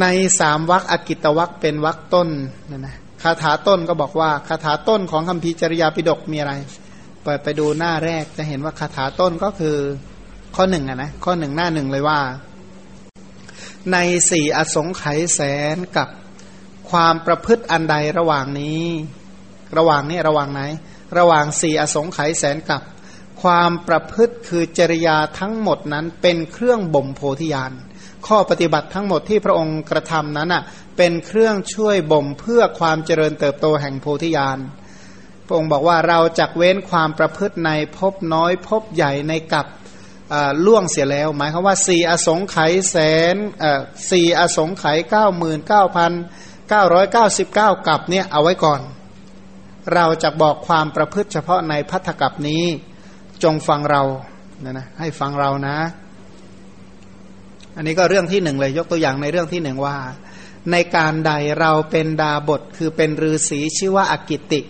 ในสามวักอกิตวักเป็นวักต้นนะนะคาถาต้นก็บอกว่าคาถาต้นของคัมภีร์จริยาปิฎกมีอะไร เปิดไปดูหน้าแรกจะเห็นว่าคาถาต้นก็คือข้อหนึ่งอะนะข้อหนึ่งหน้าหนึ่งเลยว่า ในสี่อสงไขยแสนกับความประพฤติอันใดระหว่างนี้ ระหว่างนี้ระหว่างไหน ระหว่างสี่อสงไขยแสนกับ ความประพฤติคือจริยาทั้งหมดนั้นเป็นเครื่องบ่มโพธิญาณ ข้อปฏิบัติทั้งหมดที่พระองค์กระทำนั้นอะเป็นเครื่องช่วยบ่มเพื่อความเจริญเติบโตแห่งโพธิญาณพระองค์บอกว่าเราจักเว้นความประพฤติในพบน้อยพบใหญ่ในกับล่วงเสียแล้ว หมายความว่าสี่อสงไขยแสนสี่อสงไขยเก้าหมื่นเก้าพันเก้าร้อยเก้าสิบเก้ากับเนี่ยเอาไว้ก่อน เราจะบอกความประพฤติเฉพาะในพัทธกับนี้จงฟังเรานะนะให้ฟังเรานะ อันนี้ก็เรื่องที่หนึ่งเลยยกตัวอย่างในเรื่องที่หนึ่งว่า ในการใดเราเป็นดาบทคือเป็นฤาษีชื่อว่าอากิติ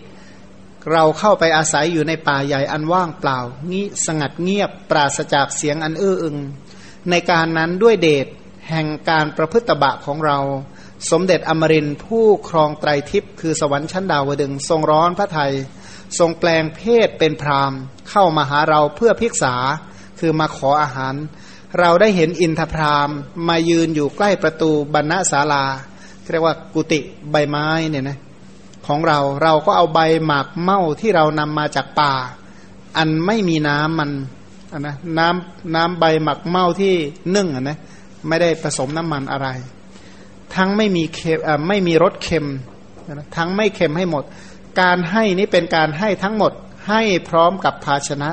เราเข้าไปอาศัยอยู่ในป่าใหญ่อันว่างเปล่างี้สงัดเงียบปราศจากเสียงอันอื้ออึง ในการนั้นด้วยเดชแห่งการประพฤติบะของเรา สมเด็จอมรินผู้ครองไตรทิพย์คือสวรรค์ชั้นดาวดึงทรงร้อนพระไทย ทรงแปลงเพศเป็นพรามเข้ามาหาเราเพื่อพิกษาคือมาขออาหาร เราได้เห็นอินทพรามมายืนอยู่ใกล้ประตูบรรณศาลาเรียกว่ากุฏิใบไม้เนี่ยนะของเราเราก็เอาใบหมากเม่าที่เรานำมาจากป่า อันไม่มีน้ำมันนะน้ำน้ำใบหมักเม่าที่นึ่งนะไม่ได้ผสมน้ำมันอะไร ทั้งไม่มีเค็มไม่มีรสเค็มนะทั้งไม่เค็มให้หมด การให้นี้เป็นการให้ทั้งหมดให้พร้อมกับภาชนะ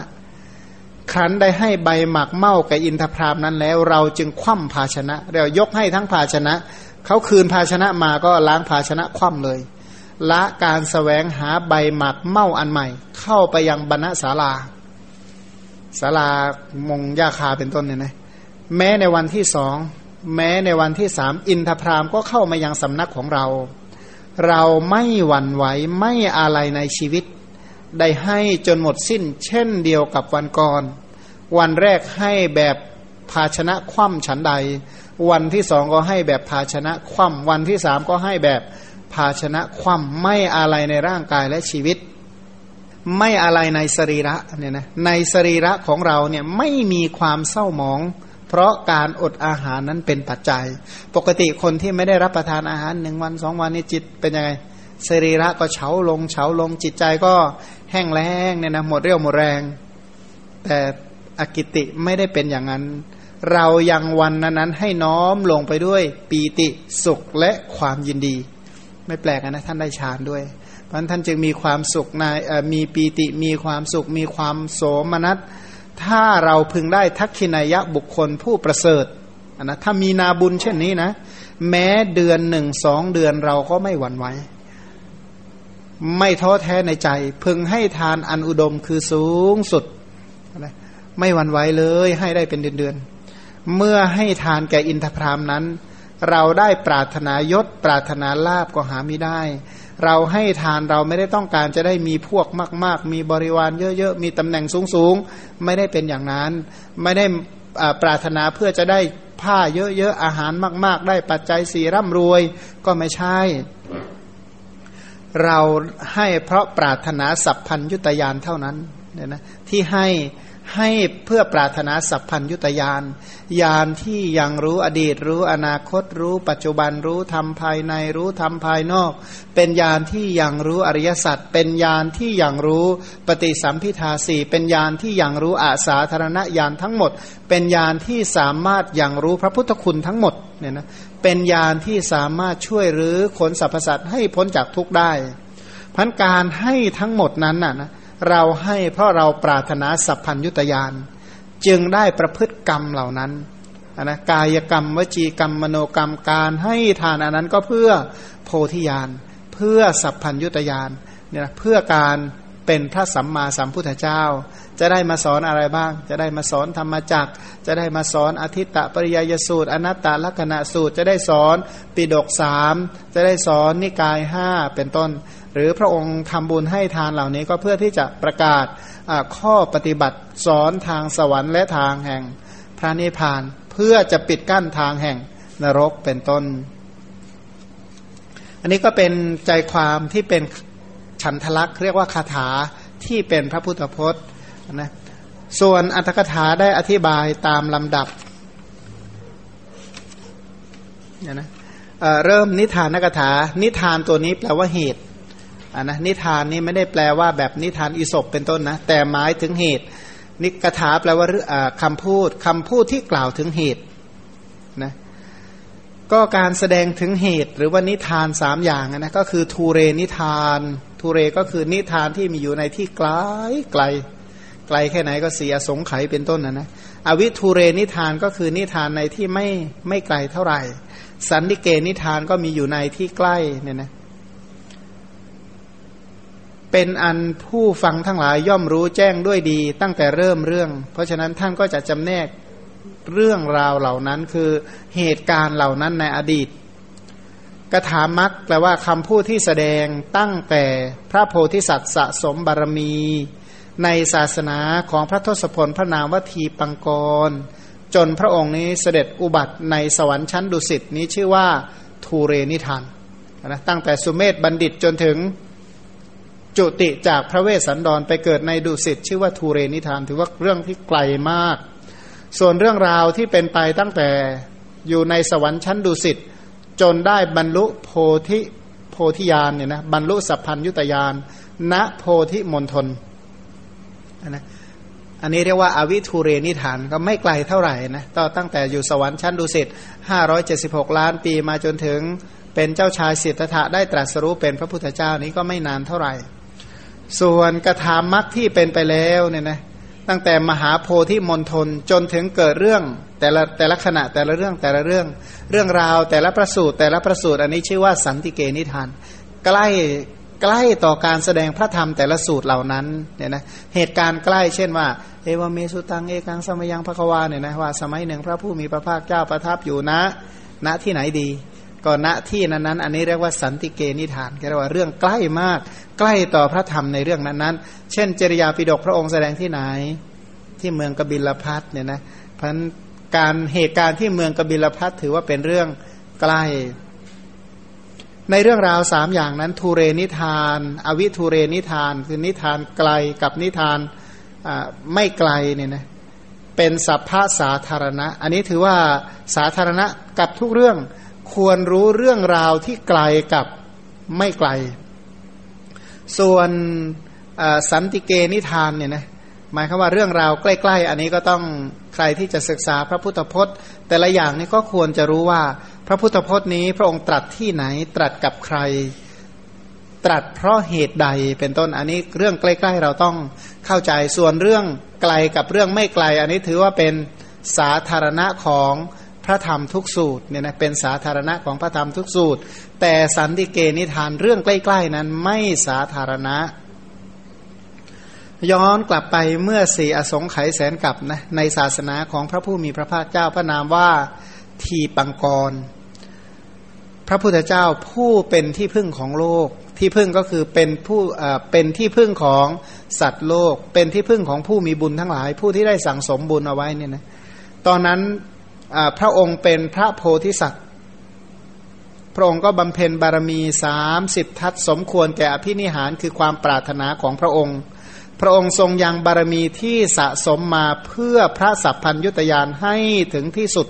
ครั้นได้ให้ใบหมักเมากับอินทพรามนั้นแล้ว เราจึงคว่ำภาชนะ เรายกให้ทั้งภาชนะ เขาคืนภาชนะมาก็ล้างภาชนะคว่ำเลย ละการสแสวงหาใบหมักเมาอันใหม่ เข้าไปยังบรรณศาลาศาลามงยาคาเป็นต้นเนี่ยนะแม้ในวันที่สองแม้ในวันที่สามอินทพรามก็เข้ามายังสำนักของเรา เราไม่หวั่นไหวไม่อะไรในชีวิต ได้ให้จนหมดสิ้น เช่นเดียวกับวันก่อน วันแรกให้แบบภาชนะคว่ำฉันใด วันที่สองก็ให้แบบภาชนะคว่ำวันที่สามก็ให้แบบภาชนะคว่ำไม่อะไรในร่างกายและชีวิต ไม่อะไรในสรีระเนี่ยนะในสรีระของเราเนี่ยไม่มีความเศร้าหมอง เพราะการอดอาหารนั้นเป็นปัจจัย ปกติคนที่ไม่ได้รับประทานอาหารหนึ่งวันสองวันนี่จิตเป็นยังไงสรีระก็เฉาลงเฉาลงจิตใจก็แห้งแล้งเนี่ยนะหมดเรี่ยวหมดแรง แต่ อกิติไม่ได้เป็นอย่างนั้น เรายังวันนั้นให้น้อมลงไปด้วยปีติสุขและความยินดี ไม่แปลกนะท่านได้ฌานด้วย เพราะท่านจึงมีความสุขในมีปีติมีความสุข มีความโสมนัสถ้าเราพึงได้ทักขินายะบุคคลผู้ประเสริฐนะถ้ามีนาบุญเช่นนี้นะ แม้เดือนหนึ่งสองเดือนเราก็ไม่หวั่นไหวไม่ท้อแท้ในใจ พึงให้ทานอันอุดมคือสูงสุด ไม่หวั่นไหวเลย ให้ได้เป็นเดือนๆเมื่อให้ทานแก่อินทพรามนั้น เราได้ปรารถนายศ ปรารถนาลาบก็หาไม่ได้ เราให้ทานเราไม่ได้ต้องการจะได้มีพวกมาก ๆ มีบริวารเยอะๆมีตำแหน่งสูงๆไม่ได้เป็นอย่างนั้น ไม่ได้ปรารถนาเพื่อจะได้ผ้าเยอะๆอาหารมาก ๆ ได้ปัจจัยสีร่ำรวยก็ไม่ใช่เราให้เพราะปรารถนาสัพพัญยุตยานเท่านั้นเนี่ยนะที่ให้ ให้เพื่อปรารถนาสัพพัญยุตยานยานที่ยังรู้อดีตรู้อนาคตรู้ ปัจจุบันรู้ธรรมภายในรู้ธรรมภายนอก เป็นยานที่ยังรู้อริยสัจเป็นยานที่ยังรู้ปฏิสัมพิทาสี่เป็นยานที่ยังรู้อาสาธารณญาณทั้งหมด เป็นยานที่สามารถยังรู้พระพุทธคุณทั้งหมดเนี่ยนะเป็นยานที่สามารถช่วยหรือขนสรรพสัตว์ให้พ้นจากทุกข์ได้พันการให้ทั้งหมดนั้นน่ะนะ เราให้เพราะเราปรารถนาสัพพัญยุตยานจึงได้ประพฤติกรรมเหล่านั้นนะกายกรรม วจีกรรมมโนกรรมการให้ทานอันนั้นก็เพื่อโพธิญาณเพื่อสัพพัญยุตยานเนี่ยเพื่อการเป็นพระสัมมาสัมพุทธเจ้า จะได้มาสอนอะไรบ้าง จะได้มาสอนธรรมจักจะได้มาสอนอธิตตปริยยสูตร อนัตตลักษณะสูตร จะได้สอนปิดกสามจะได้สอนนิกายห้าเป็นต้น หรือพระองค์ทำบุญให้ทานเหล่านี้ก็เพื่อที่จะประกาศข้อปฏิบัติสอนทางสวรรค์และทางแห่งพระนิพพานเพื่อจะปิดกั้นทางแห่งนรกเป็นต้น อันนี้ก็เป็นใจความที่เป็นฉันทลักษ์เรียกว่าคาถาที่เป็นพระพุทธพจน์นะส่วนอัตถกถาได้อธิบายตามลำดับเนี่ยนะเเริ่มนิทานนักถา นิทานตัวนี้แปลว่าเหตุ อ่านะนิทานนี้ไม่ได้แปลว่าแบบนิทานอิศบเป็นต้นนะ แต่หมายถึงเหตุ นิกถาแปลว่าคำพูดคำพูดที่กล่าวถึงเหตุนะก็การแสดงถึงเหตุ หรือว่านิทานสามอย่างนะก็คือทูเรนิทานทูเรก็คือนิทานที่มีอยู่ในที่ไกลไกลไกลแค่ไหนก็เสียสงไขเป็นต้นนะนะอวิทูเรนิทานก็คือนิทานในที่ไม่ไม่ไกลเท่าไหร่ สันนิเกนิทานก็มีอยู่ในที่ใกล้เนี่ยนะ เป็นอันผู้ฟังทั้งหลายย่อมรู้แจ้งด้วยดี ตั้งแต่เริ่มเรื่อง เพราะฉะนั้นท่านก็จะจำแนกเรื่องราวเหล่านั้นคือเหตุการณ์เหล่านั้นในอดีตกถามักแปลว่าคำพูดที่แสดงตั้งแต่พระโพธิสัตว์สะสมบารมี ในศาสนาของพระทศพลพระนามวทีปังกร จนพระองค์นี้เสด็จอุบัติในสวรรค์ชั้นดุสิตนี้ชื่อว่าทูเรนิทานนะตั้งแต่สุเมธบัณฑิตจนถึง จุติจากพระเวสสันดรไปเกิดในดุสิตชื่อว่าทูเรนิทาน ถือว่าเรื่องที่ไกลมาก ส่วนเรื่องราวที่เป็นไปตั้งแต่อยู่ในสวรรค์ชั้นดุสิตจนได้บรรลุโพธิโพธิญาณเนี่ยนะบรรลุสัพพัญยุตยานณโพธิมณฑลนะอันนี้เรียกว่าอาวิทูเรนิฐานก็ไม่ไกลเท่าไหร่นะต่อตั้งแต่อยู่สวรรค์ชั้นดุสิตห้าร้อยเจ็ดสิบหกล้านปีมาจนถึงเป็นเจ้าชายสิทธัตถะได้ตรัสรู้เป็นพระพุทธเจ้านี้ก็ไม่นานเท่าไหร่ ส่วนกระถามมรที่เป็นไปแล้วเนี่ยนะตั้งแต่มหาโพธิมณฑลจนถึงเกิดเรื่องแต่ละแต่ละขณะแต่ละเรื่องแต่ละเรื่อง เรื่องราวแต่ละประสูตรแต่ละประสูตรอันนี้ชื่อว่าสันติเกนิทาน ใกล้ใกล้ต่อการแสดงพระธรรมแต่ละสูตรเหล่านั้นเนี่ยนะเหตุการณ์ใกล้เช่นว่า เอวเมสุตังเอกังสมยังพระควาเนี่ยนะว่าสมัยหนึ่งพระผู้มีพระภาคเจ้าประทับอยู่ณณที่ไหนดี ก็ณที่นั้นๆ อันนี้เรียกว่าสันติเกนิฐานเรียกว่าเรื่องใกล้มาก ใกล้ต่อพระธรรมในเรื่องนั้นๆ เช่น จริยาปิดกพระองค์แสดงที่ไหน ที่เมืองกบิลพัทเนี่ยนะเพราะการเหตุการณ์ที่เมืองกบิลพัทถือว่าเป็นเรื่องใกล้ ในเรื่องราวสามอย่างนั้นทูเรนิทาน อวิทูเรนิทาน คือนิทานไกลกับนิทานไม่ไกลเนี่ยนะเป็นสัพพะสาธารณะ อันนี้ถือว่าสาธารณะกับทุกเรื่อง ควรรู้เรื่องราวที่ไกลกับไม่ไกล ส่วนสันติเกนิทานเนี่ยนะหมายคือว่าเรื่องราวใกล้ ๆ อันนี้ก็ต้องใครที่จะศึกษาพระพุทธพจน์ แต่ละอย่างนี้ก็ควรจะรู้ว่าพระพุทธพจน์นี้ พระองค์ตรัสที่ไหนตรัสกับใคร ตรัสเพราะเหตุใดเป็นต้นอันนี้เรื่องใกล้ ๆ เราต้องเข้าใจส่วนเรื่องไกลกับเรื่องไม่ไกล อันนี้ถือว่าเป็นสาธารณะของ พระธรรมทุกสูตรเนี่ยนะเป็นสาธารณะของพระธรรมทุกสูตร แต่สันติเกนิทานเรื่องใกล้ ๆ นั้นไม่สาธารณะ ย้อนกลับไปเมื่อสี่อสงไขยแสนกับนะในศาสนาของพระผู้มีพระภาคเจ้าพระนามว่าทีปังกร พระพุทธเจ้าผู้เป็นที่พึ่งของโลก ที่พึ่งก็คือเป็นผู้เป็นที่พึ่งของสัตว์โลก เป็นที่พึ่งของผู้มีบุญทั้งหลาย ผู้ที่ได้สั่งสมบุญเอาไว้เนี่ยนะตอนนั้น พระองค์เป็นพระโพธิสัตว์ พระองค์ก็บำเพ็ญบารมีสามสิบทัศสมควรแก่อภินิหารคือความปรารถนาของพระองค์ พระองค์ทรงยังบารมีที่สะสมมาเพื่อพระสัพพัญยุตยานให้ถึงที่สุด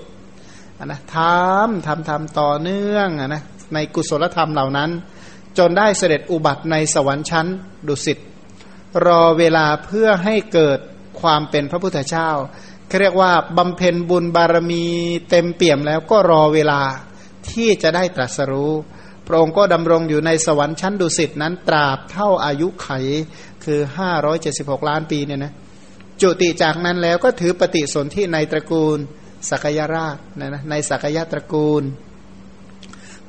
นะทำทำทำต่อเนื่องนะในกุศลธรรมเหล่านั้น จนได้เสด็จอุบัติในสวรรค์ชั้นดุสิตรอเวลาเพื่อให้เกิดความเป็นพระพุทธเจ้า เรียกว่าบำเพ็ญบุญบารมีเต็มเปี่ยมแล้วก็รอเวลาที่จะได้ตรัสรู้ พระองค์ก็ดำรงอยู่ในสวรรค์ชั้นดุสิตนั้นตราบเท่าอายุไขคือ 576 ล้านปีเนี่ยนะจุติจากนั้นแล้วก็ถือปฏิสนธิในตระกูลสักยราชนะนะในสักยะตระกูล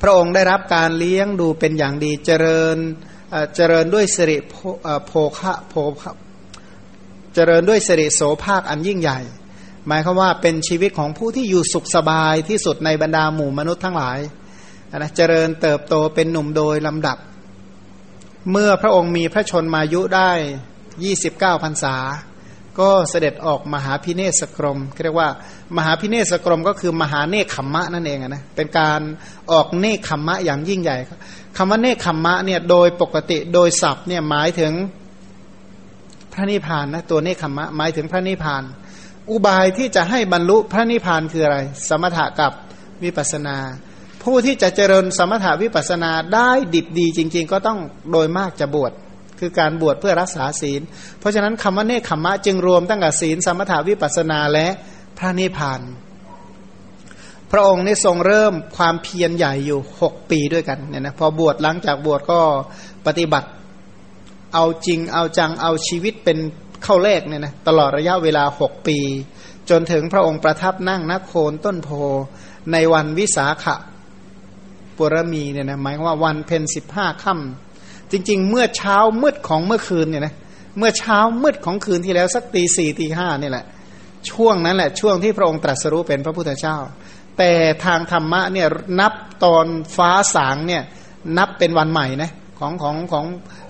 พระองค์ได้รับการเลี้ยงดูเป็นอย่างดีเจริญเจริญด้วยสิริโภคะโภเจริญด้วยสิริโสภาคอันยิ่งใหญ่ หมายความว่าเป็นชีวิตของผู้ที่อยู่สุขสบายที่สุดในบรรดาหมู่มนุษย์ทั้งหลายนะเจริญเติบโตเป็นหนุ่มโดยลำดับ เมื่อพระองค์มีพระชนมายุได้ยี่สิบเก้าพรรษา ก็เสด็จออกมหาพิเนศกรมเรียกว่ามหาพิเนศกรมก็คือมหาเนคขมมะนั่นเองนะเป็นการออกเนคขมมะอย่างยิ่งใหญ่คำว่าเนคขมมะเนี่ยโดยปกติโดยศัพท์เนี่ยหมายถึงพระนิพพานนะตัวเนคขมมะหมายถึงพระนิพพาน อุบายที่จะให้บรรลุพระนิพพานคืออะไร สมถะกับวิปัสนา ผู้ที่จะเจริญสมถะวิปัสนาได้ดิบดีจริง ๆ ก็ต้องโดยมากจะบวชคือการบวชเพื่อรักษาศีล เพราะฉะนั้นคำว่าเนคขมะจึงรวมตั้งแต่ศีล สมถาวิปัสนาและพระนิพพานพระองค์นี่ทรงเริ่มความเพียรใหญ่อยู่หกปีด้วยกันเนี่ยนะพอบวชหลังจากบวชก็ปฏิบัติ เอาจริงเอาจังเอาชีวิตเป็น เข้าเลกเนี่ยนะตลอดระยะเวลาหกปี จนถึงพระองค์ประทับนั่งนักโคนต้นโพในวันวิสาขะปุรมีเนี่ยนะหมายว่าวันเพ็ญสิบห้าค่ำจริง ๆ เมื่อเช้ามืดของเมื่อคืนเนี่ยนะเมื่อเช้ามืดของคืนที่แล้วสักตีสี่ตีห้านี่แหละ ช่วงนั้นแหละช่วงที่พระองค์ตรัสรู้เป็นพระพุทธเจ้า แต่ทางธรรมะเนี่ยนับตอนฟ้าสางเนี่ยนับเป็นวันใหม่นะของของของ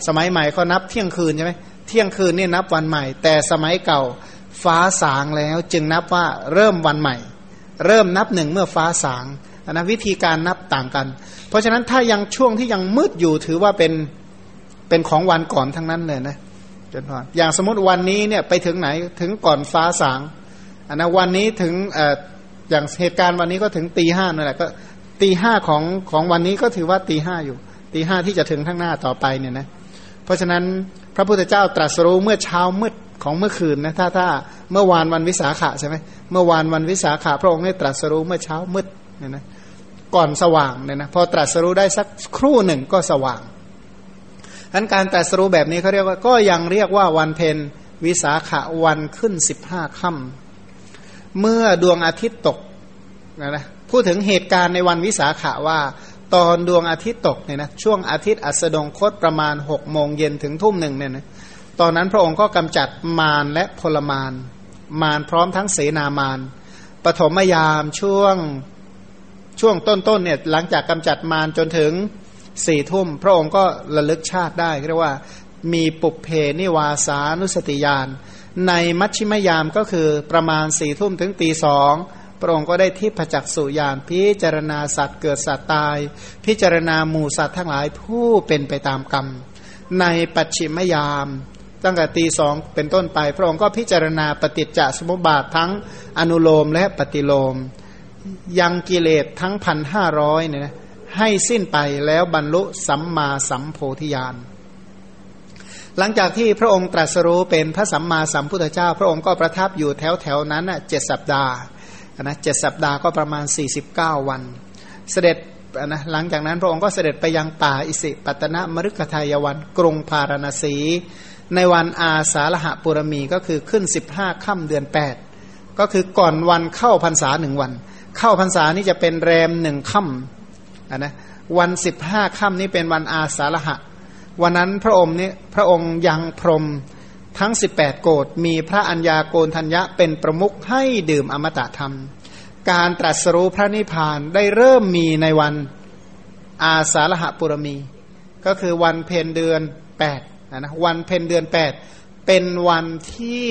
สมัยใหม่เขานับเที่ยงคืนใช่ไหม ที่ยงคืนนี่นับวันใหม่ แต่สมัยเก่าฟ้าสางแล้วจึงนับว่าเริ่มวันใหม่ เริ่มนับหนึ่งเมื่อฟ้าสางนะวิธีการนับต่างกัน เพราะฉะนั้นถ้ายังช่วงที่ยังมืดอยู่ถือว่าเป็นเป็นของวันก่อนทั้งนั้นเลยนะจนพออย่างสมมติวันนี้เนี่ยไปถึงไหนถึงก่อนฟ้าสางอันนะวันนี้ถึงเอ่ออย่างเหตุการณ์วันนี้ก็ถึงตีห้านั่นแหละก็ตีห้าของของวันนี้ก็ถือว่าตีห้าอยู่ตีห้าที่จะถึงข้างหน้าต่อไปเนี่ยนะเพราะฉะนั้น พระพุทธเจ้าตรัสรู้เมื่อเช้ามืดของเมื่อคืนนะถ้าถ้าเมื่อวานวันวิสาขะใช่ไหมเมื่อวานวันวิสาขะพระองค์ได้ตรัสรู้เมื่อเช้ามืดเนี่ยนะก่อนสว่างเนี่ยนะพอตรัสรู้ได้สักครู่หนึ่งก็สว่างอันการตรัสรู้แบบนี้เขาเรียกว่าก็ยังเรียกว่าวันเพ็ญวิสาขะวันขึ้นสิบห้าค่ำเมื่อดวงอาทิตย์ตกนะนะพูดถึงเหตุการณ์ในวันวิสาขะว่า ตอนดวงอาทิตย์ตกเนี่ยนะช่วงอาทิตย์อัสดงคตประมาณหกโมงเย็นถึงทุ่มหนึ่งเนี่ยนะตอนนั้นพระองค์ก็กำจัดมารและพลมาร มารพร้อมทั้งเสนามารปฐมยามช่วงช่วงต้นๆเนี่ยหลังจากกำจัดมารจนถึงสี่ทุ่ม พระองค์ก็ระลึกชาติได้เรียกว่ามีปุเพนิวาสานุสติยาน ในมัชชิมยามก็คือประมาณสี่ทุ่มถึงตีสอง พระองค์ก็ได้ทิพจักสุญานพิจารณาสัตว์เกิดสัตว์ตาย พิจารณาหมู่สัตว์ทั้งหลายผู้เป็นไปตามกรรม ในปัจฉิมยาม ตั้งแต่ตีสองเป็นต้นไป พระองค์ก็พิจารณาปฏิจจสมุปบาททั้งอนุโลมและปฏิโลม ยังกิเลสทั้งพันห้าร้อยเนี่ยให้สิ้นไปแล้วบรรลุสัมมาสัมโพธิญาณหลังจากที่พระองค์ตรัสรู้เป็นพระสัมมาสัมพุทธเจ้า พระองค์ก็ประทับอยู่แถวแถวนั้นเจ็ดสัปดาห์ นะเจ็ดสัปดาห์ก็ประมาณ 49 วัน เสด็จนะหลังจากนั้นพระองค์ก็เสด็จไปยังป่าอิสิปตนะมฤคทายวัน กรุงพาราณสี ในวันอาสาฬหปุรมีก็คือขึ้น 15ค่ำเดือน 8 ก็คือก่อนวันเข้าพรรษาหนึ่งวัน เข้าพรรษานี่จะเป็นแรมหนึ่งค่ำนะวัน 15ค่ำนี้เป็นวันอาสาฬหะ วันนั้นพระองค์นี่พระองค์ยังพรม ทั้ง 18 โกดมีพระัญญาโกนทัญญะเป็นประมุขให้ดื่มอมตะธรรม การตรัสรู้พระนิพพานได้เริ่มมีในวันอาสาฬหปุรมี ก็คือวันเพ็ญเดือน8นะนะวันเพ็ญเดือน 8 เป็นวันที่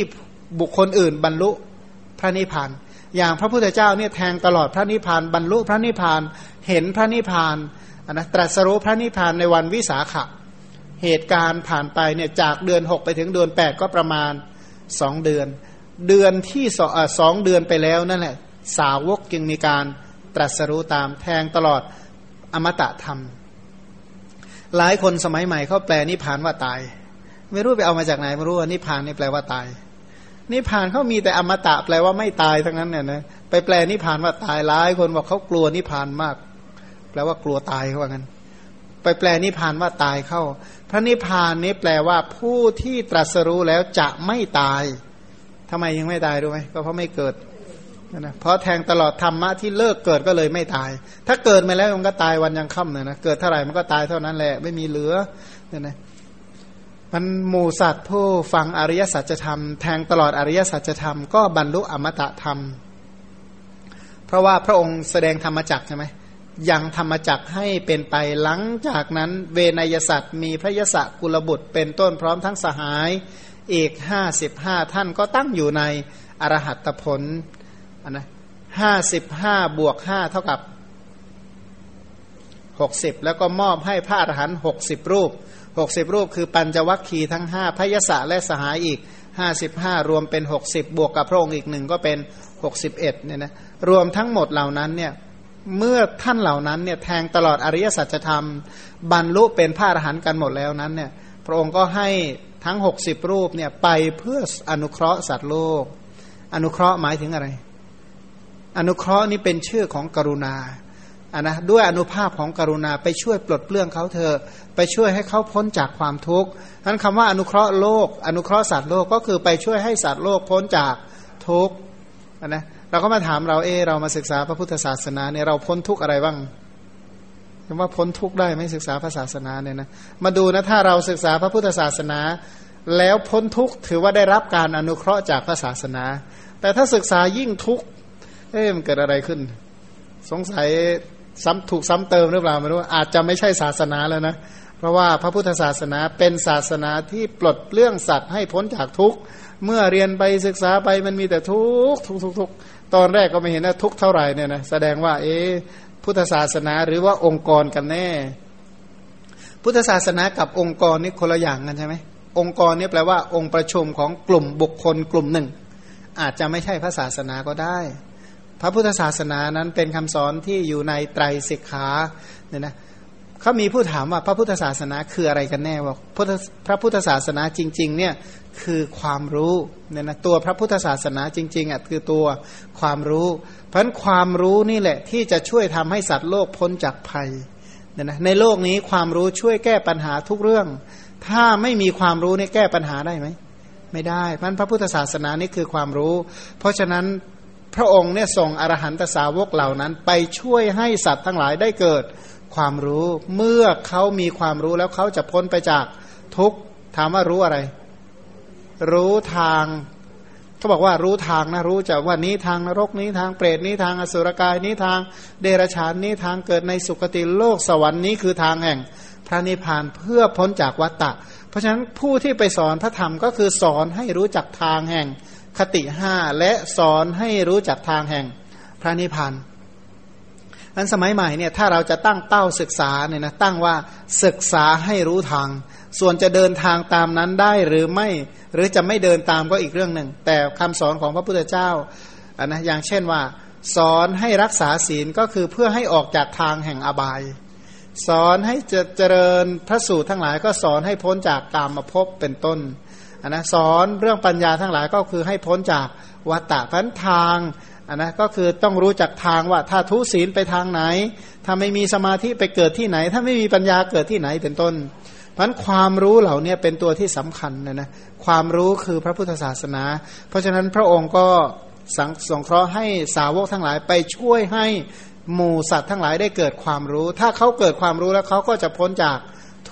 บุคคลอื่นบรรลุพระนิพพาน อย่างพระพุทธเจ้าเนี่ยแทงตลอดพระนิพพานบรรลุพระนิพพานเห็นพระนิพพานนะตรัสรู้พระนิพพานในวันวิสาขะ เหตุการณ์ผ่านไปเนี่ยจากเดือนหกไปถึงเดือนแปดก็ประมาณสองเดือน เดือนที่สองสองเดือนไปแล้วนั่นแหละสาวกจึงมีการตรัสรู้ตามแทงตลอดอมตะธรรม หลายคนสมัยใหม่เขาแปลนิพานว่าตาย ไม่รู้ไปเอามาจากไหนไม่รู้ว่านิพานนี่แปลว่าตาย นิพานเขามีแต่อมตะแปลว่าไม่ตายทั้งนั้นเนี่ยนะไปแปลนิพานว่าตายหลายคนบอกเขากลัวนิพานมาก แปลว่ากลัวตายเขาว่างั้นไปแปลนิพานว่าตายเข้า พระนิพพานนี้แปลว่าผู้ที่ตรัสรู้แล้วจะไม่ตายทำไมยังไม่ตายรู้ไหมก็เพราะไม่เกิดนะเพราะแทงตลอดธรรมะที่เลิกเกิดก็เลยไม่ตาย ถ้าเกิดมาแล้วมันก็ตายวันยังค่ำเนี่ยนะเกิดเท่าไหร่มันก็ตายเท่านั้นแหละไม่มีเหลือเนี่ยนะมันหมู่สัตว์ผู้ฟังอริยสัจธรรมแทงตลอดอริยสัจธรรมก็บรรลุอมตะธรรม เพราะว่าพระองค์แสดงธรรมจักใช่ไหม ยังธรรมจักให้เป็นไปหลังจากนั้นเวนยสัตว์มีพระยศกุลบุตรเป็นต้นพร้อมทั้งสหายเอกห้าสิบห้าท่านก็ตั้งอยู่ในอรหัตผลนนะห้าสิบห้าบวกห้าเท่ากับหกสิบแล้วก็มอบให้พระอรหันต์หกสิบรูปหกสิบรูปคือปัญจวัคคีย์ทั้งห้าพยศและสหายอีกห้าสิบห้ารวมเป็นหกสิบบวกกับพระองค์อีกหนึ่งก็เป็นหกสิบเอ็ดเนี่ยนะรวมทั้งหมดเหล่านั้นเนี่ย เมื่อท่านเหล่านั้นเนี่ยแทงตลอดอริยสัจธรรม บรรลุเป็นพระอรหันต์กันหมดแล้วนั้นเนี่ยพระองค์ก็ให้ทั้งหกสิบรูปเนี่ยไปเพื่ออนุเคราะห์สัตว์โลก อนุเคราะห์หมายถึงอะไร อนุเคราะห์นี่เป็นชื่อของกรุณาอะนะด้วยอนุภาพของกรุณาไปช่วยปลดเปลื้องเขาเธอ ไปช่วยให้เขาพ้นจากความทุกข์นั้นคำว่าอนุเคราะห์โลก อนุเคราะห์สัตว์โลกก็คือไปช่วยให้สัตว์โลกพ้นจากทุกข์อะนะ เราก็มาถามเราเออเรามาศึกษาพระพุทธศาสนาเนี่ยเราพ้นทุกอะไรบ้างคำว่าพ้นทุกได้ไหมศึกษาพระศาสนาเนี่ยนะมาดูนะถ้าเราศึกษาพระพุทธศาสนา แล้วพ้นทุกถือว่าได้รับการอนุเคราะห์จากพระศาสนา แต่ถ้าศึกษายิ่งทุกเอ๊ะมันเกิดอะไรขึ้น สงสัยซ้ำถูกซ้ำเติมหรือเปล่าไม่รู้อาจจะไม่ใช่ศาสนาแล้วนะเพราะว่าพระพุทธศาสนาเป็นศาสนาที่ปลดเรื่องสัตว์ให้พ้นจากทุกข์เมื่อเรียนไปศึกษาไปมันมีแต่ทุกทุกทุกทุก ตอนแรกก็ไม่เห็นนะทุกเท่าไหร่เนี่ยนะแสดงว่า เอ๊พุทธศาสนาหรือว่าองค์กรกันแน่ พุทธศาสนากับองค์กรนี่คนละอย่างกันใช่ไหมองค์กรนี่แปลว่าองค์ประชุมของกลุ่มบุคคลกลุ่มหนึ่ง อาจจะไม่ใช่พระศาสนาก็ได้ พระพุทธศาสนานั้นเป็นคำสอนที่อยู่ในไตรสิกขาเนี่ยนะเขามีผู้ถามว่าพระพุทธศาสนาคืออะไรกันแน่ว่าพระพุทธศาสนาจริง ๆ เนี่ย คือความรู้เนี่ยนะตัวพระพุทธศาสนาจริงๆอะคือตัวความรู้ เพราะความรู้นี่แหละที่จะช่วยทำให้สัตว์โลกพ้นจากภัยเนี่ยนะในโลกนี้ความรู้ช่วยแก้ปัญหาทุกเรื่อง ถ้าไม่มีความรู้นี่แก้ปัญหาได้ไหมไม่ได้เพราะพระพุทธศาสนานี่คือความรู้ เพราะฉะนั้นพระองค์เนี่ยส่งอรหันตสาวกเหล่านั้น ไปช่วยให้สัตว์ทั้งหลายได้เกิดความรู้ เมื่อเขามีความรู้แล้วเขาจะพ้นไปจากทุกถามว่ารู้อะไร รู้ทางเขาบอกว่ารู้ทางนะรู้จากว่านี้ทางนรกนี้ทางเปรตนี้ทางอสุรกายนี้ทางเดรัจฉานนี้ทางเกิดในสุคติโลกสวรรค์นี้คือทางแห่ง พระนิพพานเพื่อพ้นจากวัฏฏะเพราะฉะนั้นผู้ที่ไปสอนพระธรรมก็คือสอนให้รู้จักทางแห่งคติห้าและสอนให้รู้จักทางแห่งพระนิพพานอันสมัยใหม่เนี่ยถ้าเราจะตั้งเป้าศึกษาเนี่ยนะตั้งว่าศึกษาให้รู้ทาง ส่วนจะเดินทางตามนั้นได้หรือไม่ หรือจะไม่เดินตามก็อีกเรื่องหนึ่ง แต่คำสอนของพระพุทธเจ้าอันนะอย่างเช่นว่า สอนให้รักษาศีลก็คือเพื่อให้ออกจากทางแห่งอบาย สอนให้เจริญพระสูตรทั้งหลายก็สอนให้พ้นจากกามมาพบเป็นต้นอันนะสอนเรื่องปัญญาทั้งหลายก็คือให้พ้นจากวัตตะพันทางอันนะก็คือต้องรู้จักทางว่าถ้าทุศีลไปทางไหน ถ้าไม่มีสมาธิไปเกิดที่ไหน ถ้าไม่มีปัญญาเกิดที่ไหนเป็นต้น เพราะความรู้เหล่านี้เป็นตัวที่สำคัญนะนะความรู้คือพระพุทธศาสนา เพราะฉะนั้นพระองค์ก็สังสงเคราะห์ให้สาวกทั้งหลายไปช่วยให้หมู่สัตว์ทั้งหลายได้เกิดความรู้ ถ้าเขาเกิดความรู้แล้วเขาก็จะพ้นจาก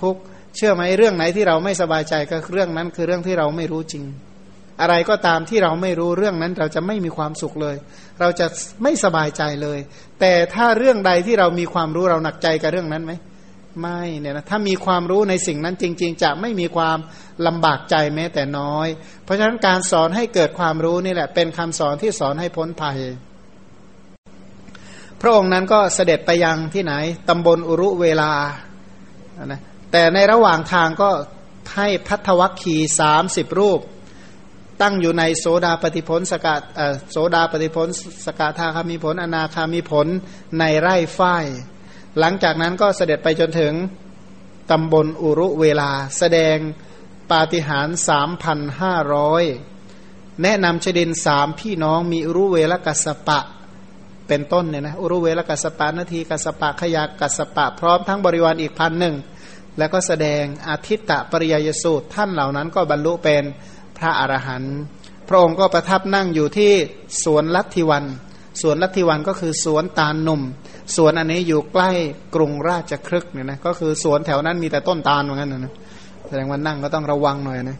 ทุกเชื่อไหมเรื่องไหนที่เราไม่สบายใจก็เรื่องนั้นคือเรื่องที่เราไม่รู้จริง อะไรก็ตามที่เราไม่รู้เรื่องนั้นเราจะไม่มีความสุขเลย เราจะไม่สบายใจเลย แต่ถ้าเรื่องใดที่เรามีความรู้เราหนักใจกับเรื่องนั้นไหม ไม่เนี่ยนะถ้ามีความรู้ในสิ่งนั้นจริง ๆ จะไม่มีความลำบากใจแม้แต่น้อย เพราะฉะนั้นการสอนให้เกิดความรู้นี่แหละ เป็นคำสอนที่สอนให้พ้นภัย พระองค์นั้นก็เสด็จไปยังที่ไหนตำบลอุรุเวลานะแต่ในระหว่างทางก็ให้พัทวัคคีสามสิบรูป ตั้งอยู่ในโสดาปฏิพลสกาโสดาปฏิพลสกาธาคามีผลอนาคามีผลในไร่ฝ้าย หลังจากนั้นก็เสด็จไปจนถึงตำบลอุรุเวลา แสดงปาฏิหาริย์สามพันห้าร้อยแนะนำชดินสามพี่น้องมีอุรุเวลกัสปะ เป็นต้นเนี่ยนะอุรุเวลกัสปะนาทีกัสปะขยากัสปะ พร้อมทั้งบริวารอีกพันหนึ่งแล้วก็แสดงอาทิตตะปริยยสูตรท่านเหล่านั้นก็บรรลุเป็นพระอรหันต์พระองค์ก็ประทับนั่งอยู่ที่สวนลัทธิวัน สวนลัทธิวันก็คือสวนตาลหนุ่ม สวนอันนี้อยู่ใกล้กรุงราชครึกเนี่ยนะก็คือสวนแถวนั้นมีแต่ต้นตาลเหมือนกันนะแสดงว่านั่งก็ต้องระวังหน่อยนะ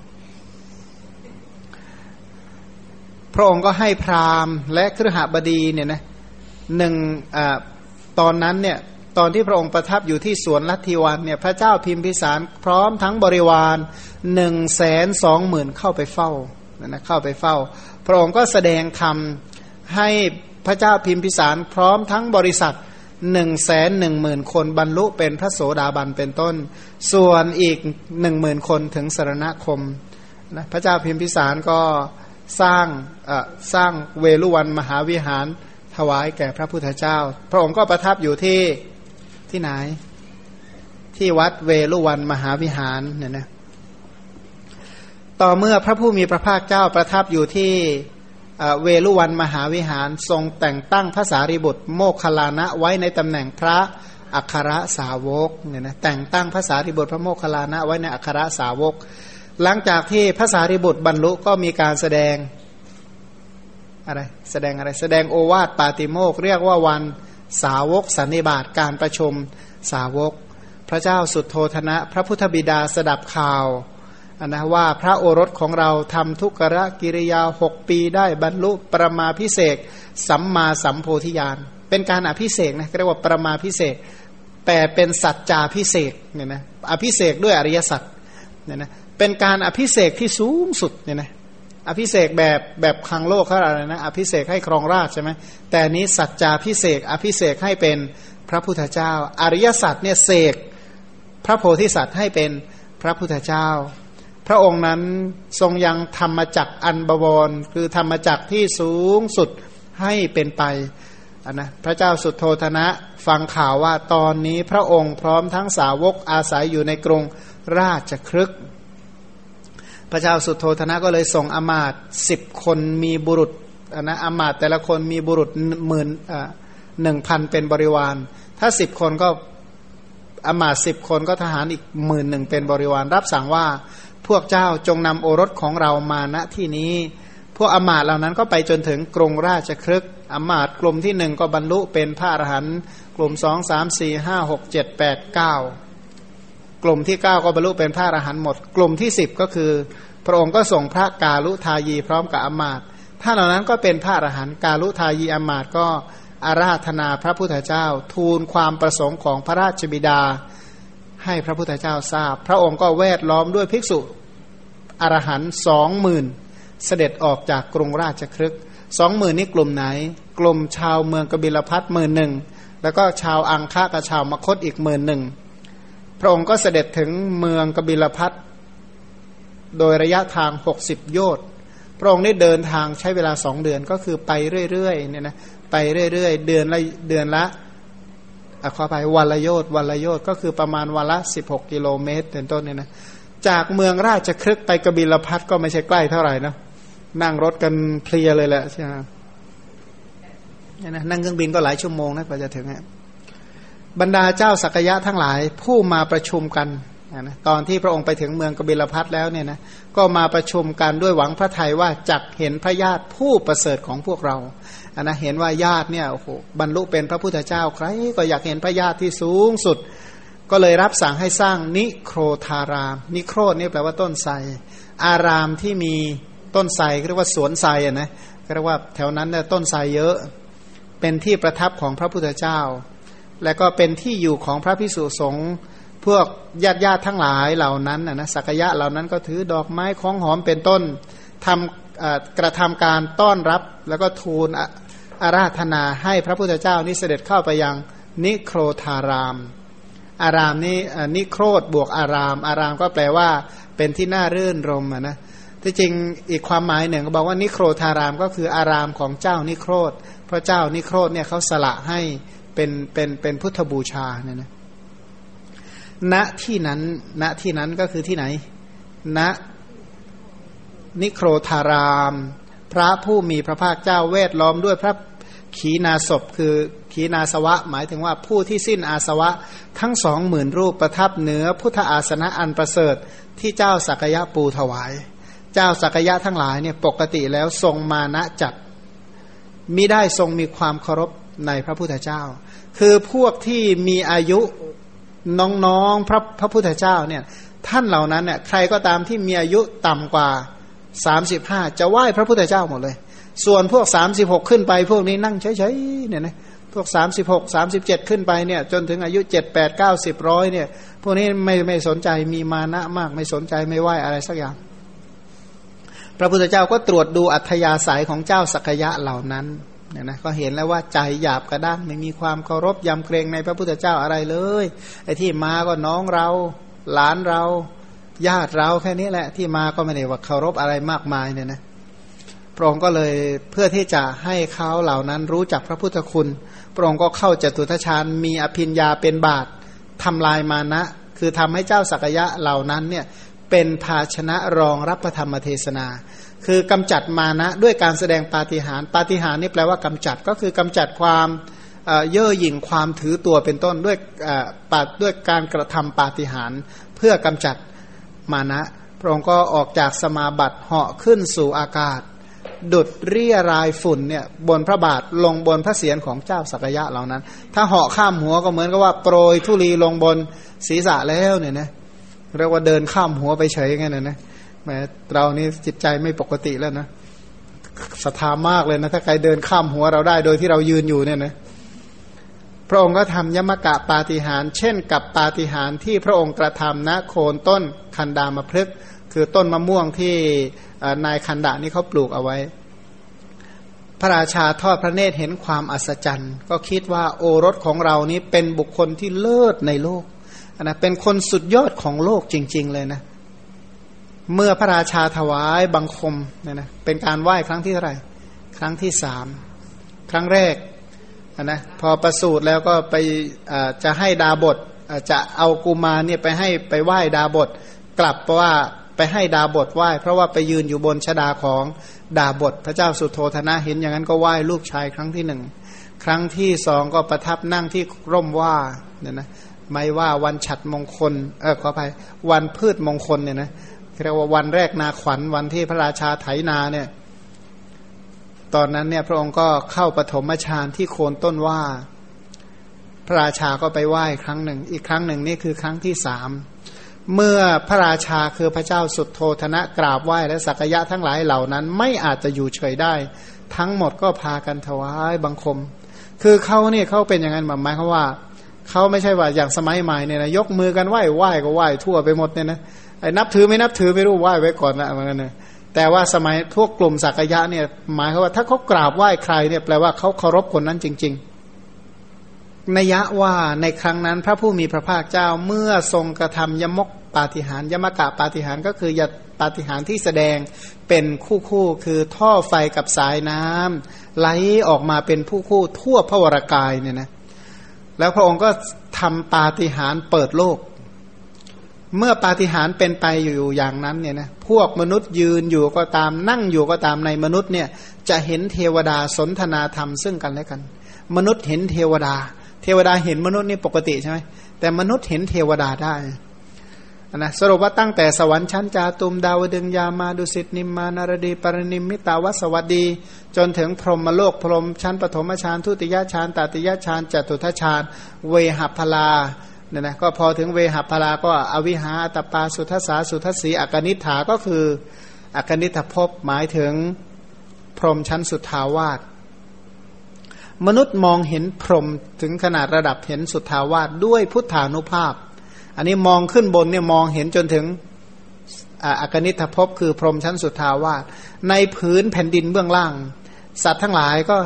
พระองค์ก็ให้พราหมณ์และครหบดีเนี่ยนะหนึ่งอตอนนั้นเนี่ยตอนที่พระองค์ประทับอยู่ที่สวนลัทธิวันเนี่ยพระเจ้าพิมพิสารพร้อมทั้งบริวารหนึ่งแสนสองหมื่นเข้าไปเฝ้านะเข้าไปเฝ้า พระองค์ก็แสดงธรรมให้พระเจ้าพิมพิสารพร้อมทั้งบริษัท หนึ่งแสนหนึ่งหมื่นคนบรรลุเป็นพระโสดาบันเป็นต้น ส่วนอีกหนึ่งหมื่นคนถึงสรณคมนะพระเจ้าพิมพิสารก็สร้างสร้างเวลุวันมหาวิหารถวายแก่พระพุทธเจ้า พระองค์ก็ประทับอยู่ที่ที่ไหน ที่วัดเวลุวันมหาวิหารเนี่ยนะต่อเมื่อพระผู้มีพระภาคเจ้าประทับอยู่ที่ เวลุวันมหาวิหารทรงแต่งตั้งพระสารีบุตร โมคคลานะไว้ในตำแหน่งพระอัครสาวกเนี่ยนะแต่งตั้งพระสารีบุตรพระโมคคลานะไว้ในอัครสาวก หลังจากที่พระสารีบุตรบรรลุก็มีการแสดงอะไรแสดงอะไรแสดงโอวาทปาติโมกเรียกว่าวันสาวกสันนิบาตการประชุมสาวก พระเจ้าสุดโทธนะ พระพุทธบิดาสดับข่าว นนะว่าพระโอรสของเราทำทุกรกิริยาหกปีได้บรรลุประมาพิเศษสัมมาสัมโพธิญาณเป็นการอภิเศกนะเรียกว่าประมาพิเศษแปลเป็นสัจจาพิเศษเนี่ยนะอภิเศกด้วยอริยสัจเนี่ยนะเป็นการอภิเศกที่สูงสุดเนี่ยนะอภิเศกแบบแบบครังโลกเขาอะไรนะอภิเศกให้ครองราชใช่ไหมแต่นี้สัจจาพิเศษอภิเศกให้เป็นพระพุทธเจ้า อริยสัจเนี่ยเสกพระโพธิสัตว์ให้เป็นพระพุทธเจ้า ระองค์นั้นทรงยังธรรมจักอันบวร คือธรรมจักที่สูงสุดให้เป็นไปนนะพระเจ้าสุโทธนะฟังข่าวว่าตอนนี้พระองค์พร้อมทั้งสาวกอาศัยอยู่ในกรุงราชครึก พระเจ้าสุโธธนะก็เลยส่งอมาตสิบคนมีบุรุษนะอมาตแต่ละคนมีบุรุษหมื่นหนึ่งพันเป็นบริวาร ถ้าสิบคนก็อมาตสิบคนก็ทหารอีกหมื่นหนึ่งเป็นบริวาร รับสั่งว่า พวกเจ้าจงนำโอรสของเรามาณที่นี้ พวกอมาตเหล่านั้นก็ไปจนถึงกรงราชครึกอมาตกลุ่มที่หนึ่งก็บรรลุเป็นพระอรหันต์กลุ่มสองสามสี่ห้าหกเจ็ดแปดเก้ากลุ่มที่เก้าก็บรรลุเป็นพระอรหันต์หมด กลุ่มที่สิบก็คือ พระองค์ก็ส่งพระกาลุทายีพร้อมกับอมาตท่านเหล่านั้นก็เป็นพระอรหันต์กาลุทายีอมาตก็อาราธนาพระพุทธเจ้า ทูลความประสงค์ของพระราชบิดา ให้พระพุทธเจ้าทราบ พระองค์ก็แวดล้อมด้วยภิกษุอรหันต์สองหมื่นเสด็จออกจากกรุงราชครึกสองหมื่นนี้กลุ่มไหน กลุ่มชาวเมืองกบิลพัทหมื่นหนึ่งแล้วก็ชาวอังคะกับชาวมคตอีกหมื่นหนึ่งพระองค์ก็เสด็จถึงเมืองกบิลพัทโดยระยะทางหกสิบโยชน์พระองค์ได้เดินทางใช้เวลาสองเดือนก็คือไปเรื่อยๆเนี่ยนะไปเรื่อยๆ เดือนละเดือนละ อขอไปวันละโยชน์วันละโยชน์ก็คือประมาณวันละสิบหกกิโลเมตรเป็นต้นเนี่ยนะจากเมืองราชครึกไปกบิลพัทก็ไม่ใช่ใกล้เท่าไหร่นะนั่งรถกันเพลียเลยแหละใช่ไหมนั่งเครื่องบินก็หลายชั่วโมงนะกว่าจะถึงฮะบรรดาเจ้าสักยะทั้งหลายผู้มาประชุมกันนะตอนที่พระองค์ไปถึงเมืองกบิลพัทแล้วเนี่ยนะก็มาประชุมกันด้วยหวังพระทัยว่าจักเห็นพระญาติผู้ประเสริฐของพวกเราอันนะเห็นว่าญาติเนี่ยโอ้โหบรรลุเป็นพระพุทธเจ้าใครก็อยากเห็นพระญาติที่สูงสุด ก็เลยรับสั่งให้สร้างนิโครธาราม นิโครนี่แปลว่าต้นไทรอารามที่มีต้นไทรเรียกว่าสวนไทรอะนะเรียกว่าแถวนั้นเนี่ยต้นไทรเยอะ เป็นที่ประทับของพระพุทธเจ้า และก็เป็นที่อยู่ของพระพิสุสงฆ์พวกญาติญาติทั้งหลายเหล่านั้นนะสักยะเหล่านั้นก็ถือดอกไม้ของหอมเป็นต้นทำ กระทำการต้อนรับแล้วก็ทูลอาราธนาให้พระพุทธเจ้านี้เสด็จเข้าไปยังนิโครธาราม อารามนี่นิโครธบวกอาราม อารามก็แปลว่าเป็นที่น่ารื่นรมนะที่จริงอีกความหมายหนึ่งก็บอกว่านิโครธารามก็คืออารามของเจ้านิโครธพระเจ้านิโครธเนี่ยเขาสละให้เป็นเป็นเป็นพุทธบูชาเนี่ยนะณที่นั้นณที่นั้นก็คือที่ไหนณ นิโครธาราม พระผู้มีพระภาคเจ้าเวทล้อมด้วยพระขีนาศพคือขีนาสวะ หมายถึงว่าผู้ที่สิ้นอาสวะทั้งสองหมื่นรูปประทับเหนือพุทธอาสนะอันประเสริฐที่เจ้าสักยะปูถวาย เจ้าสักยะทั้งหลายเนี่ยปกติแล้วทรงมานะจัดมิได้ทรงมีความเคารพในพระพุทธเจ้า คือพวกที่มีอายุน้องๆพระพระพุทธเจ้าเนี่ยท่านเหล่านั้นเนี่ยใครก็ตามที่มีอายุต่ำกว่า สามสิบห้าจะไหว้พระพุทธเจ้าหมดเลย ส่วนพวกสามสิบหกขึ้นไป พวกนี้นั่งเฉยๆเนี่ยนะพวกสามสิบหกสามสิบเจ็ดขึ้นไปเนี่ยจนถึงอายุเจ็ดแปดเก้าสิบร้อยเนี่ย พวกนี้ไม่ไม่สนใจมีมานะมากไม่สนใจไม่ไหวอะไรสักอย่าง พระพุทธเจ้าก็ตรวจดูอัธยาศัยของเจ้าสักยะเหล่านั้นเนี่ยนะก็เห็นแล้วว่าใจหยาบกระด้างไม่มีความเคารพยำเกรงในพระพุทธเจ้าอะไรเลยไอ้ที่มาก็น้องเรา หลานเรา ญาติเราแค่นี้แหละ ที่มาก็ไม่ได้ว่าเคารพอะไรมากมายเนี่ยนะพระองค์ก็เลยเพื่อที่จะให้เขาเหล่านั้นรู้จักพระพุทธคุณ พระองค์ก็เข้าจตุทชาญมีอภิญญาเป็นบาตรทำลายมานะ คือทำให้เจ้าสักยะเหล่านั้นเนี่ยเป็นภาชนะรองรับพระธรรมเทศนา คือกำจัดมานะด้วยการแสดงปาฏิหาริย์ปาฏิหาริย์นี่แปลว่ากำจัดก็คือกำจัดความเย่อหยิ่งความถือตัวเป็นต้นด้วยปาด้วยการกระทำปาฏิหาริย์เพื่อกำจัด มานะ พระองค์ก็ออกจากสมาบัติเหาะขึ้นสู่อากาศ ดุดเรียรายฝุ่นเนี่ยบนพระบาทลงบนพระเศียรของเจ้าสักยะเหล่านั้น ถ้าเหาะข้ามหัวก็เหมือนกับว่าโปรยทุลีลงบนศีรษะแล้วเนี่ยนะเรียกว่าเดินข้ามหัวไปเฉยงั้นนะแม้เรานี่จิตใจไม่ปกติแล้วนะศรัทธามากเลยนะ ถ้าใครเดินข้ามหัวเราได้โดยที่เรายืนอยู่เนี่ยนะ พระองค์ก็ทำยมกะปาฏิหาร เช่นกับปาฏิหารที่พระองค์กระทำณโคนต้นคันดามพฤกคือต้นมะม่วงที่นายคันดานี่เขาปลูกเอาไว้ พระราชาทอดพระเนตรเห็นความอัศจรรย์ ก็คิดว่าโอรสของเรานี้เป็นบุคคลที่เลิศในโลกนะเป็นคนสุดยอดของโลกจริง ๆ เลยนะ เมื่อพระราชาถวายบังคมเนี่ยนะเป็นการไหว้ครั้งที่เท่าไหร่ ครั้งที่สามครั้งแรก นะพอประสูติแล้วก็ไปจะให้ดาบทจะเอากุมารเนี่ยไปให้ไปไหว้ดาบทกลับเพราะว่าไปให้ดาบทไหว้ เพราะว่าไปยืนอยู่บนชดาของดาบทพระเจ้าสุโธธนะเห็นอย่างนั้นก็ไหว้ลูกชายครั้งที่หนึ่งครั้งที่สองก็ประทับนั่งที่ร่มว่าเนี่ยนะไม่ว่าวันฉัดมงคลเออขออภัยวันพืชมงคลเนี่ยนะเรียกว่าวันแรกนาขวัญวันที่พระราชาไถนาเนี่ย ตอนนั้นเนี่ยพระองค์ก็เข้าปฐมฌานที่โคนต้นว่า พระราชาก็ไปไหว้ครั้งหนึ่ง อีกครั้งหนึ่งนี่คือครั้งที่สามเมื่อพระราชาคือพระเจ้าสุดโทธนะกราบไหว้และสักยะทั้งหลายเหล่านั้น ไม่อาจจะอยู่เฉยได้ ทั้งหมดก็พากันถวายบังคม คือเขาเนี่ยเขาเป็นอย่างนั้นหมายควาว่าเขาไม่ใช่ว่าอย่างสมัยใหม่เนี่ยนะยกมือกันไหว้ไหว้ก็ไหว้ทั่วไปหมดเนี่ยนะไอ้นับถือไม่นับถือไม่รู้ไหว้ไว้ก่อนละเหมือนกันเนะ แต่ว่าสมัยพวกกลุ่มสักยะเนี่ยหมายความว่าถ้าเขากราบไหว้ใครเนี่ยแปลว่าเขาเคารพคนนั้นจริง ๆ นยะว่าในครั้งนั้นพระผู้มีพระภาคเจ้าเมื่อทรงกระทำยมกปาฏิหารยมกะปาฏิหารก็คือยปาฏิหารที่แสดงเป็นคู่คู่คือท่อไฟกับสายน้ำไหลออกมาเป็นผู้คู่ทั่วพระวรากายเนี่ยนะแล้วพระองค์ก็ทำปาฏิหารเปิดโลก เมื่อปาฏิหารเป็นไปอยู่อย่างนั้นเนี่ยนะพวกมนุษย์ยืนอยู่ก็ตามนั่งอยู่ก็ตามในมนุษย์เนี่ยจะเห็นเทวดาสนทนาธรรมซึ่งกันและกัน มนุษย์เห็นเทวดา เทวดาเห็นมนุษย์นี่ปกติใช่ไหมแต่มนุษย์เห็นเทวดาได้นะสรุปว่าตั้งแต่สวรรค์ชั้นจาตุมดาวดึงยามาดุสิตนิมมานารดีปรนิมมิตาวัสวัสดี จนถึงพรหมโลกพรหมชั้นปฐมฌานทุติยฌานตติยฌานจตุทัชฌานเวหัพลา เนี่ยนะก็พอถึงเวหัพลาก็อวิหาตปาสุทัสาสุทัสสีอกนิฐาก็คืออกนิฐภพหมายถึงพรหมชั้นสุทธาวาสมนุษย์มองเห็นพรหมถึงขนาดระดับเห็นสุทธาวาสด้วยพุทธานุภาพ อันนี้มองขึ้นบนเนี่ยมองเห็นจนถึงอากนิทภพคือพรหมชั้นสุดทาวาสในพื้นแผ่นดินเบื้องล่าง สัตว์ทั้งหลายก็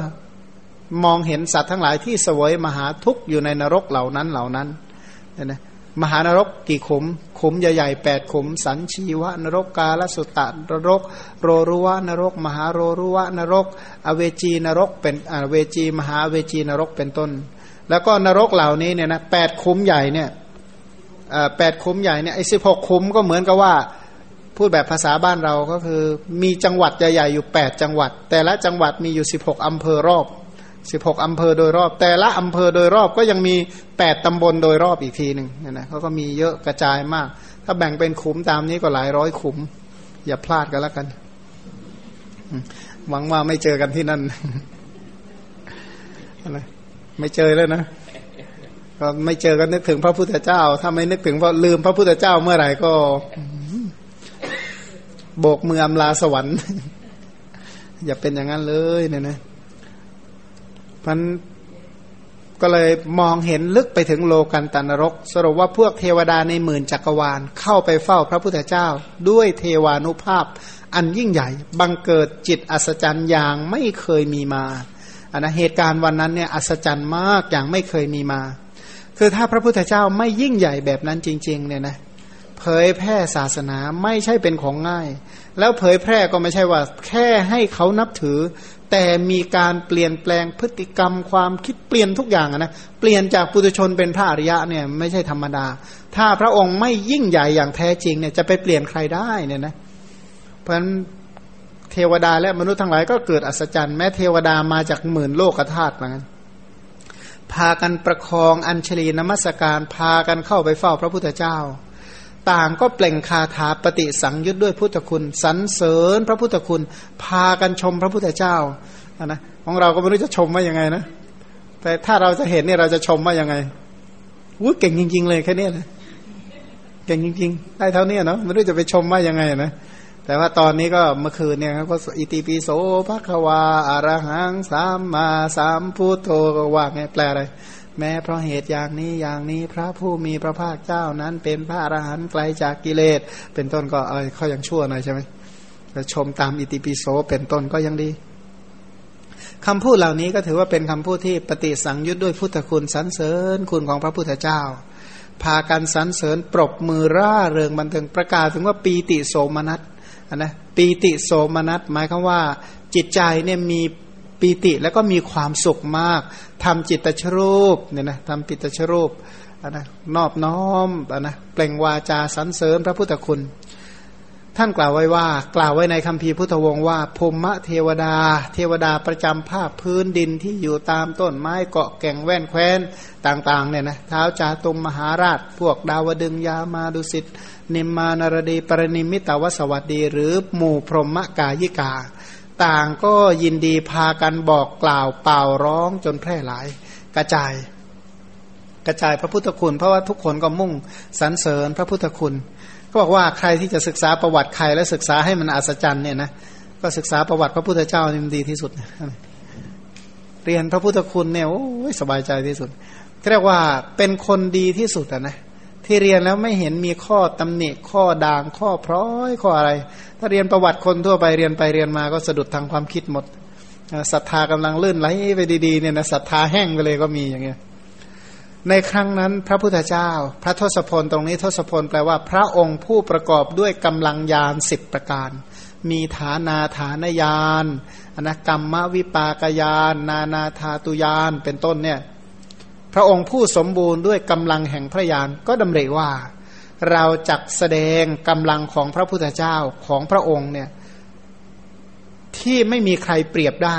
มองเห็นสัตว์ทั้งหลายที่สวยมหาทุกข์อยู่ในนรกเหล่านั้นเหล่านั้น เนี่ยนะมหานรกกี่ขม ขมใหญ่ๆแปดขม สันชีวะนรกกาลสุตตะนรก โรรุวะนรก มหาโรรุวะนรก อเวจีนรกเป็นอเวจีมหาเวจีนรกเป็นต้น แล้วก็นรกเหล่านี้เนี่ยนะแปดขมใหญ่เนี่ยแปดขมใหญ่เนี่ยไอ้สิบหกขมก็เหมือนกับว่าพูดแบบภาษาบ้านเราก็คือ มีจังหวัดใหญ่ๆอยู่แปดจังหวัด แต่ละจังหวัดมีอยู่สิบหกอำเภอรอบ สิบหกอำเภอโดยรอบ แต่ละอำเภอโดยรอบก็ยังมีแปดตำบลโดยรอบอีกทีหนึ่งเนี่ยนะเขาก็มีเยอะกระจายมาก ถ้าแบ่งเป็นขุมตามนี้ก็หลายร้อยขุม อย่าพลาดกันแล้วกัน หวังว่าไม่เจอกันที่นั่นอะไรไม่เจอแล้วนะก็ไม่เจอกันนึกถึงพระพุทธเจ้า ถ้าไม่นึกถึงพอลืมพระพุทธเจ้าเมื่อไหร่ก็โบกมืออำลาสวรรค์ อย่าเป็นอย่างนั้นเลยเนี่ยนะ มันก็เลยมองเห็นลึกไปถึงโลกันตานรก สรุปว่าพวกเทวดาในหมื่นจักรวาล เข้าไปเฝ้าพระพุทธเจ้า ด้วยเทวานุภาพ อันยิ่งใหญ่บังเกิดจิตอัศจรรย์อย่างไม่เคยมีมาอันนะเหตุการณ์วันนั้นเนี่ยอัศจรรย์มากอย่างไม่เคยมีมา คือถ้าพระพุทธเจ้าไม่ยิ่งใหญ่แบบนั้นจริงๆเนี่ยนะเผยแพร่ศาสนาไม่ใช่เป็นของง่าย แล้วเผยแพร่ก็ไม่ใช่ว่าแค่ให้เขานับถือ แต่มีการเปลี่ยนแปลงพฤติกรรมความคิดเปลี่ยนทุกอย่างนะเปลี่ยนจากปุถุชนเป็นพระอริยะเนี่ยไม่ใช่ธรรมดา ถ้าพระองค์ไม่ยิ่งใหญ่อย่างแท้จริงเนี่ยจะไปเปลี่ยนใครได้เนี่ยนะเพราะฉะนั้นเทวดาและมนุษย์ทั้งหลายก็เกิดอัศจรรย์แม้เทวดามาจากหมื่นโลกธาตุเหมือนกันพากันประคองอัญชลีนมัสการพากันเข้าไปเฝ้าพระพุทธเจ้า ต่างก็เปล่งคาถาปฏิสังยุตด้วยพุทธคุณสรรเสริญพระพุทธคุณ พากันชมพระพุทธเจ้านะของเราก็ไม่รู้จะชมว่ายังไงนะแต่ถ้าเราจะเห็นเนี่ยเราจะชมว่ายังไงวุ้เก่งจริง ๆ เลยแค่นี้เลยเก่งจริง ๆ ได้เท่านี้เนาะไม่รู้จะไปชมว่ายังไงนะแต่ว่าตอนนี้ก็เมื่อคืนเนี่ยก็อิติปิโสภควาอารหังสามมาสามพุทโธก็ว่าไงแปลอะไร แม้เพราะเหตุอย่างนี้อย่างนี้พระผู้มีพระภาคเจ้านั้นเป็นพระอรหันต์ไกลจากกิเลส เป็นต้นก็เออเขายังชั่วหน่อยใช่ไหมชมตามอิติปิโสเป็นต้นก็ยังดีคำพูดเหล่านี้ก็ถือว่าเป็นคำพูดที่ปฏิสังยุตด้วยพุทธคุณสรรเสริญคุณของพระพุทธเจ้า พากันสรรเสริญปรบมือร่าเริงบันเทิงประกาศถึงว่าปีติโสมนัสนะปีติโสมนัสหมายคือว่าจิตใจเนี่ยมี ปีติแล้วก็มีความสุขมากทำจิตตชรูปเนี่ยนะทำปิตชรูปนะนอบน้อมนะเปล่งวาจาสรรเสริญพระพุทธคุณ ท่านกล่าวไว้ว่า กล่าวไว้ในคัมภีร์พุทธวงศ์ว่าพมมะเทวดา เทวดาประจำภาคพื้นดินที่อยู่ตามต้นไม้เกาะแก่งแว่นแคว้นต่างๆเนี่ยนะเท้าจาตุมมหาราช พวกดาวดึงยามาดุสิตนิมมานารดีปรนิมิตาวสวัสดี หรือหมู่พรหมกายิกา ต่างก็ยินดีพากันบอกกล่าวเป่าร้องจนแพร่หลาย กระจาย กระจายพระพุทธคุณ เพราะว่าทุกคนก็มุ่งสรรเสริญพระพุทธคุณ ก็บอกว่าใครที่จะศึกษาประวัติใครและศึกษาให้มันอัศจรรย์เนี่ยนะก็ศึกษาประวัติพระพุทธเจ้านี่มันดีที่สุด เรียนพระพุทธคุณเนี่ยโอ้ยสบายใจที่สุดเรียกว่าเป็นคนดีที่สุดนะ ที่เรียนแล้วไม่เห็นมีข้อตำหนิข้อด่างข้อพร้อยข้ออะไร ถ้าเรียนประวัติคนทั่วไปเรียนไปเรียนมาก็สะดุดทางความคิดหมดศรัทธากำลังลื่นไหลไปดีๆเนี่ยนะศรัทธาแห้งไปเลยก็มีอย่างเงี้ยในครั้งนั้นพระพุทธเจ้า พระทศพลตรงนี้ทศพลแปลว่า พระองค์ผู้ประกอบด้วยกำลังยานสิบประการ มีฐานาฐานยานอนกรรมวิปากยาน นานาธาตุยานเป็นต้นเนี่ย พระองค์ผู้สมบูรณ์ด้วยกำลังแห่งพระญาณก็ดำเริว่า เราจักแสดงกำลังของพระพุทธเจ้าของพระองค์เนี่ยที่ไม่มีใครเปรียบได้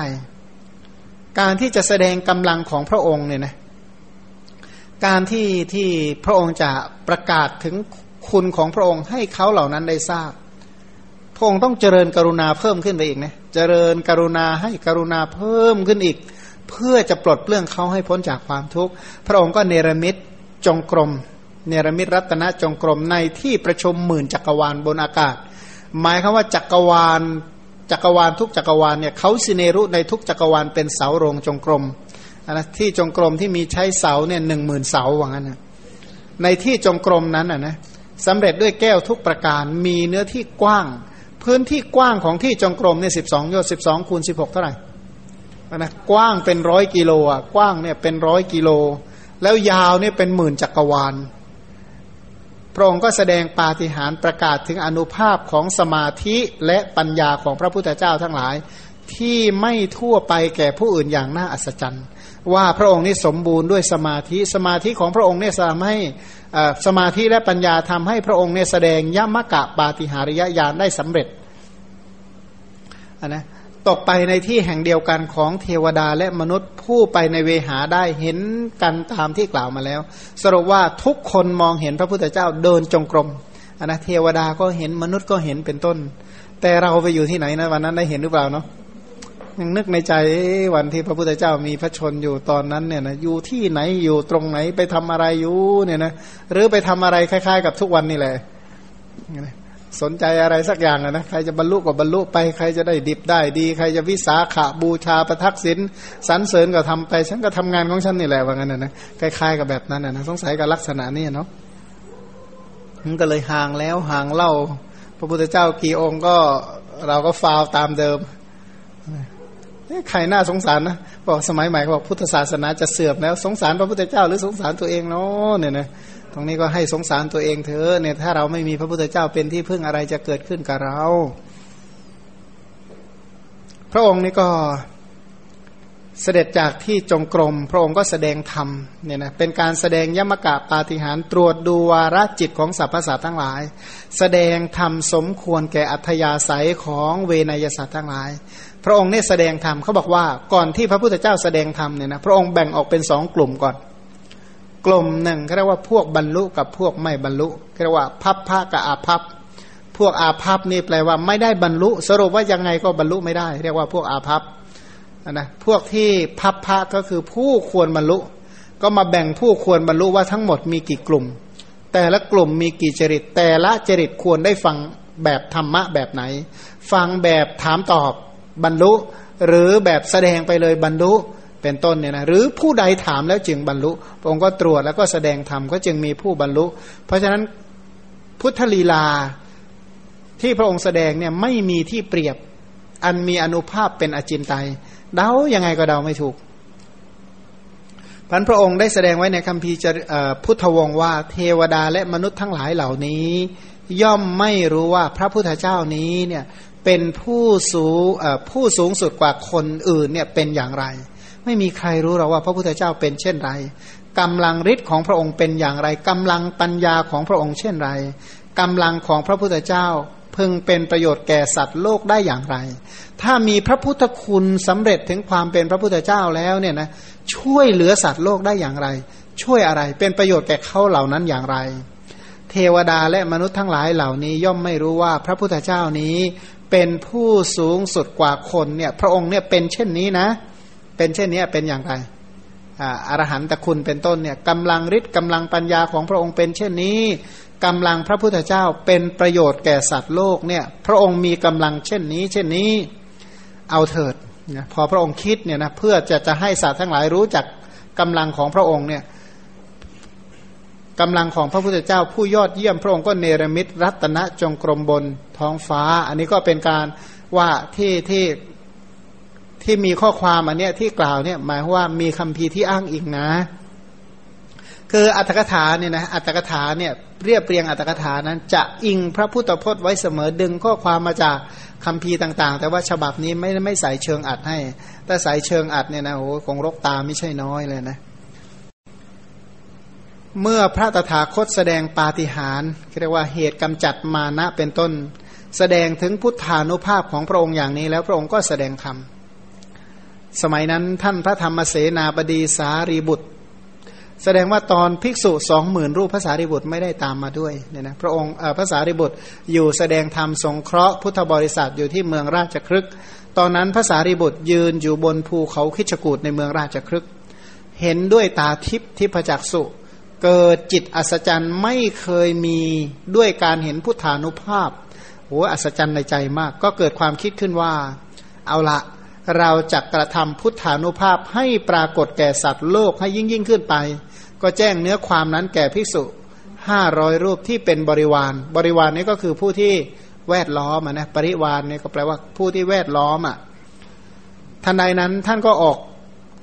การที่จะแสดงกำลังของพระองค์เนี่ยนะการที่ที่พระองค์จะประกาศถึงคุณของพระองค์ให้เขาเหล่านั้นได้ทราบ พระองค์ต้องเจริญกรุณาเพิ่มขึ้นไปอีกนะเจริญกรุณาให้กรุณาเพิ่มขึ้นอีก เพื่อจะปลดเปลื้องเขาให้พ้นจากความทุกข์ พระองค์ก็เนรมิตจงกรม เนรมิตรัตนจงกรมในที่ประชุมหมื่นจักรวาลบนอากาศ หมายคือว่าจักรวาลจักรวาลทุกจักรวาลเนี่ยเขาสิเนรุในทุกจักรวาลเป็นเสาโรงจงกรมนะที่จงกรมที่มีใช้เสาเนี่ยหนึ่งหมื่นเสาว่างั้นนะในที่จงกรมนั้นอะนะสำเร็จด้วยแก้วทุกประการมีเนื้อที่กว้าง พื้นที่กว้างของที่จงกรมเนี่ยสิบสองโยต์สิบสองคูณสิบหกเท่าไหร่ นะกว้างเป็นร้อยกิโลอะกว้างเนี่ยเป็นร้อยกิโล แล้วยาวเนี่ยเป็นหมื่นจักรวาลพระองค์ก็แสดงปาฏิหาริย์ประกาศถึงอนุภาพของสมาธิและปัญญาของพระพุทธเจ้าทั้งหลาย ที่ไม่ทั่วไปแก่ผู้อื่นอย่างน่าอัศจรรย์ ว่าพระองค์นี้สมบูรณ์ด้วยสมาธิสมาธิของพระองค์เนี่ยทำให้สมาธิและปัญญาทำให้พระองค์เนี่ยแสดงยมกะปาฏิหาริยญาณได้สำเร็จนนะ ตกไปในที่แห่งเดียวกันของเทวดาและมนุษย์ผู้ไปในเวหาได้เห็นกันตามที่กล่าวมาแล้ว สรุปว่าทุกคนมองเห็นพระพุทธเจ้าเดินจงกรมนนะเทวดาก็เห็นมนุษย์ก็เห็นเป็นต้น แต่เราไปอยู่ที่ไหนนะวันนั้นได้เห็นหรือเปล่าเนาะยังนึกในใจวันที่พระพุทธเจ้ามีพระชนอยู่ตอนนั้นเนี่ยนะอยู่ที่ไหนอยู่ตรงไหนไปทำอะไรอยู่เนี่ยนะหรือไปทำอะไรคล้าย ๆ กับทุกวันนี่แหละ สนใจอะไรสักอย่างนะใครจะบรรลุก็บรรลุไปใครจะได้ดิบได้ดี ใครจะวิสาขาบูชาประทักษิณสรรเสริญก็ทำไป ฉันก็ทำงานของฉันนี่แหละว่างั้นนะคล้ายๆกับแบบนั้นนะสงสัยกับลักษณะนี้เนาะมันก็เลยห่างแล้วห่างเล่า พระพุทธเจ้ากี่องค์ก็เราก็ฟาวตามเดิมใครน่าสงสารนะบอกสมัยใหม่บอกพุทธศาสนาจะเสื่อมแล้ว สงสารพระพุทธเจ้าหรือสงสารตัวเองเนาะเนี่ยนะ ตรงนี้ก็ให้สงสารตัวเองเถอะเนี่ยถ้าเราไม่มีพระพุทธเจ้าเป็นที่พึ่งอะไรจะเกิดขึ้นกับเรา พระองค์นี่ก็เสด็จจากที่จงกรม พระองค์ก็แสดงธรรมเนี่ยนะเป็นการแสดงยมกะปาฏิหารตรวจดูวาระจิตของสรรพสัตว์ทั้งหลาย แสดงธรรมสมควรแก่อัธยาศัยของเวนยสัตว์ทั้งหลาย พระองค์เนี่ยแสดงธรรมเขาบอกว่าก่อนที่พระพุทธเจ้าแสดงธรรมเนี่ยนะพระองค์แบ่งออกเป็นสองกลุ่มก่อน กลุ่มหนึ่งเขาเรียกว่าพวกบรรลุกับพวกไม่บรรลุเรียกว่าพับผ้ากับอาพับพวกอาพับนี่แปลว่าไม่ได้บรรลุ สรุปว่ายังไงก็บรรลุไม่ได้ เรียกว่าพวกอาพับนะพวกที่พับผ้าก็คือผู้ควรบรรลุ ก็มาแบ่งผู้ควรบรรลุว่าทั้งหมดมีกี่กลุ่ม แต่ละกลุ่มมีกี่จริต แต่ละจริตควรได้ฟังแบบธรรมะแบบไหน ฟังแบบถามตอบบรรลุ หรือแบบแสดงไปเลยบรรลุ เป็นต้นเนี่ยนะหรือผู้ใดถามแล้วจึงบรรลุพระองค์ก็ตรวจแล้วก็แสดงธรรมก็จึงมีผู้บรรลุ เพราะฉะนั้นพุทธลีลาที่พระองค์แสดงเนี่ยไม่มีที่เปรียบอันมีอนุภาพเป็นอจินไตยเดายังไงก็เดาไม่ถูกพันพระองค์ได้แสดงไว้ในคัมภีร์พุทธวงศ์ว่า เทวดาและมนุษย์ทั้งหลายเหล่านี้ ย่อมไม่รู้ว่าพระพุทธเจ้านี้เนี่ยเป็นผู้สูงผู้สูงสุดกว่าคนอื่นเนี่ยเป็นอย่างไร ไม่มีใครรู้หรอกว่าพระพุทธเจ้าเป็นเช่นไรกำลังฤทธิ์ของพระองค์เป็นอย่างไรกำลังปัญญาของพระองค์เช่นไรกำลังของพระพุทธเจ้าพึงเป็นประโยชน์แก่สัตว์โลกได้อย่างไร ถ้ามีพระพุทธคุณสำเร็จถึงความเป็นพระพุทธเจ้าแล้วเนี่ยนะช่วยเหลือสัตว์โลกได้อย่างไร ช่วยอะไรเป็นประโยชน์แก่เขาเหล่านั้นอย่างไร เทวดาและมนุษย์ทั้งหลายเหล่านี้ย่อมไม่รู้ว่าพระพุทธเจ้านี้เป็นผู้สูงสุดกว่าคนเนี่ยพระองค์เนี่ยเป็นเช่นนี้นะเป็นเช่นนี้เป็นอย่างไรอรหันตคุณเป็นต้นเนี่ยกำลังฤทธิ์กำลังปัญญาของพระองค์เป็นเช่นนี้กำลังพระพุทธเจ้าเป็นประโยชน์แก่สัตว์โลกเนี่ยพระองค์มีกำลังเช่นนี้ เช่นนี้เอาเถิดนะพอพระองค์คิดเนี่ยนะเพื่อจะจะให้สัตว์ทั้งหลายรู้จักกำลังของพระองค์เนี่ยกำลังของพระพุทธเจ้าผู้ยอดเยี่ยมพระองค์ก็เนรมิตรัตนจงกรมบนท้องฟ้า อันนี้ก็เป็นการว่าที่ที่ ที่มีข้อความอันเนี้ยที่กล่าวเนี่ยหมายว่ามีคำพีที่อ้างอิงนะ คืออัตถกถาเนี่ยนะอัตถกถาเนี่ยเรียบเรียงอัตถกถานั้น จะอิงพระพุทธพจน์ไว้เสมอดึงข้อความมาจากคำพีต่างๆ แต่ว่าฉบับนี้ไม่ไม่ใส่เชิงอัดให้แต่ใส่เชิงอัดเนี่ยนะโอ้คงรกตาไม่ใช่น้อยเลยนะเมื่อพระตถาคตแสดงปาฏิหาริย์เรียกว่าเหตุกำจัดมานะเป็นต้น แสดงถึงพุทธานุภาพของพระองค์อย่างนี้แล้วพระองค์ก็แสดงธรรม สมัยนั้นท่านพระธรรมเสนาบดีสารีบุตร แสดงว่าตอนภิกษุสองหมื่นรูปภาษาริบุตรไม่ได้ตามมาด้วยเนี่ยนะพระองค์ภาษาริบุตรอยู่แสดงธรรมสงเคราะห์พุทธบริษัทอยู่ที่เมืองราชครึกตอนนั้นภาษาริบุตรยืนอยู่บนภูเขาคิชกูดในเมืองราชครึกเห็นด้วยตาทิพย์ทิพจักสุเกิดจิตอัศจรรย์ไม่เคยมีด้วยการเห็นพุทธานุภาพโอ้อัศจรรย์ในใจมาก ก็เกิดความคิดขึ้นว่า เอาละ เราจะกระทำพุทธานุภาพให้ปรากฏแก่สัตว์โลกให้ยิ่งยิ่งขึ้นไป ก็แจ้งเนื้อความนั้นแก่ภิกษุห้าร้อยรูปที่เป็นบริวาร บริวารนี้ก็คือผู้ที่แวดล้อมนะปริวารนี่ก็แปลว่าผู้ที่แวดล้อมอะทันใดนั้นท่านก็ออก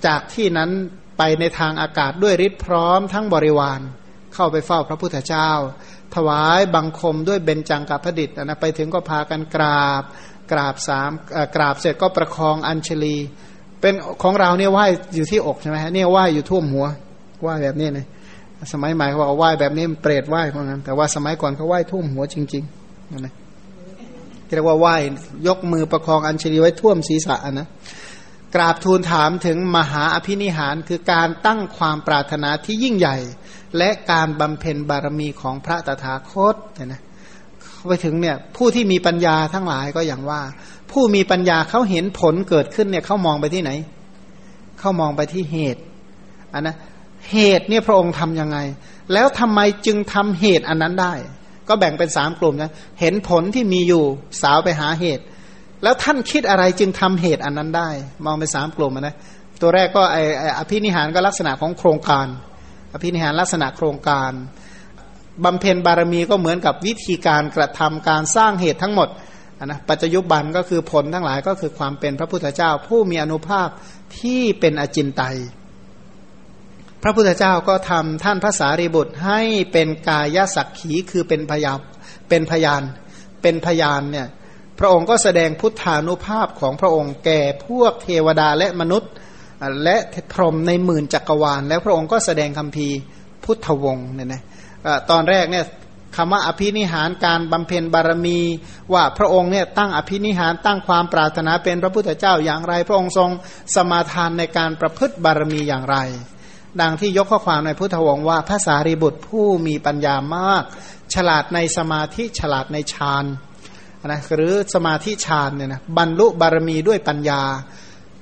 จากที่นั้นไปในทางอากาศด้วยฤทธิ์พร้อมทั้งบริวาร เข้าไปเฝ้าพระพุทธเจ้า ถวายบังคมด้วยเบญจังกับพระดิษฐ์นะไปถึงก็พากันกราบ กราบสามกราบเสร็จก็ประคองอัญชลี เป็นของเราเนี่ยไหวอยู่ที่อกใช่ไหมฮะเนี่ยไหวอยู่ท่วมหัวไหวแบบนี้เลยสมัยใหม่เขาบอกไหวแบบนี้เปรตไหวเพราะงั้นแต่ว่าสมัยก่อนเขาไหวท่วมหัวจริงๆนั่นแหละเรียกว่าไหวยกมือประคองอัญชลีไว้ท่วมศีรษะนะกราบทูลถามถึงมหาอภินิหารคือการตั้งความปรารถนาที่ยิ่งใหญ่ และการบำเพ็ญบารมีของพระตถาคตเนี่ยนะ ไปถึงเนี่ยผู้ที่มีปัญญาทั้งหลายก็อย่างว่า ผู้มีปัญญาเขาเห็นผลเกิดขึ้นเนี่ยเขามองไปที่ไหน เขามองไปที่เหตุอันนะเหตุเนี่ยพระองค์ทํำยังไง แล้วทำไมจึงทำเหตุอันนั้นได้ ก็แบ่งเป็นสามกลุ่มนะเห็นผลที่มีอยู่สาวไปหาเหตุ แล้วท่านคิดอะไรจึงทำเหตุอันนั้นได้ มองไปสามกลุ่มนะตัวแรกก็ไออภินิหารก็ลักษณะของโครงการ อภินิหารลักษณะโครงการ บำเพ็ญบารมีก็เหมือนกับวิธีการกระทำการสร้างเหตุทั้งหมดนะปัจจยุบันก็คือผลทั้งหลายก็คือความเป็นพระพุทธเจ้า ผู้มีอนุภาพที่เป็นอจินไตยพระพุทธเจ้าก็ทำท่านพระสารีบุตรให้เป็นกายสักขีคือเป็นพยาเป็นพยาน เป็นพยานเนี่ยพระองค์ก็แสดงพุทธานุภาพของพระองค์แก่พวกเทวดาและมนุษย์ และพรหมในหมื่นจักรวาล แล้วพระองค์ก็แสดงคำพีพุทธวงศ์เนี่ยนะ ตอนแรกเนี่ยคำว่าอภินิหารการบำเพ็ญบารมี ว่าพระองค์เนี่ยตั้งอภินิหารตั้งความปรารถนาเป็นพระพุทธเจ้าอย่างไร พระองค์ทรงสมาทานในการประพฤติบารมีอย่างไร ดังที่ยกข้อความในพุทธวงศ์ว่าพระสารีบุตรผู้มีปัญญามาก ฉลาดในสมาธิฉลาดในฌานนะหรือสมาธิฌานเนี่ยนะบรรลุบารมีด้วยปัญญา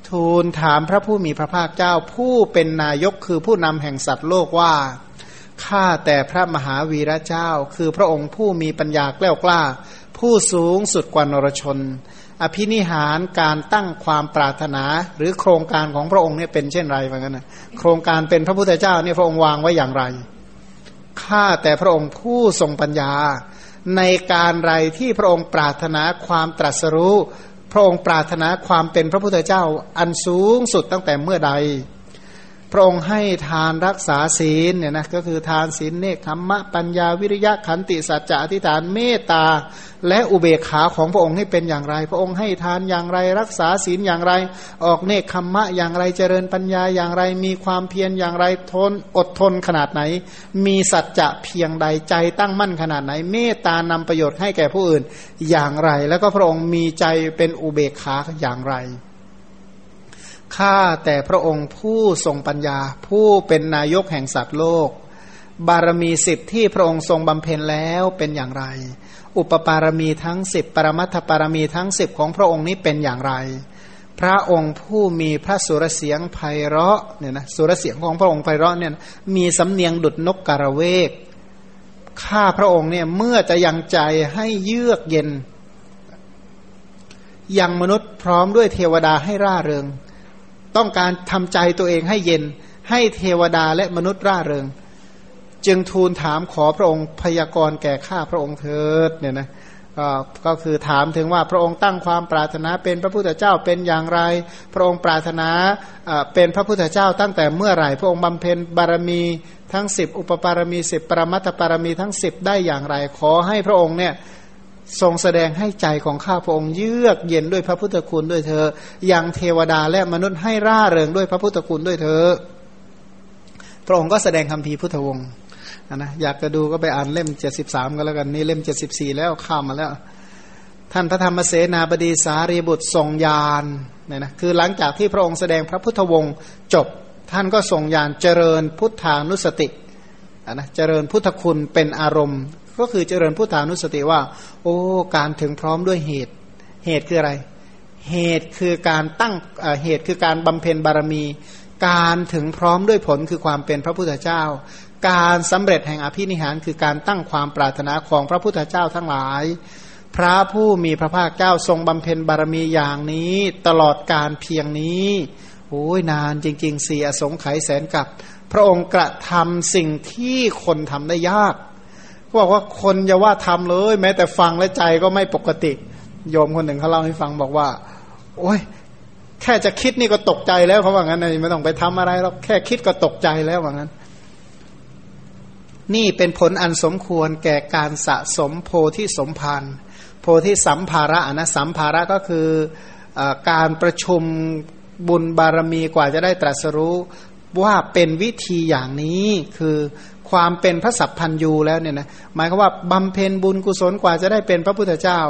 ทูลถามพระผู้มีพระภาคเจ้าผู้เป็นนายกคือผู้นำแห่งสัตว์โลกว่า ข้าแต่พระมหาวีระเจ้า คือพระองค์ผู้มีปัญญาแกล้วกล้า ผู้สูงสุดกว่านรชน อภินิหารการตั้งความปรารถนา หรือโครงการของพระองค์เนี่ยเป็นเช่นไรเหมือนกันนะโครงการเป็นพระพุทธเจ้าเนี่ยพระองค์วางไว้อย่างไรข้าแต่พระองค์ผู้ทรงปัญญา ในการไรที่พระองค์ปรารถนาความตรัสรู้ พระองค์ปรารถนาความเป็นพระพุทธเจ้าอันสูงสุดตั้งแต่เมื่อใด พระองค์ให้ทานรักษาศีลเนี่ยนะก็คือทานศีลเนคขมมะปัญญาวิริยะขันติสัจจะอธิษฐานเมตตา และอุเบกขาของพระองค์ให้เป็นอย่างไร พระองค์ให้ทานอย่างไรรักษาศีลอย่างไร ออกเนคขมมะอย่างไรเจริญปัญญาอย่างไร มีความเพียรอย่างไรทนอดทนขนาดไหน มีสัจจะเพียงใดใจตั้งมั่นขนาดไหน เมตตานำประโยชน์ให้แก่ผู้อื่นอย่างไร แล้วก็พระองค์มีใจเป็นอุเบกขาอย่างไร ข้าแต่พระองค์ผู้ทรงปัญญา ผู้เป็นนายกแห่งสัตว์โลก บารมีสิบที่พระองค์ทรงบำเพ็ญแล้วเป็นอย่างไร อุปปารมีทั้งสิบปรมัตถปารมีทั้งสิบของพระองค์นี้เป็นอย่างไร พระองค์ผู้มีพระสุรเสียงไพเราะเนี่ยนะสุรเสียงของพระองค์ไพเราะเนี่ยมีสำเนียงดุดนกกระเวกข้าพระองค์เนี่ยเมื่อจะยังใจให้เยือกเย็นยังมนุษย์พร้อมด้วยเทวดาให้ร่าเริง ต้องการทำใจตัวเองให้เย็น ให้เทวดาและมนุษย์ร่าเริง จึงทูลถามขอพระองค์พยากรณ์แก่ข้าพระองค์เถิดเนี่ยนะก็คือถามถึงว่าพระองค์ตั้งความปรารถนาเป็นพระพุทธเจ้าเป็นอย่างไร พระองค์ปรารถนาเป็นพระพุทธเจ้าตั้งแต่เมื่อไหร่ พระองค์บำเพ็ญบารมีทั้งสิบอุปปารมีสิบปรมัตถปารมีทั้งสิบได้อย่างไร ขอให้พระองค์เนี่ย ทรงแสดงให้ใจของข้าพระองค์เยือกเย็นด้วยพระพุทธคุณด้วยเธออย่างเทวดาและมนุษย์ให้ร่าเริงด้วยพระพุทธคุณด้วยเธอพระองค์ก็แสดงคำพีพุทธวงศ์นะอยากจะดูก็ไปอ่านเล่มเจ็ดสิบสามก็แล้วกันนี่เล่มเจ็ดสิบสี่แล้วข้ามมาแล้ว ท่านพระธรรมเสนาบดีสารีบุตรทรงยานเนี่ยนะคือหลังจากที่พระองค์แสดงพระพุทธวงศ์จบ ท่านก็ทรงยานเจริญพุทธานุสตินะเจริญพุทธคุณเป็นอารมณ์ ก็คือเจริญพุทธานุสติว่า โอ้การถึงพร้อมด้วยเหตุ เหตุคืออะไร เหตุคือการตั้งเหตุคือการบำเพ็ญบารมี การถึงพร้อมด้วยผลคือความเป็นพระพุทธเจ้า การสำเร็จแห่งอภินิหาร คือการตั้งความปรารถนาของพระพุทธเจ้าทั้งหลาย พระผู้มีพระภาคเจ้าทรงบำเพ็ญบารมีอย่างนี้ตลอดการเพียงนี้โอ้ยนานจริงๆเสียสงไขยแสนกับ พระองค์กระทำสิ่งที่คนทำได้ยาก เขาบอกว่าคนอย่าว่าทำเลย แม้แต่ฟังและใจก็ไม่ปกติ โยมคนหนึ่งเขาเล่าให้ฟังบอกว่า โอ้ยแค่จะคิดนี่ก็ตกใจแล้วเขาว่างั้นไม่ต้องไปทำอะไรหรอกแค่คิดก็ตกใจแล้วว่างั้น นี่เป็นผลอันสมควรแก่การสะสมโพธิสมภารโพธิสัมภาระนะสัมภาระก็คืออการประชุมบุญบารมีกว่าจะได้ตรัสรู้ว่าเป็นวิธีอย่างนี้คือ ความเป็นพระสัพพันยูแล้วเนี่ยนะหมายความว่าบำเพ็ญบุญกุศลกว่าจะได้เป็นพระพุทธเจ้า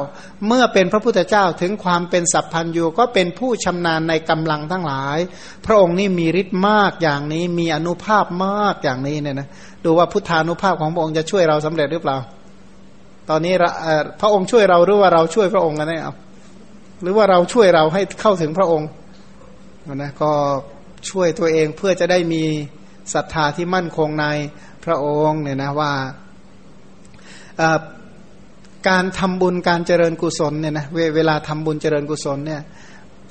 เมื่อเป็นพระพุทธเจ้าถึงความเป็นสัพพันยูก็เป็นผู้ชำนาญในกำลังทั้งหลาย พระองค์นี่มีฤทธิ์มากอย่างนี้มีอนุภาพมากอย่างนี้เนี่ยนะดูว่าพุทธานุภาพของพระองค์จะช่วยเราสำเร็จหรือเปล่า ตอนนี้พระองค์ช่วยเราหรือว่าเราช่วยพระองค์กันแน่เอาหรือว่าเราช่วยเราให้เข้าถึงพระองค์นะก็ช่วยตัวเองเพื่อจะได้มีศรัทธาที่มั่นคงใน พระองค์เนี่ยนะว่าการทำบุญการเจริญกุศลเนี่ยนะเวลาทำบุญเจริญกุศลเนี่ย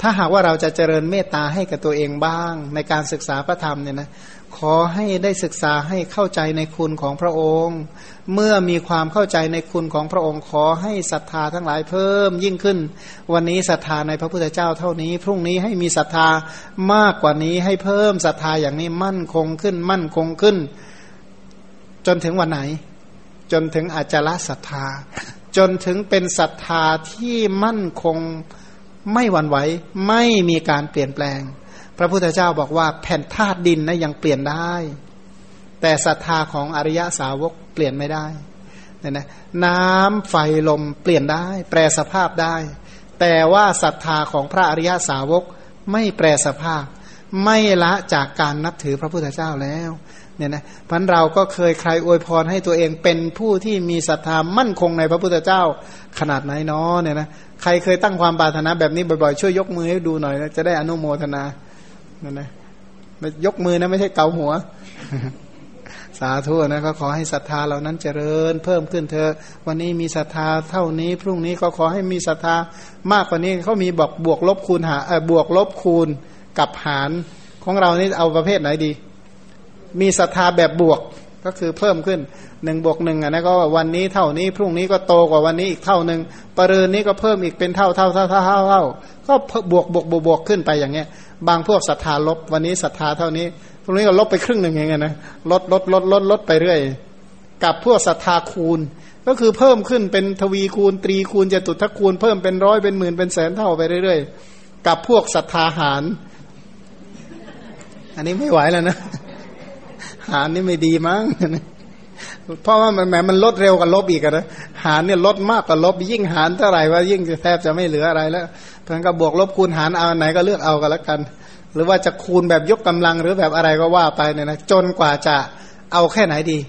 ถ้าหากว่าเราจะเจริญเมตตาให้กับตัวเองบ้าง ในการศึกษาพระธรรมเนี่ยนะขอให้ได้ศึกษาให้เข้าใจในคุณของพระองค์ เมื่อมีความเข้าใจในคุณของพระองค์ ขอให้ศรัทธาทั้งหลายเพิ่มยิ่งขึ้น วันนี้ศรัทธาในพระพุทธเจ้าเท่านี้ พรุ่งนี้ให้มีศรัทธามากกว่านี้ให้เพิ่มศรัทธาอย่างนี้มั่นคงขึ้น มั่นคงขึ้น จนถึงวันไหน จนถึงอาจละศรัทธา จนถึงเป็นศรัทธาที่มั่นคงไม่หวั่นไหวไม่มีการเปลี่ยนแปลง พระพุทธเจ้าบอกว่าแผ่นธาตุดินนะยังเปลี่ยนได้ แต่ศรัทธาของอริยสาวกเปลี่ยนไม่ได้เนี่ยนะน้ำไฟลมเปลี่ยนได้ แปลสภาพได้ แต่ว่าศรัทธาของพระอริยสาวกไม่แปลสภาพ ไม่ละจากการนับถือพระพุทธเจ้าแล้ว เนี่ยนะพันเราก็เคยใครอวยพรให้ตัวเองเป็นผู้ที่มีศรัทธามั่นคงในพระพุทธเจ้าขนาดไหนเนาะเนี่ยนะใครเคยตั้งความปรารถนาแบบนี้บ่อยๆ ช่วยยกมือให้ดูหน่อยนะจะได้อนุโมทนาเนั่นนะยกมือนะไม่ใช่เกาหัว สาธุนะก็ขอให้ศรัทธาเหล่านั้นเจริญ เพิ่มขึ้นเธอ วันนี้มีศรัทธาเท่านี้ พรุ่งนี้ก็ขอให้มีศรัทธามากกว่านี้เขามีบอกบวกลบคูณหาเออบวกลบคูณกับหารของเรานี่เอาประเภทไหนดี มีศรัทธาแบบบวกก็คือเพิ่มขึ้นหนึ่งบวกหนึ่งอะนะก็วันนี้เท่านี้พรุ่งนี้ก็โตกว่าวันนี้อีกเท่าหนึ่งปรืนนี้ก็เพิ่มอีกเป็นเท่าเท่าเท่าเท่าเท่าเท่าก็บวกบวกบวกบวกขึ้นไปอย่างเงี้ย บางพวกศรัทธาลบวันนี้ศรัทธาเท่านี้พรุ่งนี้ก็ลบไปครึ่งหนึ่งอย่างเงี้ยนะลดลดลดลดลดไปเรื่อย กับพวกศรัทธาคูณ ก็คือเพิ่มขึ้นเป็นทวีคูณตรีคูณจตุทัคูณเพิ่มเป็นร้อยเป็นหมื่นเป็นแสนเท่าไปเรื่อย ๆ กับพวกศรัทธาหาร อันนี้ไม่ไหวแล้วนะ หารนี่ไม่ดีมั้งเพราะว่ามันแหมมันลดเร็วกว่าลบอีกนะหารเนี่ยลดมากกว่าลบ ยิ่งหารเท่าไหร่ว่ายิ่งแทบจะไม่เหลืออะไรแล้วเพราะงั้นก็บวกลบคูณหารเอาไหนก็เลือกเอากันล้วกัน หรือว่าจะคูณแบบยกกำลังหรือแบบอะไรก็ว่าไปเนี่ยนะจนกว่าจะเอาแค่ไหนดี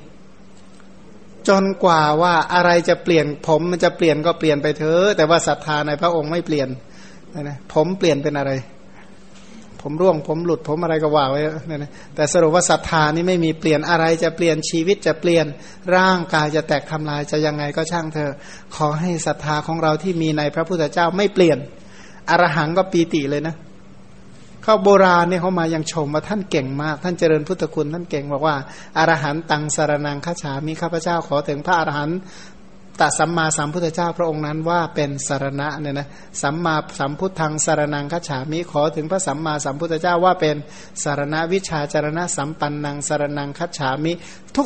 จนกว่าว่าอะไรจะเปลี่ยนผมมันจะเปลี่ยนก็เปลี่ยนไปเถอะแต่ว่าศรัทธาในพระองค์ไม่เปลี่ยนนะผมเปลี่ยนเป็นอะไร ผมร่วงผมหลุดผมอะไรก็ว่าไว้เนี่ยนะ แต่สรุปว่าศรัทธานี่ไม่มีเปลี่ยนอะไรจะเปลี่ยนชีวิตจะเปลี่ยนร่างกายจะแตกทำลายจะยังไงก็ช่างเธอ ขอให้ศรัทธาของเราที่มีในพระพุทธเจ้าไม่เปลี่ยน อรหังก็ปีติเลยนะเขาโบราณเนี่ยเขามายังชมว่าท่านเก่งมาก ท่านเจริญพุทธคุณท่านเก่งบอกว่าอารหันตังสารนังข้าฉามีข้าพเจ้าขอถึงพระอรหัน ตสัมมาสัมพุทธเจ้าพระองค์นั้นว่าเป็นสารณะเนี่ยนะสัมมาสัมพุทธังสารนังคัจฉามิขอถึงพระสัมมาสัมพุทธเจ้าว่าเป็นสารณะวิชาจารณะสัมปันนังสารนังคัจฉามิ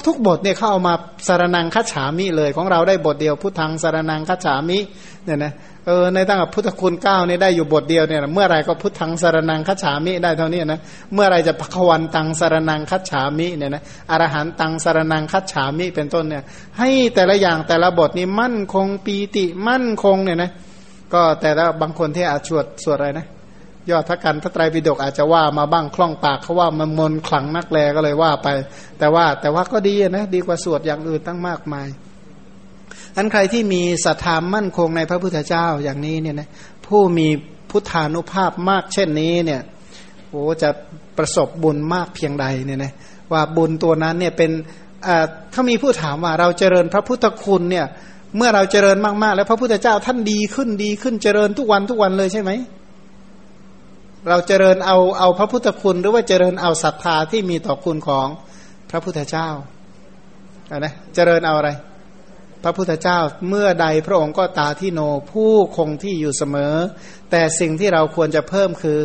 ทุก ๆ บทเนี่ยเขาเอามาสารนังคัจฉามิเลยของเราได้บทเดียวพุทธังสารนังคัจฉามิเนี่ยนะ เออในตั้งแต่พุทธคุณเก้านี่ได้อยู่บทเดียวเนี่ยเมื่อไรก็พุทธังสารนังคัจฉามิได้เท่านี้นะเมื่อไรจะพควันตังสารนังคัจฉามิเนี่ยนะอรหันตังสารนังคัจฉามิเป็นต้นเนี่ย ให้แต่ละอย่างแต่ละบทนี้มั่นคงปีติมั่นคงเนี่ยนะก็แต่ละบางคนที่อาจสวดสวดอะไรนะยอดพระกันพระไตรปิฎกอาจจะว่ามาบ้างคล่องปากเขาว่ามันมนขลังนักแลก็เลยว่าไป แต่ว่าแต่ว่าก็ดีนะดีกว่าสวดอย่างอื่นตั้งมากมาย อันใครที่มีศรัทธามั่นคงในพระพุทธเจ้าอย่างนี้เนี่ยนะผู้มีพุทธานุภาพมากเช่นนี้เนี่ยโอ้จะประสบบุญมากเพียงใดเนี่ยนะว่าบุญตัวนั้นเนี่ยเป็นถ้ามีผู้ถามว่าเราเจริญพระพุทธคุณเนี่ยเมื่อเราเจริญมากๆ แล้วพระพุทธเจ้าท่านดีขึ้นดีขึ้นเจริญทุกวันทุกวันเลยใช่ไหมเราเจริญเอาเอาพระพุทธคุณหรือว่าเจริญเอาศรัทธาที่มีต่อคุณของพระพุทธเจ้านะเจริญเอาอะไร พระพุทธเจ้าเมื่อใดพระองค์ก็ตาที่โนผู้คงที่อยู่เสมอ แต่สิ่งที่เราควรจะเพิ่มคือ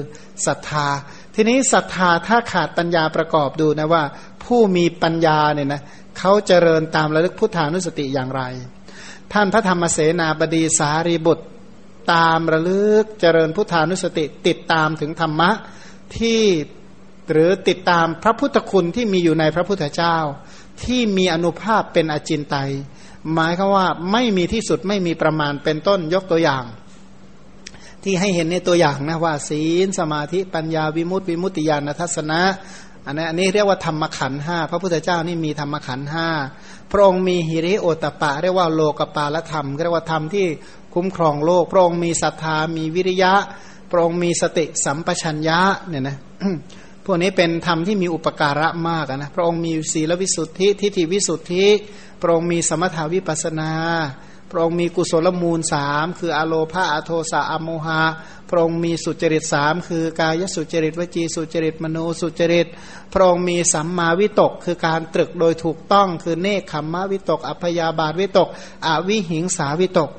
ศรัทธา ทีนี้ศรัทธาถ้าขาดปัญญาประกอบดูนะว่า ผู้มีปัญญาเนี่ยนะเขาเจริญตามระลึกพุทธานุสติอย่างไร ท่านพระธรรมเสนาบดีสารีบุตรตามระลึกเจริญพุทธานุสติติดตามถึงธรรมะที่หรือติดตามพระพุทธคุณที่มีอยู่ในพระพุทธเจ้า ที่มีอนุภาพเป็นอจินไตย หมายคือว่าไม่มีที่สุดไม่มีประมาณเป็นต้นยกตัวอย่าง ที่ให้เห็นในตัวอย่างนะว่า ศีลสมาธิปัญญาวิมุตติวิมุตติญาณทัศนะอันนี้อันนี้เรียกว่าธรรมขันห้าพระพุทธเจ้านี่มีธรรมขันห้าพระองค์มีหิริโอตปะ เรียกว่าโลกปาลธรรมเรียกว่าธรรมที่คุ้มครองโลก พระองค์มีศรัทธามีวิริยะ พระองค์มีสติสัมปชัญญะเนี่ยนะ วกนี้เป็นธรรมที่มีอุปการะมากนะพระองค์มีศีลวิสุทธิทิฏฐิวิสุทธิ พระองค์มีสมถาวิปัสนา พระองค์มีกุศลมูลสามคืออโลภาอโทสะอโมหะพระองค์มีสุจริตสามคือกายสุจริตวจีสุจริตมโนสุจริต พระองค์มีสัมมาวิตก คือการตรึกโดยถูกต้องคือเนคขมมะวิตก อัพยาบาทวิตก อวิหิงสาวิตก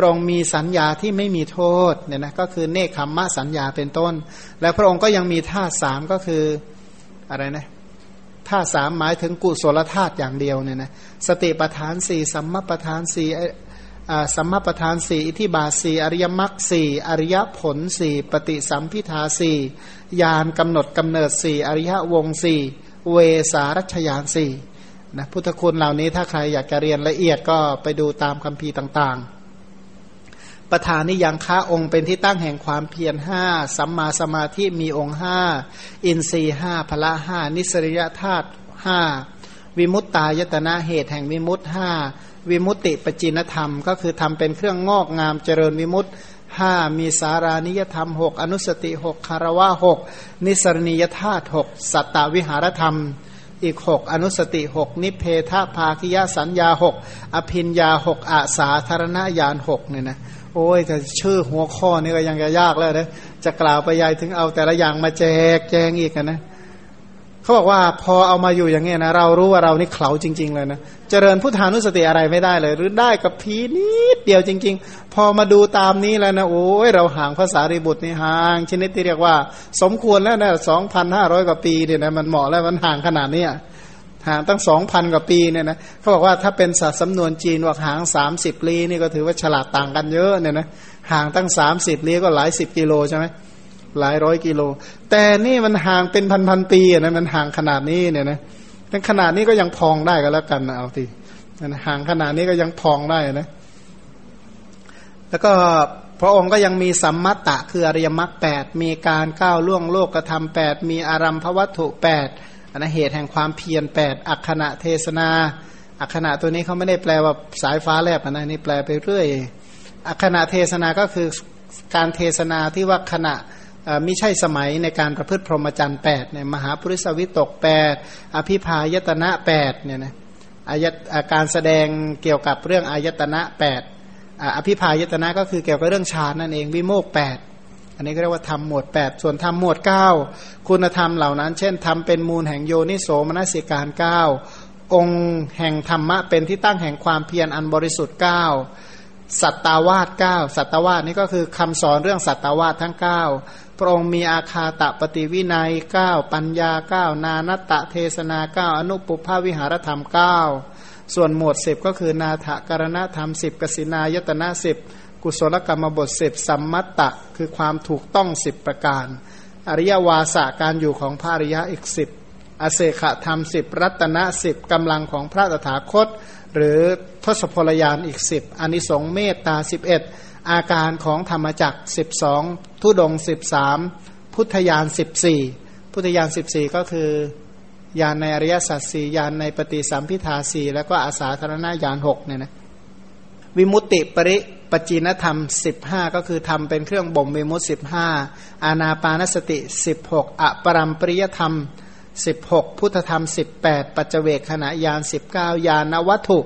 ระองค์มีสัญญาที่ไม่มีโทษเนี่ยนะก็คือเนคขมมะสัญญาเป็นต้น และพระองค์ก็ยังมีธาตุสามก็คืออะไรนะธาตุสามหมายถึงกุศลธาตุอย่างเดียวเนี่ยนะสติปทานสี่สัมมาปทานสี่สัมมาประธานสี่อิทิบาสี่อริยมรรคสี่อริยผลสี่ปฏิสัมพิทาสี่ยานกำหนดกำเนิดสี่อริยวงสี่เวสารัชยานสี่นะพุทธคุณเหล่านี้ถ้าใครอยากจะเรียนละเอียดก็ไปดูตามคัมภีร์ต่างๆ ประธานนิยังค้าองค์เป็นที่ตั้งแห่งความเพียรห้าสัมมาสมาธิมีองค์ห้าอินทรีห้าพละห้านิสริยธาตุห้าวิมุตตายตนะเหตุแห่งวิมุตห้าวิมุตติปจินธรรม ก็คือทำเป็นเครื่องงอกงามเจริญวิมุตห้ามีสารานิยธรรมหกอนุสติหกคารวะหกนิสรณียธาตุหกสัตตวิหารธรรมอีกหกอนุสติหกนิเพทภาคิยสัญญาหกอภินยาหกอาสาธารณญาณหกเนี่ยนะ โอ้ยแต่ชื่อหัวข้อนี่ก็ยังจะยากแล้วนะจะกล่าวไปยายถึงเอาแต่ละอย่างมาแจกแจงอีกนะเขาบอกว่าพอเอามาอยู่อย่างเงี้ยนะเรารู้ว่าเรานี่เข่าจริง ๆ เลยนะเจริญพุทธานุสติอะไรไม่ได้เลย หรือได้กับพีนิดเดียวจริง ๆ พอมาดูตามนี้แล้วนะโอ้ยเราห่างภาษาริบุตรนี่ห่าง ชนิดที่เรียกว่า สมควรแล้วนะสองพันห้าร้อยกว่าปีเนี่ยนะมันเหมาะแล้วมันห่างขนาดเนี้ย ห่างตั้งสองพันกว่าปีเนี่ยนะเขาบอกว่าถ้าเป็นศาสตร์สำนวนจีนว่าห่างสามสิบลี้นี่ก็ถือว่าฉลาดต่างกันเยอะเนี่ยนะห่างตั้งสามสิบลี้ก็หลายสิบกิโลใช่ไหมหลายร้อยกิโล แต่นี่มันห่างเป็นพันพันปีนะมันห่างขนาดนี้เนี่ยนะแต่ขนาดนี้ก็ยังพองได้ก็แล้วกันนะเอาทีห่างขนาดนี้ก็ยังพองได้นะ แล้วก็พระองค์ก็ยังมีสัมมัตตะคืออริยมรรคแปดมีการก้าวล่วงโลกกระทำแปดมีอารัมพวัตถุแปด อันนเหตุแห่งความเพียรแปดอักขณะเทศนา อักขณะตัวนี้เขาไม่ได้แปลว่าสายฟ้าแลบนะนี่แปลไปเรื่อย อักขณะเทศนาก็คือการเทศนาที่ว่าขณะมิใช่สมัยในการประพฤติพรหมจรรย์แปดเนี่ยมหาปริสวิตกแปดอภิพายตนะแปดเนี่ยนะอายการแสดงเกี่ยวกับเรื่องอายตนะแปดอภิพายตนะก็คือเกี่ยวกับเรื่องฌานนั่นเองวิโมกแปด อันนี้ก็เรียกว่าทำหมวดแปดส่วนทำหมวดเก้าคุณธรรมเหล่านั้น เช่นทำเป็นมูลแห่งโยนิโสมนสิการเก้าองค์แห่งธรรมะเป็นที่ตั้งแห่งความเพียรอันบริสุทธิ์เก้าสัตตาวาสเก้าสัตตาวาสนี่ก็คือคำสอนเรื่องสัตตาวาสทั้งเก้าพระองค์มีอาคาตะปฏิวินัยเก้าปัญญาเก้านานัตตะเทศนาเก้าอนุปุภาวิหารธรรมเก้าส่วนหมวดสิบก็คือนาถกรณธรรมสิบกสินายตนะสิบ กุศลกรรมบทสิบสัมมัตตะ คือความถูกต้องสิบประการ อริยวาสาการอยู่ของพระอริยะอีกสิบอเศขธรรมสิบรัตนะสิบกำลังของพระตถาคต หรือทศพลยานอีกสิบอนิสงเมตตาสิบเอ็ดอาการของธรรมจักสิบสองทุดงสิบสามพุทธยานสิบสี่พุทธยานสิบสี่ก็คือยานในอริยสัจสี่ยานในปฏิสัมพิทาสี่แล้วก็อาสาธารณญาณหกเนี่ยนะวิมุตติปริ ปจีนธรรมสิบห้าก็คือทำเป็นเครื่องบ่มวิมุตสิบห้าอานาปานสติสิบหกอปรัมปริยธรรมสิบหกพุทธธรรมสิบแปดปัจเจเวกขณะยานสิบเก้ายานวัตถุ